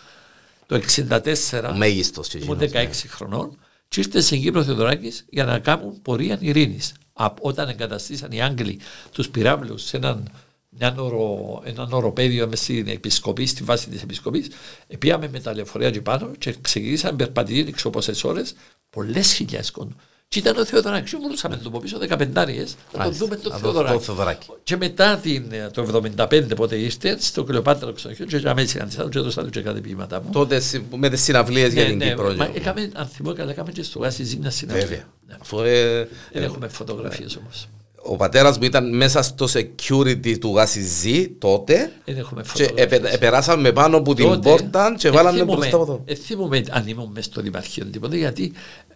Το 1964 ο μέγιστος και ήμουν εκείνος, 16 χρονών και ήρθε στην Κύπρο ο Θεοδωράκης για να κάνουν πορεία ειρήνης. Α- Όταν εγκαταστήσαν οι Άγγλοι τους πυράβλους σε έναν, έναν, ορο, έναν οροπέδιο μες στην επισκοπή, στη βάση της επισκοπής, ε, πήγαμε με τα λεωφορεία εκεί πάνω και ξεκινήσαμε περπατητή έξω πόσες ώρες, πολλές χιλιάδες κόσμου. Και ήταν ο Θεοδωράκης, και μπορούσαμε να τον πω πίσω 15 να τον Μάλιστα. δούμε τον Να δω Θεοδωράκη. τον Θεοδωράκη. Και μετά την, το 75 πότε ήρθε, στο Κλεοπάτρα ξενοδοχείο, και για μένα συναντήσαμε και έδωσα του και κάτι ποίηματα μου. Τότε συ- με τις συναυλίες για Ναι, την ναι, Κύπρο. μα έκαμε, αν θυμώ καλά, έκαμε και στο Γάσι Ζήμνα συναυλία. Βέβαια. Ναι. Αφού, ε, Δεν έχουμε φωτογραφίες όμως. Ο πατέρας μου ήταν μέσα στο security του Γασιζή τότε Δεν έχουμε και φωτογραφίες. επε- επεράσαμε πάνω από την Τότε, πόρτα και ε, βάλαμε θυμούμαι- μπροστά από το... ε, θυμούμαι αν ήμουν μέσα στο Δημαρχείο τίποτα, γιατί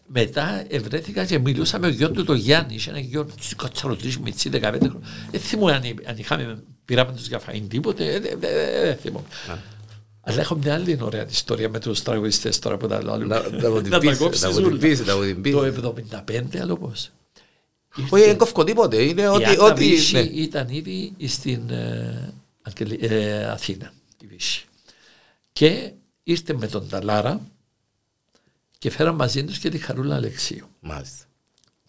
μετά ευρέθηκα και μιλούσα με ο γιος του το Γιάννη, είχε ένα γιο του κατσαρωτής μητσί 15 χρόνια. Δεν θυμούμαι αν, αν είχαμε, πήραμε τους για φαΐν τίποτε, ε, δεν δεν θυμούμαι. Αλλά έχω μια άλλη ωραία ιστορία με τους τραγουδιστές τώρα που τα λέω. Να- να μου την τα πεις, κόψεις να μου την όλα. πεις, να μου την πεις. Το 75 άλλο πώς. Όχι, δεν κόφκω τίποτε. Είναι Η ότι... Άννα ότι Βύση ναι. ήταν ήδη στην ε, Αγγελι- ε, Αθήνα, η Βύση. Και ήρθε με τον Ταλάρα και φέραν μαζί τους και τη Χαρούλα Αλεξίου. Μάλιστα.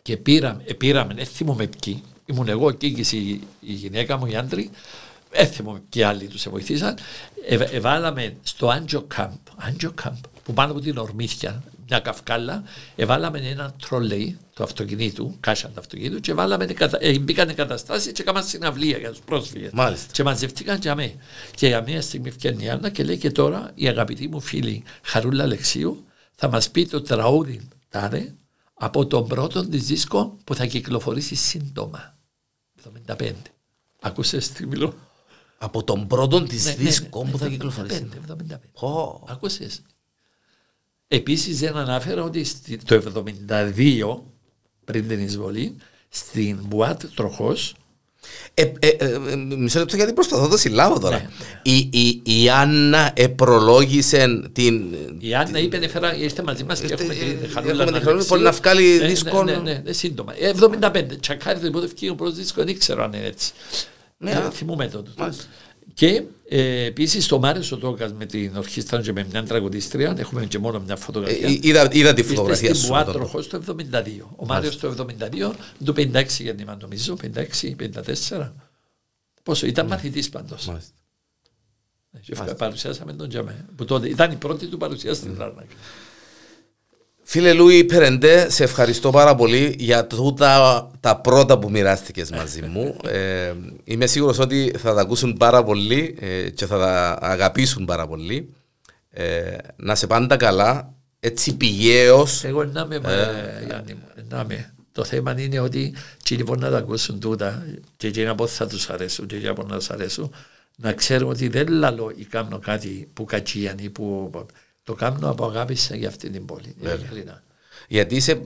Και πήραμε, ε, πήραμε, δεν θυμούμαι ποιοι, ήμουν εγώ και η, η γυναίκα μου, οι άντροι, δεν θυμούμαι ποιοι άλλοι τους βοηθήσαν. Ε, εβάλαμε στο Άντζο Κάμπ, Άντζο Κάμπ, που πάνω από την Ορμήθια, μια καυκάλα, εβάλαμε ένα τρολέι του αυτοκινήτου, κάσα του αυτοκινήτου και βάλαμε, κατα- ε, μπήκαν εγκαταστάσεις και έκαναν συναυλία για τους πρόσφυγες. Μάλιστα. Και μαζευτήκαν για μέ. Και για μια στιγμή φτιάχνει η Άννα και λέει και τώρα η αγαπητή μου φίλη Χαρούλα Αλεξίου θα μας πει το τραγούδι τάδε από τον πρώτο της δίσκο που θα κυκλοφορήσει σύντομα. 75. Ακούσες τι μιλώ; Από τον πρώτο της Ναι, ναι, δίσκο ναι, που θα 75, κυκλοφορήσει. 75. Πω. Άκουσες. Επίσης δεν ανάφερα ότι στη- το 72 πριν την εισβολή στην Μπουάτ Τροχός Ε, ε, ε, ε, μισό λεπτό γιατί προσπαθώ να το συλλάβω τώρα. Ναι. Η, η, η Άννα επρολόγησε την. η Άννα είπε έφερα, ήρθε μαζί μας και Ήρθε, έχουμε ε, τη έχουμε χαρούλα τη να χαρούλα, ανοίξει. μπορεί να βγάλει Ναι, δίσκο. Ναι, ναι, ναι, σύντομα. Ε, 75. Τσακάρι το υπότε ευκήγε ο πρώτος δίσκο, δεν ξέρω αν είναι έτσι. Ναι, Ε, α. θυμούμαι τότε. Μάλιστα. Και ε, επίσης το Μάριος ο Τόκας με την ορχήστρα και με μια τραγουδίστρια, έχουμε και μόνο μια Ε, φωτογραφία. ε, είδα, είδα τη Ήρθε φωτογραφία στην σου. Μπουά με τον- τροχός το 72. Ο Μάριος το 72, το 56 γεννήμα νομίζω, 56, 54. Πόσο, ήταν μαθητής πάντως. Ναι. Μάλιστα. Και φ- παρουσιάσαμε τον Τζαμέ. Που τότε ήταν η πρώτη του παρουσία στην Λάρνακα. Φίλε Λούι Περεντέ, σε ευχαριστώ πάρα πολύ για τούτα τα πρώτα που μοιράστηκες μαζί μου. Ε, είμαι σίγουρος ότι θα τα ακούσουν πάρα πολύ ε, και θα τα αγαπήσουν πάρα πολύ. Ε, να σε πάντα καλά, έτσι πηγαίως. Εγώ να με, ε, Γιάννη μου, να με. Το θέμα είναι ότι εκείνοι μπορεί να τα ακούσουν τούτα και εκείνοι από θα τους αρέσουν και εκείνοι από να τους αρέσουν να ξέρουν ότι δεν λαλώ ή κάνω κάτι που κατσίαν ή που το κάνω από αγάπη για αυτή την πόλη. Ειλικρινά. Γιατί είσαι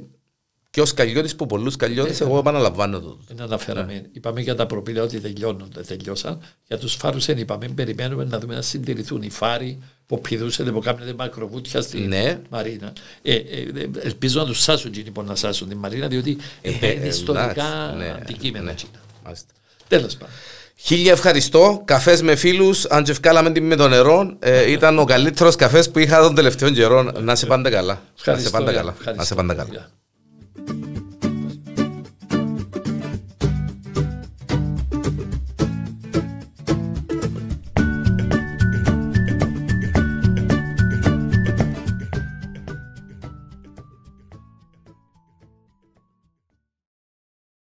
πιο σκαλιώτης που πολλούς σκαλιώτες, εγώ επαναλαμβάνω το. Δεν αναφέραμε. Είπαμε για τα προπήλαια ότι τελειώνουν, δεν τελειώσαν. Για τους φάρους δεν είπαμε. Περιμένουμε να δούμε να συντηρηθούν οι φάροι που πηδούσαν που κάνουν μακροβούτια στη Ναι. Μαρίνα. Ε, ε, ε, ελπίζω να τους σάσουν εκείνοι που να σάσουν τη Μαρίνα, διότι Ε, μπαίνει εντάξει, ιστορικά ναι, αντικείμενα. ναι. εκείνα. Μάλιστα. Τέλος πάντων. Χίλια ευχαριστώ. Καφές με φίλους. Αν και βγάλαμε την με το νερό, ε, ήταν ο καλύτερος καφές που είχα τον τελευταίο καιρό. Να σε πάντα καλά. Να σε Ευχαριστώ, πάντα Γιάννη. καλά. Να σε Ευχαριστώ. πάντα καλά. Γεια.